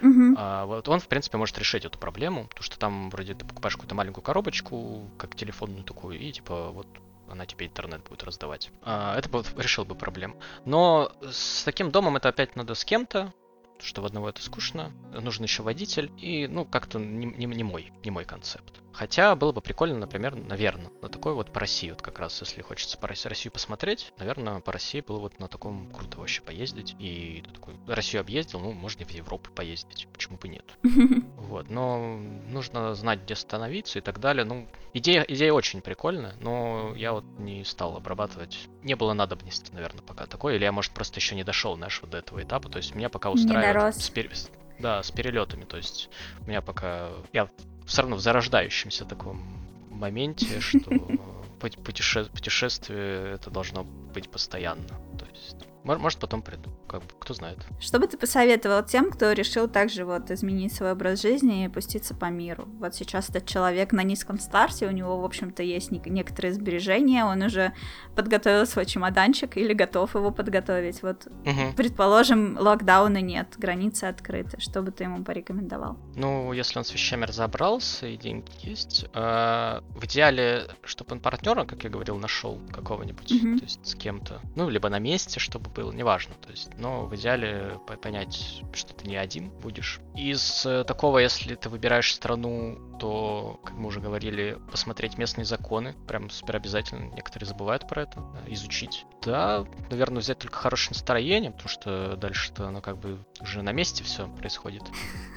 Угу. а, вот он, в принципе, может решить эту проблему, потому что там вроде ты покупаешь какую-то маленькую коробочку, как телефонную такую, и типа вот она тебе интернет будет раздавать. А, это бы решил бы проблему. Но с таким домом это опять надо с кем-то, что в одного это скучно, нужен еще водитель, и, ну, как-то не, не, не мой, не мой концепт. Хотя было бы прикольно, например, наверное, на такой вот по России, вот как раз, если хочется по Россию посмотреть, наверное, по России было вот на таком круто вообще поездить. И такой, Россию объездил, ну, можно и в Европу поездить, почему бы нет. (laughs) Вот, но нужно знать, где становиться и так далее. Ну, идея, идея очень прикольная, но я вот не стал обрабатывать. Не было надобности, наверное, пока такой. Или я, может, просто еще не дошел, знаешь, вот до этого этапа. То есть меня пока устраивает... С пер... Да, с перелетами. То есть у меня пока... Я все равно в зарождающемся таком моменте, что (laughs) путешествие это должно быть постоянно. То есть может, потом приду, как бы, кто знает. Что бы ты посоветовал тем, кто решил также вот изменить свой образ жизни и пуститься по миру? Вот сейчас этот человек на низком старте, у него, в общем-то, есть некоторые сбережения, он уже подготовил свой чемоданчик или готов его подготовить. Вот, угу. предположим, локдауна нет, границы открыты. Что бы ты ему порекомендовал? Ну, если он с вещами разобрался и деньги есть, э, в идеале, чтобы он партнера, как я говорил, нашел какого-нибудь, угу. то есть с кем-то, ну, либо на месте, чтобы было, неважно. То есть, но в идеале понять, что ты не один будешь. Из э, такого, если ты выбираешь страну, то, как мы уже говорили, посмотреть местные законы, прям супер обязательно. Некоторые забывают про это, э, изучить. Да, наверное, взять только хорошее настроение, потому что дальше-то оно как бы уже на месте все происходит.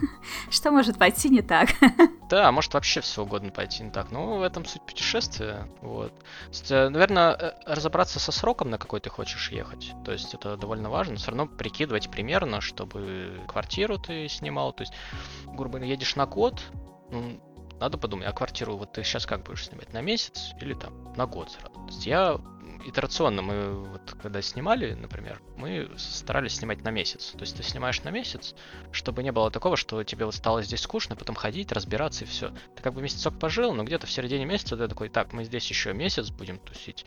(laughs) Что может пойти не так? (laughs) Да, может вообще все угодно пойти не так. Но в этом суть путешествия. Вот. Э, наверное, разобраться со сроком, на какой ты хочешь ехать. То есть есть это довольно важно, все равно прикидывать примерно, чтобы квартиру ты снимал, то есть, грубо говоря, едешь на год, ну, надо подумать, а квартиру вот ты сейчас как будешь снимать, на месяц или там на год сразу? То есть я итерационно мы вот когда снимали, например, мы старались снимать на месяц. То есть ты снимаешь на месяц, чтобы не было такого, что тебе вот стало здесь скучно, потом ходить, разбираться и все. Ты как бы месяцок пожил, но где-то в середине месяца ты такой, так, мы здесь еще месяц будем тусить.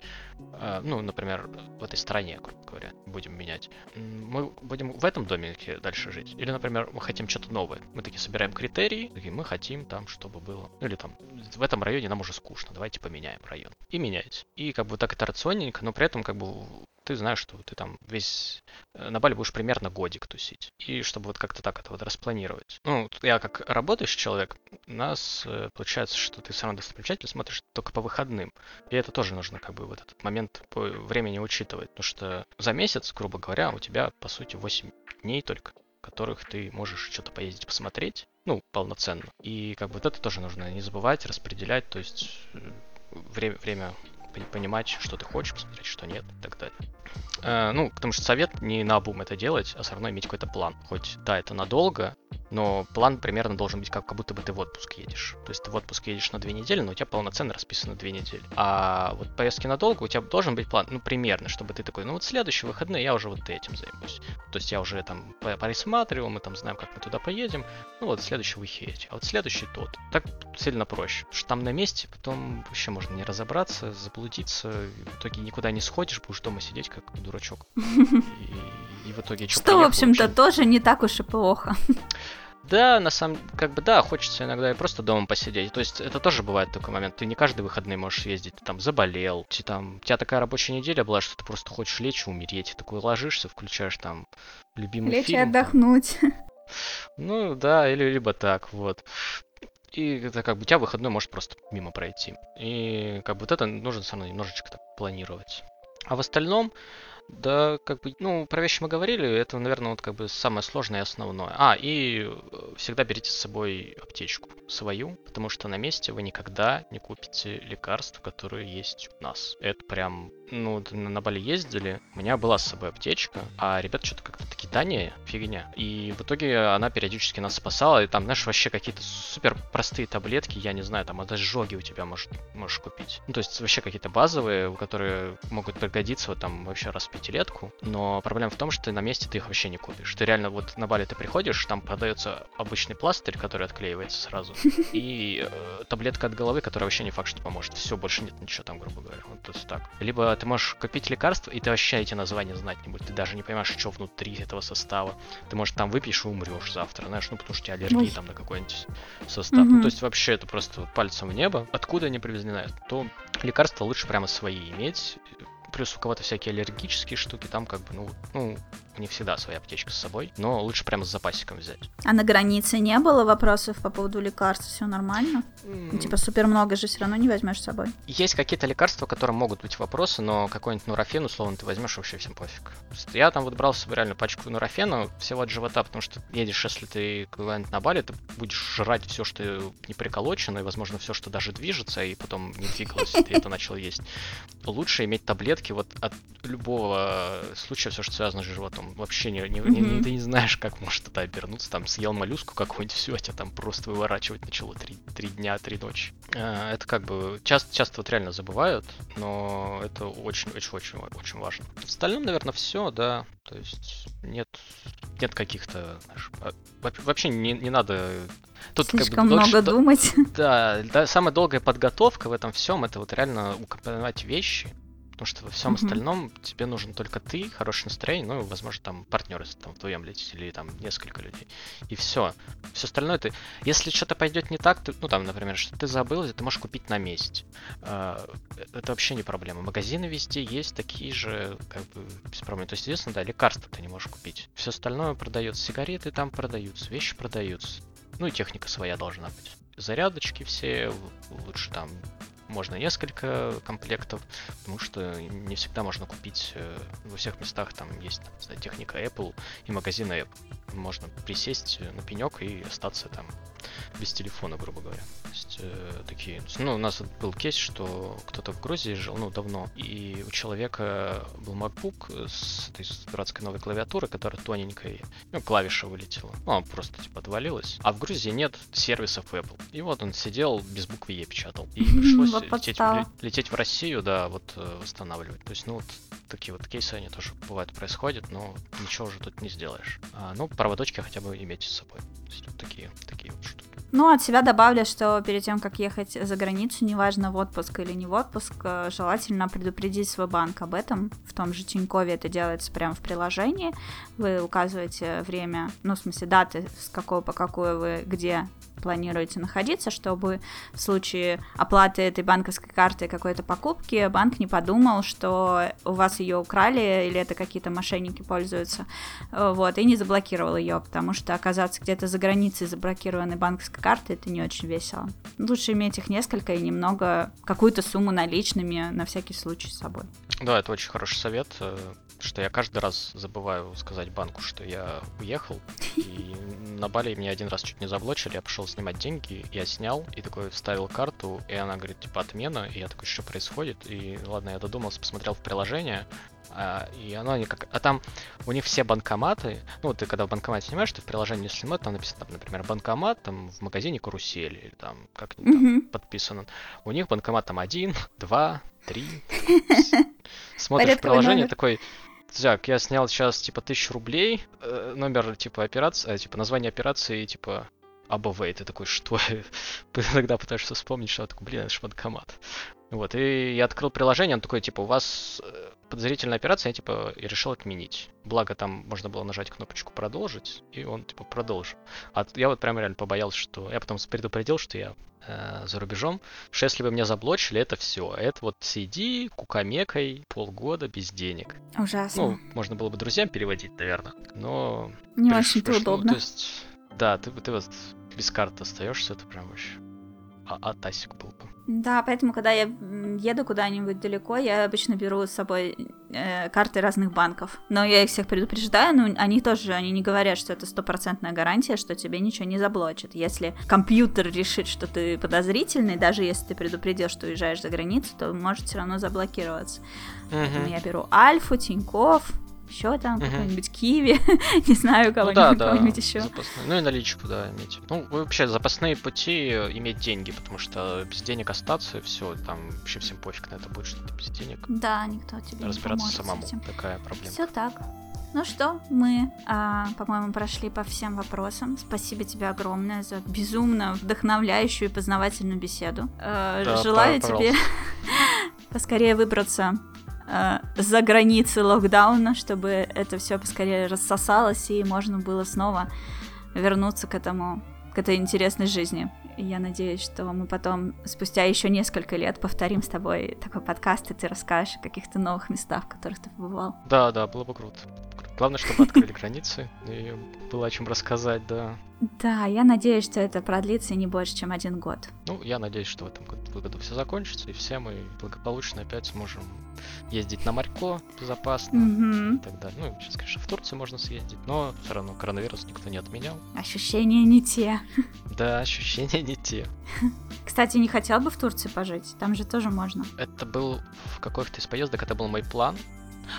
А, ну, например, в этой стране, грубо говоря, будем менять. Мы будем в этом домике дальше жить. Или, например, мы хотим что-то новое. Мы такие собираем критерии, такие, мы хотим там, чтобы было. Ну, или там, в этом районе нам уже скучно, давайте поменяем район. И меняете. И как бы так итерационненько, но при этом как бы ты знаешь, что ты там весь э, на Бали будешь примерно годик тусить. И чтобы вот как-то так это вот распланировать. Ну, я как работающий человек, у нас э, получается, что ты все равно достопримечатель смотришь только по выходным. И это тоже нужно как бы вот этот момент времени учитывать. Потому что за месяц, грубо говоря, у тебя, по сути, 8 дней только которых ты можешь что-то поездить, посмотреть, ну, полноценно. И как бы вот это тоже нужно не забывать, распределять, то есть э, время, время понимать, что ты хочешь посмотреть, что нет и так далее. Э, ну, потому что совет не на обум это делать, а все равно иметь какой-то план. Хоть, да, это надолго, но план примерно должен быть как, как будто бы ты в отпуск едешь. То есть ты в отпуск едешь на две недели, но у тебя полноценно расписано две недели. А вот поездки надолго у тебя должен быть план, ну, примерно, чтобы ты такой, ну, вот следующие выходные я уже вот этим займусь. То есть я уже там присматривал, мы там знаем, как мы туда поедем, ну, вот следующий вы едете, а вот следующий тот. Так сильно проще, потому что там на месте потом вообще можно не разобраться, заблудиться, в итоге никуда не сходишь, будешь дома сидеть как дурачок. (laughs) И, и в итоге что Что, в общем-то, тоже не так уж и плохо. Да, на самом как бы да, хочется иногда и просто дома посидеть. То есть это тоже бывает такой момент. Ты не каждый выходный можешь ездить, ты там заболел, ты там, у тебя такая рабочая неделя была, что ты просто хочешь лечь и умереть. Ты такой ложишься, включаешь там любимый лечь фильм. Лечь и отдохнуть. Ну да, или либо так, вот. И это как бы у тебя выходной может просто мимо пройти. И как бы вот это нужно все равно немножечко так планировать. А в остальном, да, как бы, ну, про вещи мы говорили, это, наверное, вот как бы самое сложное и основное. А, и э, всегда берите с собой аптечку свою, потому что на месте вы никогда не купите лекарств, которые есть у нас. Это прям, ну, на Бали ездили, у меня была с собой аптечка, а ребята что-то как-то такие, да не, фигня. И в итоге она периодически нас спасала, и там, знаешь, вообще какие-то супер простые таблетки, я не знаю, там от ожоги у тебя может, можешь купить. Ну, то есть вообще какие-то базовые, которые могут пригодиться вот там вообще раз в пятилетку, но проблема в том, что на месте ты их вообще не купишь. Ты реально вот на Бали ты приходишь, там продается обычный пластырь, который отклеивается сразу, (laughs) и э, таблетка от головы, которая вообще не факт, что поможет. Все, больше нет ничего там, грубо говоря. Вот то есть так. Либо ты можешь купить лекарство, и ты вообще эти названия знать не будешь. Ты даже не понимаешь, что внутри этого состава. Ты, может, там выпьешь и умрешь завтра, знаешь, ну потому что у тебя аллергия Ой. там на какой-нибудь состав. Угу. Ну, то есть вообще это просто пальцем в небо. Откуда они привезли, то лекарства лучше прямо свои иметь. Плюс у кого-то всякие аллергические штуки, там как бы, ну, ну, не всегда своя аптечка с собой, но лучше прямо с запасиком взять. А на границе не было вопросов по поводу лекарств? Все нормально? Mm. Ну, типа супер много же все равно не возьмешь с собой. Есть какие-то лекарства, которые могут быть вопросы, но какой-нибудь нурофен, условно, ты возьмешь вообще всем пофиг. Я там вот брал себе реально пачку нурофена всего от живота, потому что едешь, если ты куда-нибудь на Бали, ты будешь жрать все, что не приколочено, и, возможно, все, что даже движется, и потом не двигалось, ты это начал есть. Лучше иметь таблетки вот от любого случая, все, что связано с животом вообще не, не, не, не, ты не знаешь, как может это обернуться. Там съел моллюску какую-нибудь, (laughs) все, тебя там просто выворачивать начало три, три дня, три ночи. А, это как бы часто, часто вот реально забывают, но это очень-очень-очень очень важно. В остальном, наверное, все, да. То есть нет, нет каких-то, а, вообще не, не надо Тут Слишком как бы много что, думать. Да, да, самая долгая подготовка в этом всем это вот реально укомпоновать вещи, потому что во всем mm-hmm. остальном тебе нужен только ты, хорошее настроение, ну и, возможно, там партнеры там вдвоем летите, или там несколько людей. И все. Все остальное ты... Если что-то пойдет не так, ты, ну там, например, что ты забыл, ты можешь купить на месте. А, это вообще не проблема. Магазины везде есть такие же, как бы, без проблем. То есть, единственное, да, лекарства ты не можешь купить. Все остальное продается. Сигареты там продаются, вещи продаются. Ну и техника своя должна быть. Зарядочки все, лучше там можно несколько комплектов, потому что не всегда можно купить э, во всех местах, там есть там, знаю, техника Apple и магазин Apple. Можно присесть на пенек и остаться там без телефона, грубо говоря. То есть э, такие. Ну, у нас был кейс, что кто-то в Грузии жил, ну, давно, и у человека был MacBook с этой дурацкой новой клавиатуры, которая тоненькая, ну, клавиша вылетела. Ну, она просто типа отвалилась. А в Грузии нет сервисов Apple. И вот он сидел, без буквы Е печатал. И (laughs) пришлось лететь, лететь в Россию, да, вот э, восстанавливать. То есть, ну, вот такие вот кейсы, они тоже бывают происходят, но ничего уже тут не сделаешь. А, ну, проводочки хотя бы иметь с собой. То есть, вот такие, такие вот штуки. Ну, от себя добавлю, что перед тем, как ехать за границу, неважно в отпуск или не в отпуск, э, желательно предупредить свой банк об этом. В том же Тинькове это делается прямо в приложении. Вы указываете время, ну, в смысле, даты, с какой по какую вы где планируете находиться, чтобы в случае оплаты этой банковской карты какой-то покупки банк не подумал, что у вас ее украли или это какие-то мошенники пользуются, э, вот, и не заблокировал ее, потому что оказаться где-то за границей заблокированной банковской карты это не очень весело. Лучше иметь их несколько и немного, какую-то сумму наличными на всякий случай с собой. Да, это очень хороший совет, э, что я каждый раз забываю сказать банку, что я уехал. И на Бали меня один раз чуть не заблочили, я пошел снимать деньги, я снял, и такой вставил карту, и она говорит, типа, отмена, и я такой, что происходит? И ладно, я додумался, посмотрел в приложение, а, и оно не как... А там у них все банкоматы, ну, ты когда в банкомате снимаешь, ты в приложении снимаешь, там написано, там, например, банкомат там в магазине Карусель, или там как-нибудь mm-hmm. подписано. У них банкомат там один, два, три. (laughs) Смотришь в приложение, такой, так, я снял сейчас, типа, тысячу рублей, э, номер, типа, операции, э, типа, название операции, типа, АБВ, и ты такой, что? (laughs) иногда пытаешься вспомнить, что такой, блин, это же банкомат. Вот, и я открыл приложение, он такой, типа, у вас э, подозрительная операция, я, типа, и решил отменить. Благо, там можно было нажать кнопочку «Продолжить», и он, типа, продолжил. А я вот прям реально побоялся, что... Я потом предупредил, что я э, за рубежом, что если бы меня заблочили, это все. Это вот сиди, кукамекой полгода без денег. Ужасно. Ну, можно было бы друзьям переводить, наверное, но... Не очень-то удобно. То есть, да, ты, ты вот без карты остаешься, это прям вообще... А, а тасик был бы. Да, поэтому, когда я еду куда-нибудь далеко, я обычно беру с собой э, карты разных банков. Но я их всех предупреждаю, но они тоже, они не говорят, что это стопроцентная гарантия, что тебе ничего не заблочит. Если компьютер решит, что ты подозрительный, даже если ты предупредил, что уезжаешь за границу, то может все равно заблокироваться. Uh-huh. Поэтому я беру Альфу, Тиньков, еще там угу. какой-нибудь Киви, (laughs) не знаю, кого-нибудь, ну, да, кого-нибудь да. еще. Запасные. Ну и наличку, да, иметь. Ну, вообще, запасные пути э, иметь деньги, потому что без денег остаться, все, там вообще всем пофиг на это будет, что ты без денег. Да, никто тебе Разбираться не самому, с этим. такая проблема. Все так. Ну что, мы, а, по-моему, прошли по всем вопросам. Спасибо тебе огромное за безумно вдохновляющую и познавательную беседу. Э, да, желаю тебе (laughs) поскорее выбраться за границы локдауна, чтобы это все поскорее рассосалось и можно было снова вернуться к этому, к этой интересной жизни. И я надеюсь, что мы потом, спустя еще несколько лет, повторим с тобой такой подкаст, и ты расскажешь о каких-то новых местах, в которых ты побывал. Да, да, было бы круто. Главное, чтобы открыли границы, и было о чем рассказать, да. Да, я надеюсь, что это продлится не больше, чем один год. Ну, я надеюсь, что в этом году, году все закончится, и все мы благополучно опять сможем ездить на морько безопасно mm-hmm. и так далее. Ну, сейчас, конечно, в Турцию можно съездить, но все равно коронавирус никто не отменял. Ощущения не те. Да, ощущения не те. Кстати, не хотел бы в Турции пожить? Там же тоже можно. Это был в какой-то из поездок, это был мой план.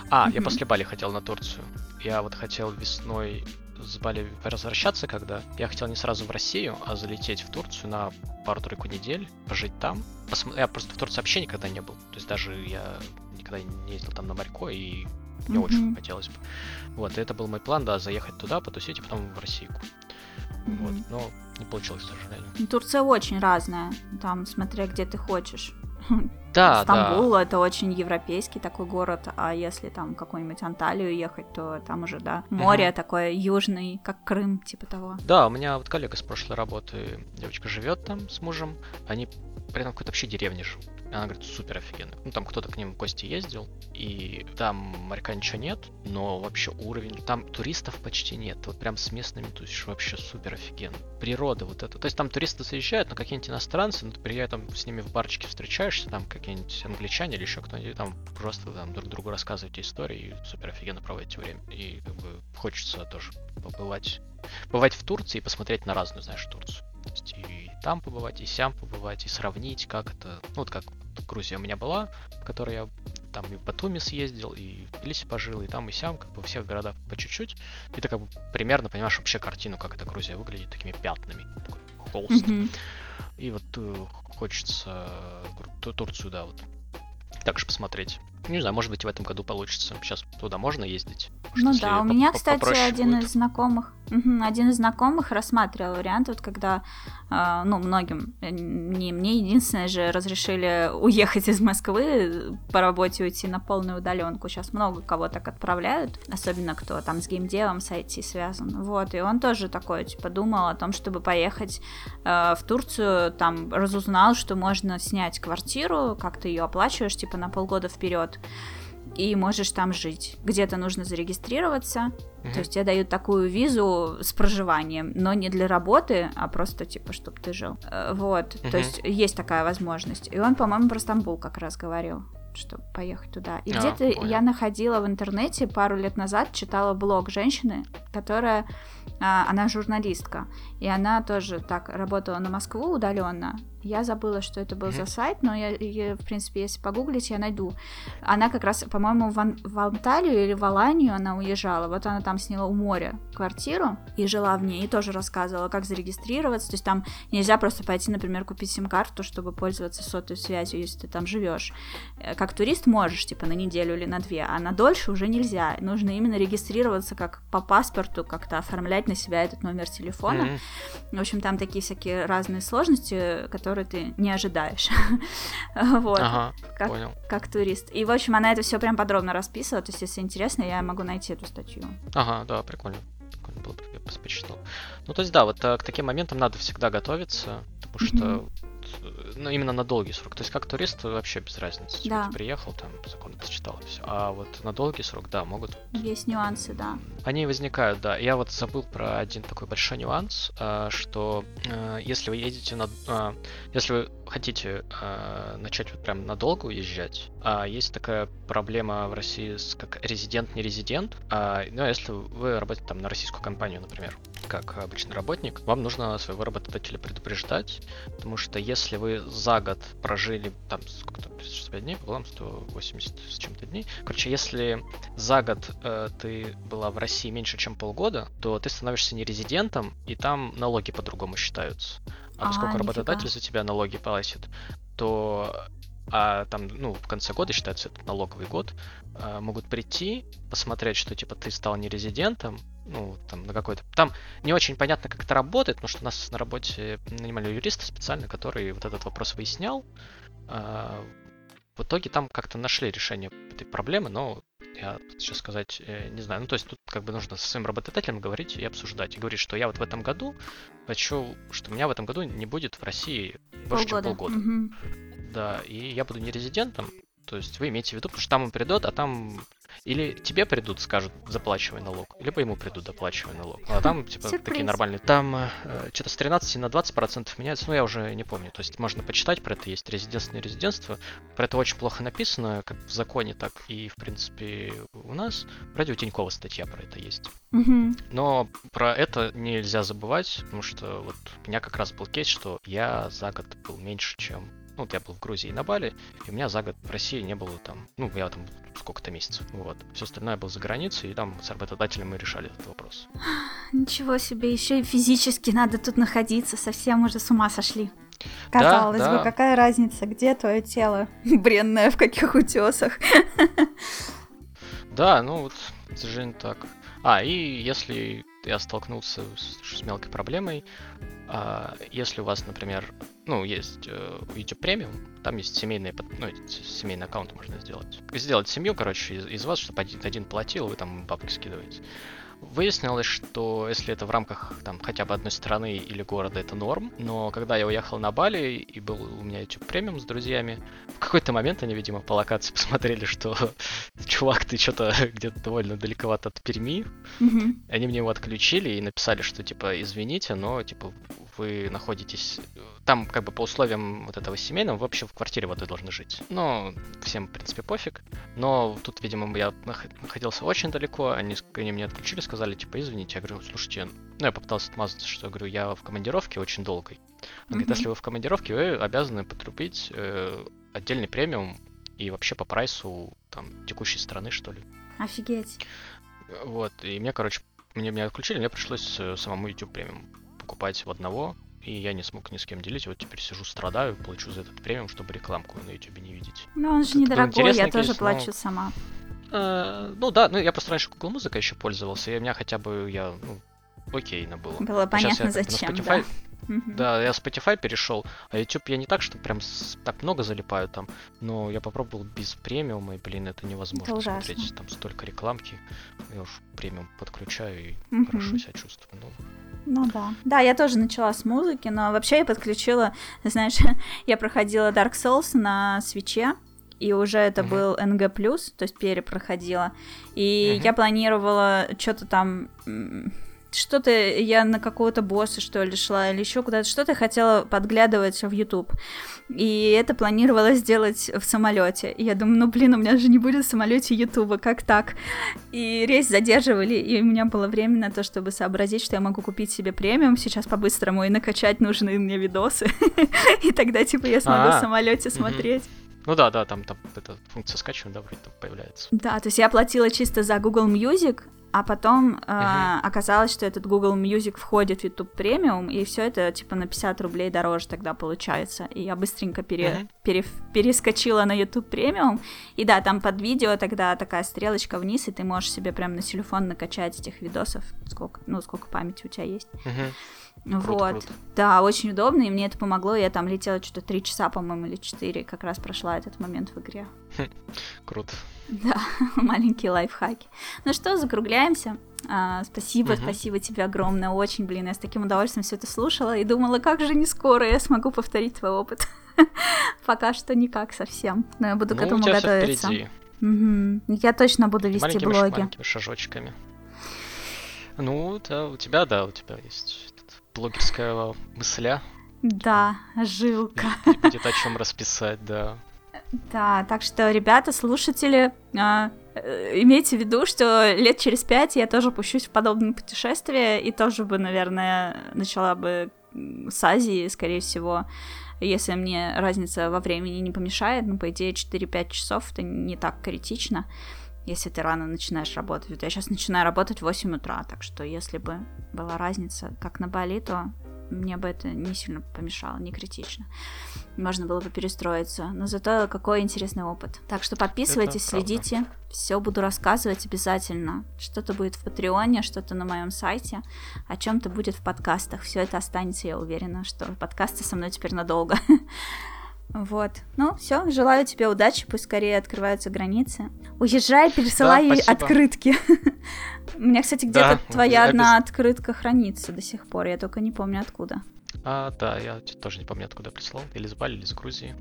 А, mm-hmm. я после Бали хотел на Турцию. Я вот хотел весной с Бали возвращаться, когда я хотел не сразу в Россию, а залететь в Турцию на пару-тройку недель, пожить там. Посм... Я просто в Турции вообще никогда не был. То есть даже я никогда не ездил там на морько, и мне mm-hmm. очень хотелось бы. Вот, и это был мой план, да, заехать туда, потусить, и потом в Россию. Mm-hmm. Вот, но не получилось, к сожалению. Турция очень разная, там, смотря где ты хочешь. (laughs) Да, Стамбул да. это очень европейский такой город, а если там какую-нибудь Анталию ехать, то там уже, да, море угу. такое южный, как Крым, типа того. Да, у меня вот коллега с прошлой работы, девочка живет там с мужем, они при этом какой-то вообще деревне живут. Она говорит, супер офигенно. Ну, там кто-то к ним в гости ездил, и там моряка ничего нет, но вообще уровень, там туристов почти нет. Вот прям с местными тусишь вообще супер офигенно. Природа вот это. То есть там туристы заезжают, но какие-нибудь иностранцы, ну, ты приезжаешь там с ними в барчике встречаешься, там какие-нибудь англичане или еще кто-нибудь, там просто там друг другу рассказываете истории и супер офигенно проводите время. И как бы хочется тоже побывать, бывать в Турции и посмотреть на разную, знаешь, Турцию. Есть и там побывать, и сям побывать, и сравнить, как это, ну вот как Грузия у меня была, в которой я там и в Батуми съездил, и в Тбилиси пожил, и там, и сям, как бы всех городах по чуть-чуть. И ты как бы примерно понимаешь вообще картину, как эта Грузия выглядит, такими пятнами, такой холст. Mm-hmm. И вот э, хочется э, Турцию, да, вот также посмотреть. Не знаю, может быть, в этом году получится. Сейчас туда можно ездить. Ну да, у меня, кстати, один будет. из знакомых, один из знакомых рассматривал вариант, вот когда, э, ну, многим, э, не мне единственное же, разрешили уехать из Москвы, по работе уйти на полную удаленку. Сейчас много кого так отправляют, особенно кто там с геймдевом, с IT связан. Вот, и он тоже такой, типа, думал о том, чтобы поехать э, в Турцию, там, разузнал, что можно снять квартиру, как ты ее оплачиваешь, типа, на полгода вперед и можешь там жить. Где-то нужно зарегистрироваться, mm-hmm. то есть тебе дают такую визу с проживанием, но не для работы, а просто типа, чтобы ты жил. Э, вот, mm-hmm. то есть есть такая возможность. И он, по-моему, про Стамбул как раз говорил. чтобы поехать туда. И А, где-то я находила в интернете пару лет назад, читала блог женщины, которая, а, она журналистка, и она тоже так работала на Москву удаленно. Я забыла, что это был за сайт, но я, я, в принципе, если погуглить, я найду. Она как раз, по-моему, в, Ан- в Анталию или в Аланию она уезжала. Вот она там сняла у моря квартиру и жила в ней, и тоже рассказывала, как зарегистрироваться. То есть там нельзя просто пойти, например, купить сим-карту, чтобы пользоваться сотовой связью, если ты там живешь. Э, Как турист можешь, типа, на неделю или на две, а на дольше уже нельзя. Нужно именно регистрироваться как по паспорту, как-то оформлять на себя этот номер телефона. Мгм. В общем, там такие всякие разные сложности, которые ты не ожидаешь. (laughs) Вот, Ага, как, понял. как турист. И, в общем, она это все прям подробно расписывала. То есть, если интересно, я могу найти эту статью. Ага, да, прикольно. Прикольно было бы, я бы почитал. Ну, то есть, да, вот э, к таким моментам надо всегда готовиться, потому что ну, именно на долгий срок. То есть, как турист вообще без разницы. Да. ты приехал, там, закон прочитал и все. А вот на долгий срок, да, могут Есть нюансы, да. Они возникают, да. Я вот забыл про один такой большой нюанс, а, что а, если вы едете на... а, Если вы хотите начать вот прям надолго уезжать, а, есть такая проблема в России с как резидент-не-резидент. А, Ну, если вы работаете там на российскую компанию, например, как обычный работник, вам нужно своего работодателя предупреждать, потому что если вы за год прожили там сколько-то, 365 дней, по-моему, 180 с чем-то дней. Короче, если за год э, ты была в России меньше, чем полгода, то ты становишься не резидентом, и там налоги по-другому считаются. А А, поскольку работодатель за тебя налоги платит, то а там, ну, в конце года считается этот налоговый год, а, могут прийти, посмотреть, что типа ты стал не резидентом, ну, там, на какой-то... Там не очень понятно, как это работает, потому что у нас на работе нанимали юриста специально, который вот этот вопрос выяснял. А, В итоге там как-то нашли решение этой проблемы, но я сейчас сказать э, не знаю. Ну, то есть тут как бы нужно со своим работодателем говорить и обсуждать. И говорить, что я вот в этом году хочу, что меня в этом году не будет в России больше, чем полгода. Мгм. Да, и я буду не резидентом. То есть вы имеете в виду, потому что там он придет, а там или тебе придут, скажут, заплачивай налог, либо ему придут, доплачивай налог. А там, типа, Сюрприз. такие нормальные. Там э, что-то с 13 на 20 процентов меняется, ну, я уже не помню. То есть можно почитать про это, есть резидентство, не резидентство. Про это очень плохо написано, как в законе, так и, в принципе, у нас. Вроде у Тинькова статья про это есть. Мгм. Но про это нельзя забывать, потому что вот у меня как раз был кейс, что я за год был меньше, чем... Ну, вот я был в Грузии и на Бали, и у меня за год в России не было там... Ну, я там сколько-то месяцев, вот. Все остальное был за границей, и там с работодателем мы решали этот вопрос. (gasps) Ничего себе, еще и физически надо тут находиться, совсем уже с ума сошли. Да, Казалось да. бы, какая разница, где твое тело (laughs) бренное, в каких утесах. Да, ну вот, к сожалению, так. А, и если я столкнулся с, с мелкой проблемой, а, если у вас, например, ну, есть э, YouTube премиум, там есть семейные, под- ну, семейный аккаунт можно сделать. Сделать семью, короче, из, из вас, чтобы один, один платил, вы там бабки скидываете. Выяснилось, что если это в рамках там хотя бы одной страны или города, это норм. Но когда я уехал на Бали и был у меня YouTube премиум с друзьями, в какой-то момент они, видимо, по локации (laughs) посмотрели, что (laughs) чувак, ты что-то (laughs) где-то довольно далековато от Перми. Мгм. Они мне его отключили и написали, что типа извините, но типа вы находитесь там как бы по условиям вот этого семейного, вы вообще в квартире вот и должны жить. Но всем, в принципе, пофиг. Но тут, видимо, я нах- находился очень далеко, они, они меня отключили, сказали, типа, извините. Я говорю, слушайте, ну я попытался отмазаться, что я говорю, я в командировке очень долгой. Он говорит, Мгм. если вы в командировке, вы обязаны потрубить э, отдельный премиум и вообще по прайсу там текущей страны, что ли. Офигеть. Вот, и мне, короче, мне меня отключили, мне пришлось э, самому YouTube премиум покупать в одного, и я не смог ни с кем делить, вот теперь сижу, страдаю, плачу за этот премиум, чтобы рекламку на YouTube не видеть. Ну, он же Это недорогой, я интересный тоже кейс, но- плачу сама. Э, ну да, ну я просто раньше Google Музыка еще пользовался, и у меня хотя бы, я, ну, окейно было. Было А понятно, я зачем, да. Spotify Мгм. Да, я Spotify перешел, а YouTube я не так, что прям с- так много залипаю там, но я попробовал без премиума, и, блин, это невозможно Это ужасно. смотреть, там столько рекламки, я уж премиум подключаю и хорошо себя чувствую. Ну, Ну да. Да, я тоже начала с музыки, но вообще я подключила, знаешь, (laughs) я проходила Dark Souls на свече, и уже это Мгм. был NG+, то есть перепроходила. И Мгм. я планировала что-то там что-то я на какого-то босса, что ли, шла, или еще куда-то, что-то хотела подглядывать в YouTube. И это планировала сделать в самолете. И я думаю, ну блин, у меня же не будет в самолете Ютуба, как так? И рейс задерживали, и у меня было время на то, чтобы сообразить, что я могу купить себе премиум сейчас по-быстрому и накачать нужные мне видосы. (laughs) И тогда, типа, я смогу в самолете смотреть. Ну да, да, там, там эта функция скачивания, да, вроде там появляется. Да, то есть я платила чисто за Google Music, а потом uh-huh. э, оказалось, что этот Google Music входит в YouTube Premium, и все это типа на 50 рублей дороже тогда получается. И я быстренько пере, uh-huh. пере, перескочила на YouTube Premium. И да, там под видео тогда такая стрелочка вниз, и ты можешь себе прям на телефон накачать этих видосов, сколько, ну, сколько памяти у тебя есть. Uh-huh. Вот. Круто, круто. Да, очень удобно, и мне это помогло. Я там летела что-то 3 часа, по-моему, или 4, как раз прошла этот момент в игре. Круто. (laughs) Да, маленькие лайфхаки. Ну что, закругляемся. А, спасибо, угу. спасибо тебе огромное. Очень, блин, я с таким удовольствием все это слушала и думала, как же не скоро я смогу повторить твой опыт. (laughs) Пока что никак совсем. Но я буду ну, к этому готовиться. Угу. Я точно буду вести маленькими, блоги. Маленькими шажочками. Ну, да, у тебя, да, у тебя есть блогерская мысля. Да, жилка. Будет о чем расписать, да. Да, так что, ребята, слушатели, а, э, имейте в виду, что лет через пять я тоже пущусь в подобное путешествие и тоже бы, наверное, начала бы с Азии, скорее всего, если мне разница во времени не помешает, ну, по идее, 4-5 часов это не так критично, если ты рано начинаешь работать. Вот я сейчас начинаю работать в 8 утра, так что если бы была разница, как на Бали, то мне бы это не сильно помешало, не критично. Можно было бы перестроиться. Но зато какой интересный опыт. Так что подписывайтесь, это следите. Все буду рассказывать обязательно. Что-то будет в Патреоне, что-то на моем сайте, о чем-то будет в подкастах. Все это останется, я уверена, что подкасты со мной теперь надолго. (laughs) Вот. Ну, все, желаю тебе удачи, пусть скорее открываются границы. Уезжай, пересылай да, открытки. (laughs) У меня, кстати, где-то да, твоя одна открытка хранится до сих пор, я только не помню откуда. А, да, я тоже не помню, откуда прислал. Или с Бали, или с Грузии.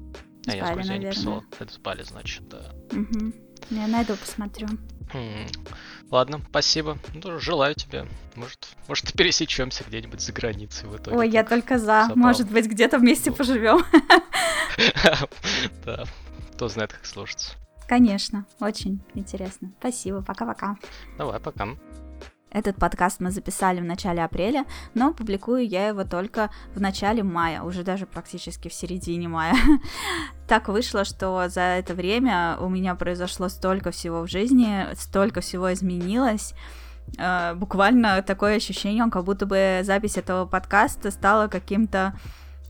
С а, я с Грузии наверное. не прислал. Это с Бали, значит, да. Угу. Я найду, посмотрю. Ладно, спасибо. Ну, желаю тебе. Может, может, пересечемся где-нибудь за границей в итоге. Ой, я только за. Забавно. Может быть, где-то вместе поживем. (laughs) Да, кто знает, как сложится. Конечно, очень интересно. Спасибо, пока-пока. Давай, пока. Этот подкаст мы записали в начале апреля, но публикую я его только в начале мая, уже даже практически в середине мая. (laughs) так вышло, что за это время у меня произошло столько всего в жизни, столько всего изменилось. Э, буквально такое ощущение, как будто бы запись этого подкаста стала каким-то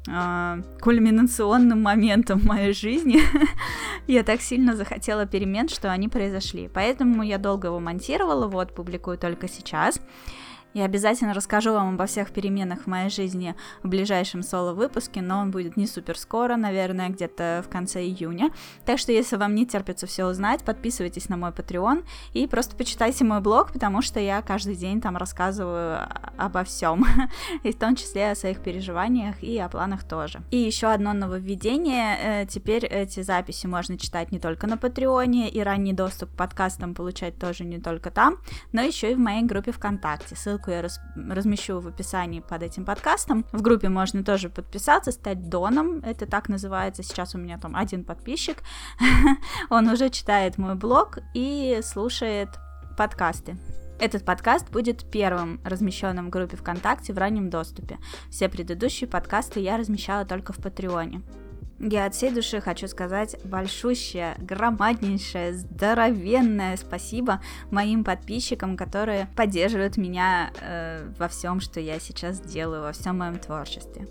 э, кульминационным моментом в моей жизни. (laughs) я так сильно захотела перемен, что они произошли. Поэтому я долго его монтировала, вот, публикую только сейчас. Я обязательно расскажу вам обо всех переменах в моей жизни в ближайшем соло-выпуске, но он будет не супер скоро, наверное, где-то в конце июня. Так что, если вам не терпится все узнать, подписывайтесь на мой Patreon и просто почитайте мой блог, потому что я каждый день там рассказываю обо всем, (laughs) и в том числе о своих переживаниях и о планах тоже. И еще одно нововведение. Э, теперь эти записи можно читать не только на Патреоне, и ранний доступ к подкастам получать тоже не только там, но еще и в моей группе ВКонтакте. Ссылка ссылку я раз, размещу в описании под этим подкастом. В группе можно тоже подписаться, стать доном, это так называется. Сейчас у меня там один подписчик, (laughs) он уже читает мой блог и слушает подкасты. Этот подкаст будет первым размещенным в группе ВКонтакте в раннем доступе. Все предыдущие подкасты я размещала только в Патреоне. Я от всей души хочу сказать большущее, громаднейшее, здоровенное спасибо моим подписчикам, которые поддерживают меня э, во всем, что я сейчас делаю, во всем моем творчестве.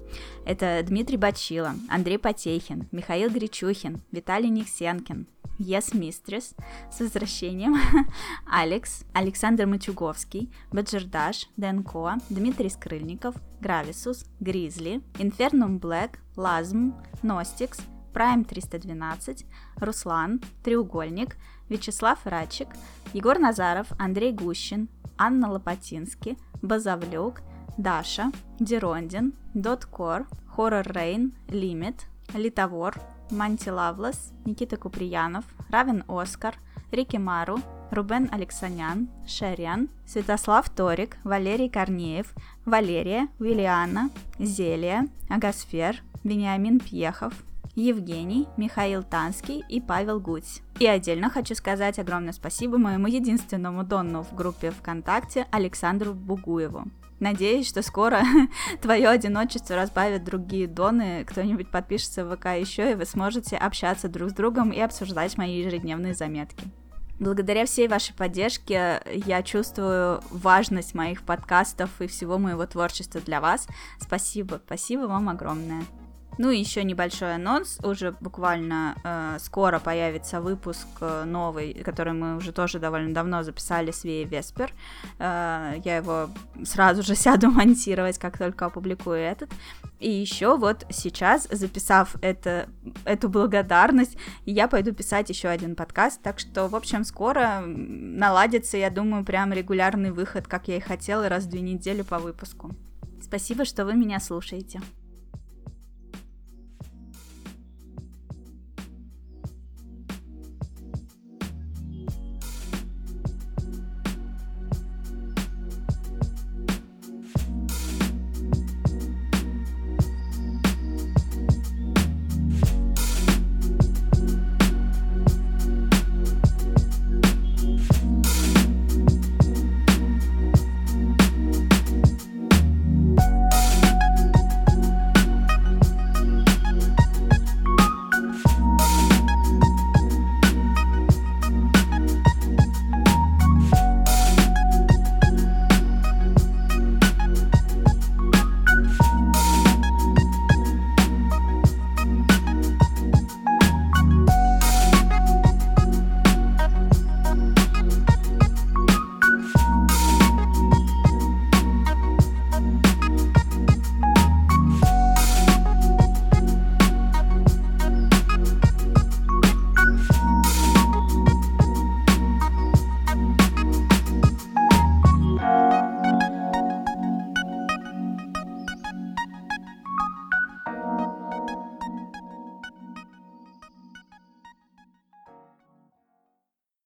Это Дмитрий Бачила, Андрей Потехин, Михаил Гречухин, Виталий Никсенкин, Yes Mistress, с возвращением, (laughs) Алекс, Александр Матюговский, Баджердаш, Денко, Дмитрий Скрыльников, Грависус, Гризли, Инфернум Блэк, Лазм, Ностикс, Прайм 312, Руслан, Треугольник, Вячеслав Рачик, Егор Назаров, Андрей Гущин, Анна Лопатински, Базавлюк, Даша, Дерондин, Доткор, Хоррор Рейн, Лимит, Литовор, Манти Лавлас, Никита Куприянов, Равен Оскар, Рики Мару, Рубен Алексанян, Шерян, Святослав Торик, Валерий Корнеев, Валерия, Виллиана, Зелия, Агасфер, Вениамин Пьехов, Евгений, Михаил Танский и Павел Гуць. И отдельно хочу сказать огромное спасибо моему единственному донну в группе ВКонтакте Александру Бугуеву. Надеюсь, что скоро (laughs) твое одиночество разбавят другие доны, кто-нибудь подпишется в ВК еще, и вы сможете общаться друг с другом и обсуждать мои ежедневные заметки. Благодаря всей вашей поддержке я чувствую важность моих подкастов и всего моего творчества для вас. Спасибо, спасибо вам огромное. Ну и еще небольшой анонс. Уже буквально э, скоро появится выпуск э, новый, который мы уже тоже довольно давно записали с Вией Веспер. Э, я его сразу же (laughs) сяду монтировать, как только опубликую этот. И еще вот сейчас, записав это, эту благодарность, я пойду писать еще один подкаст. Так что, в общем, скоро наладится, я думаю, прям регулярный выход, как я и хотела, раз в две недели по выпуску. Спасибо, что вы меня слушаете.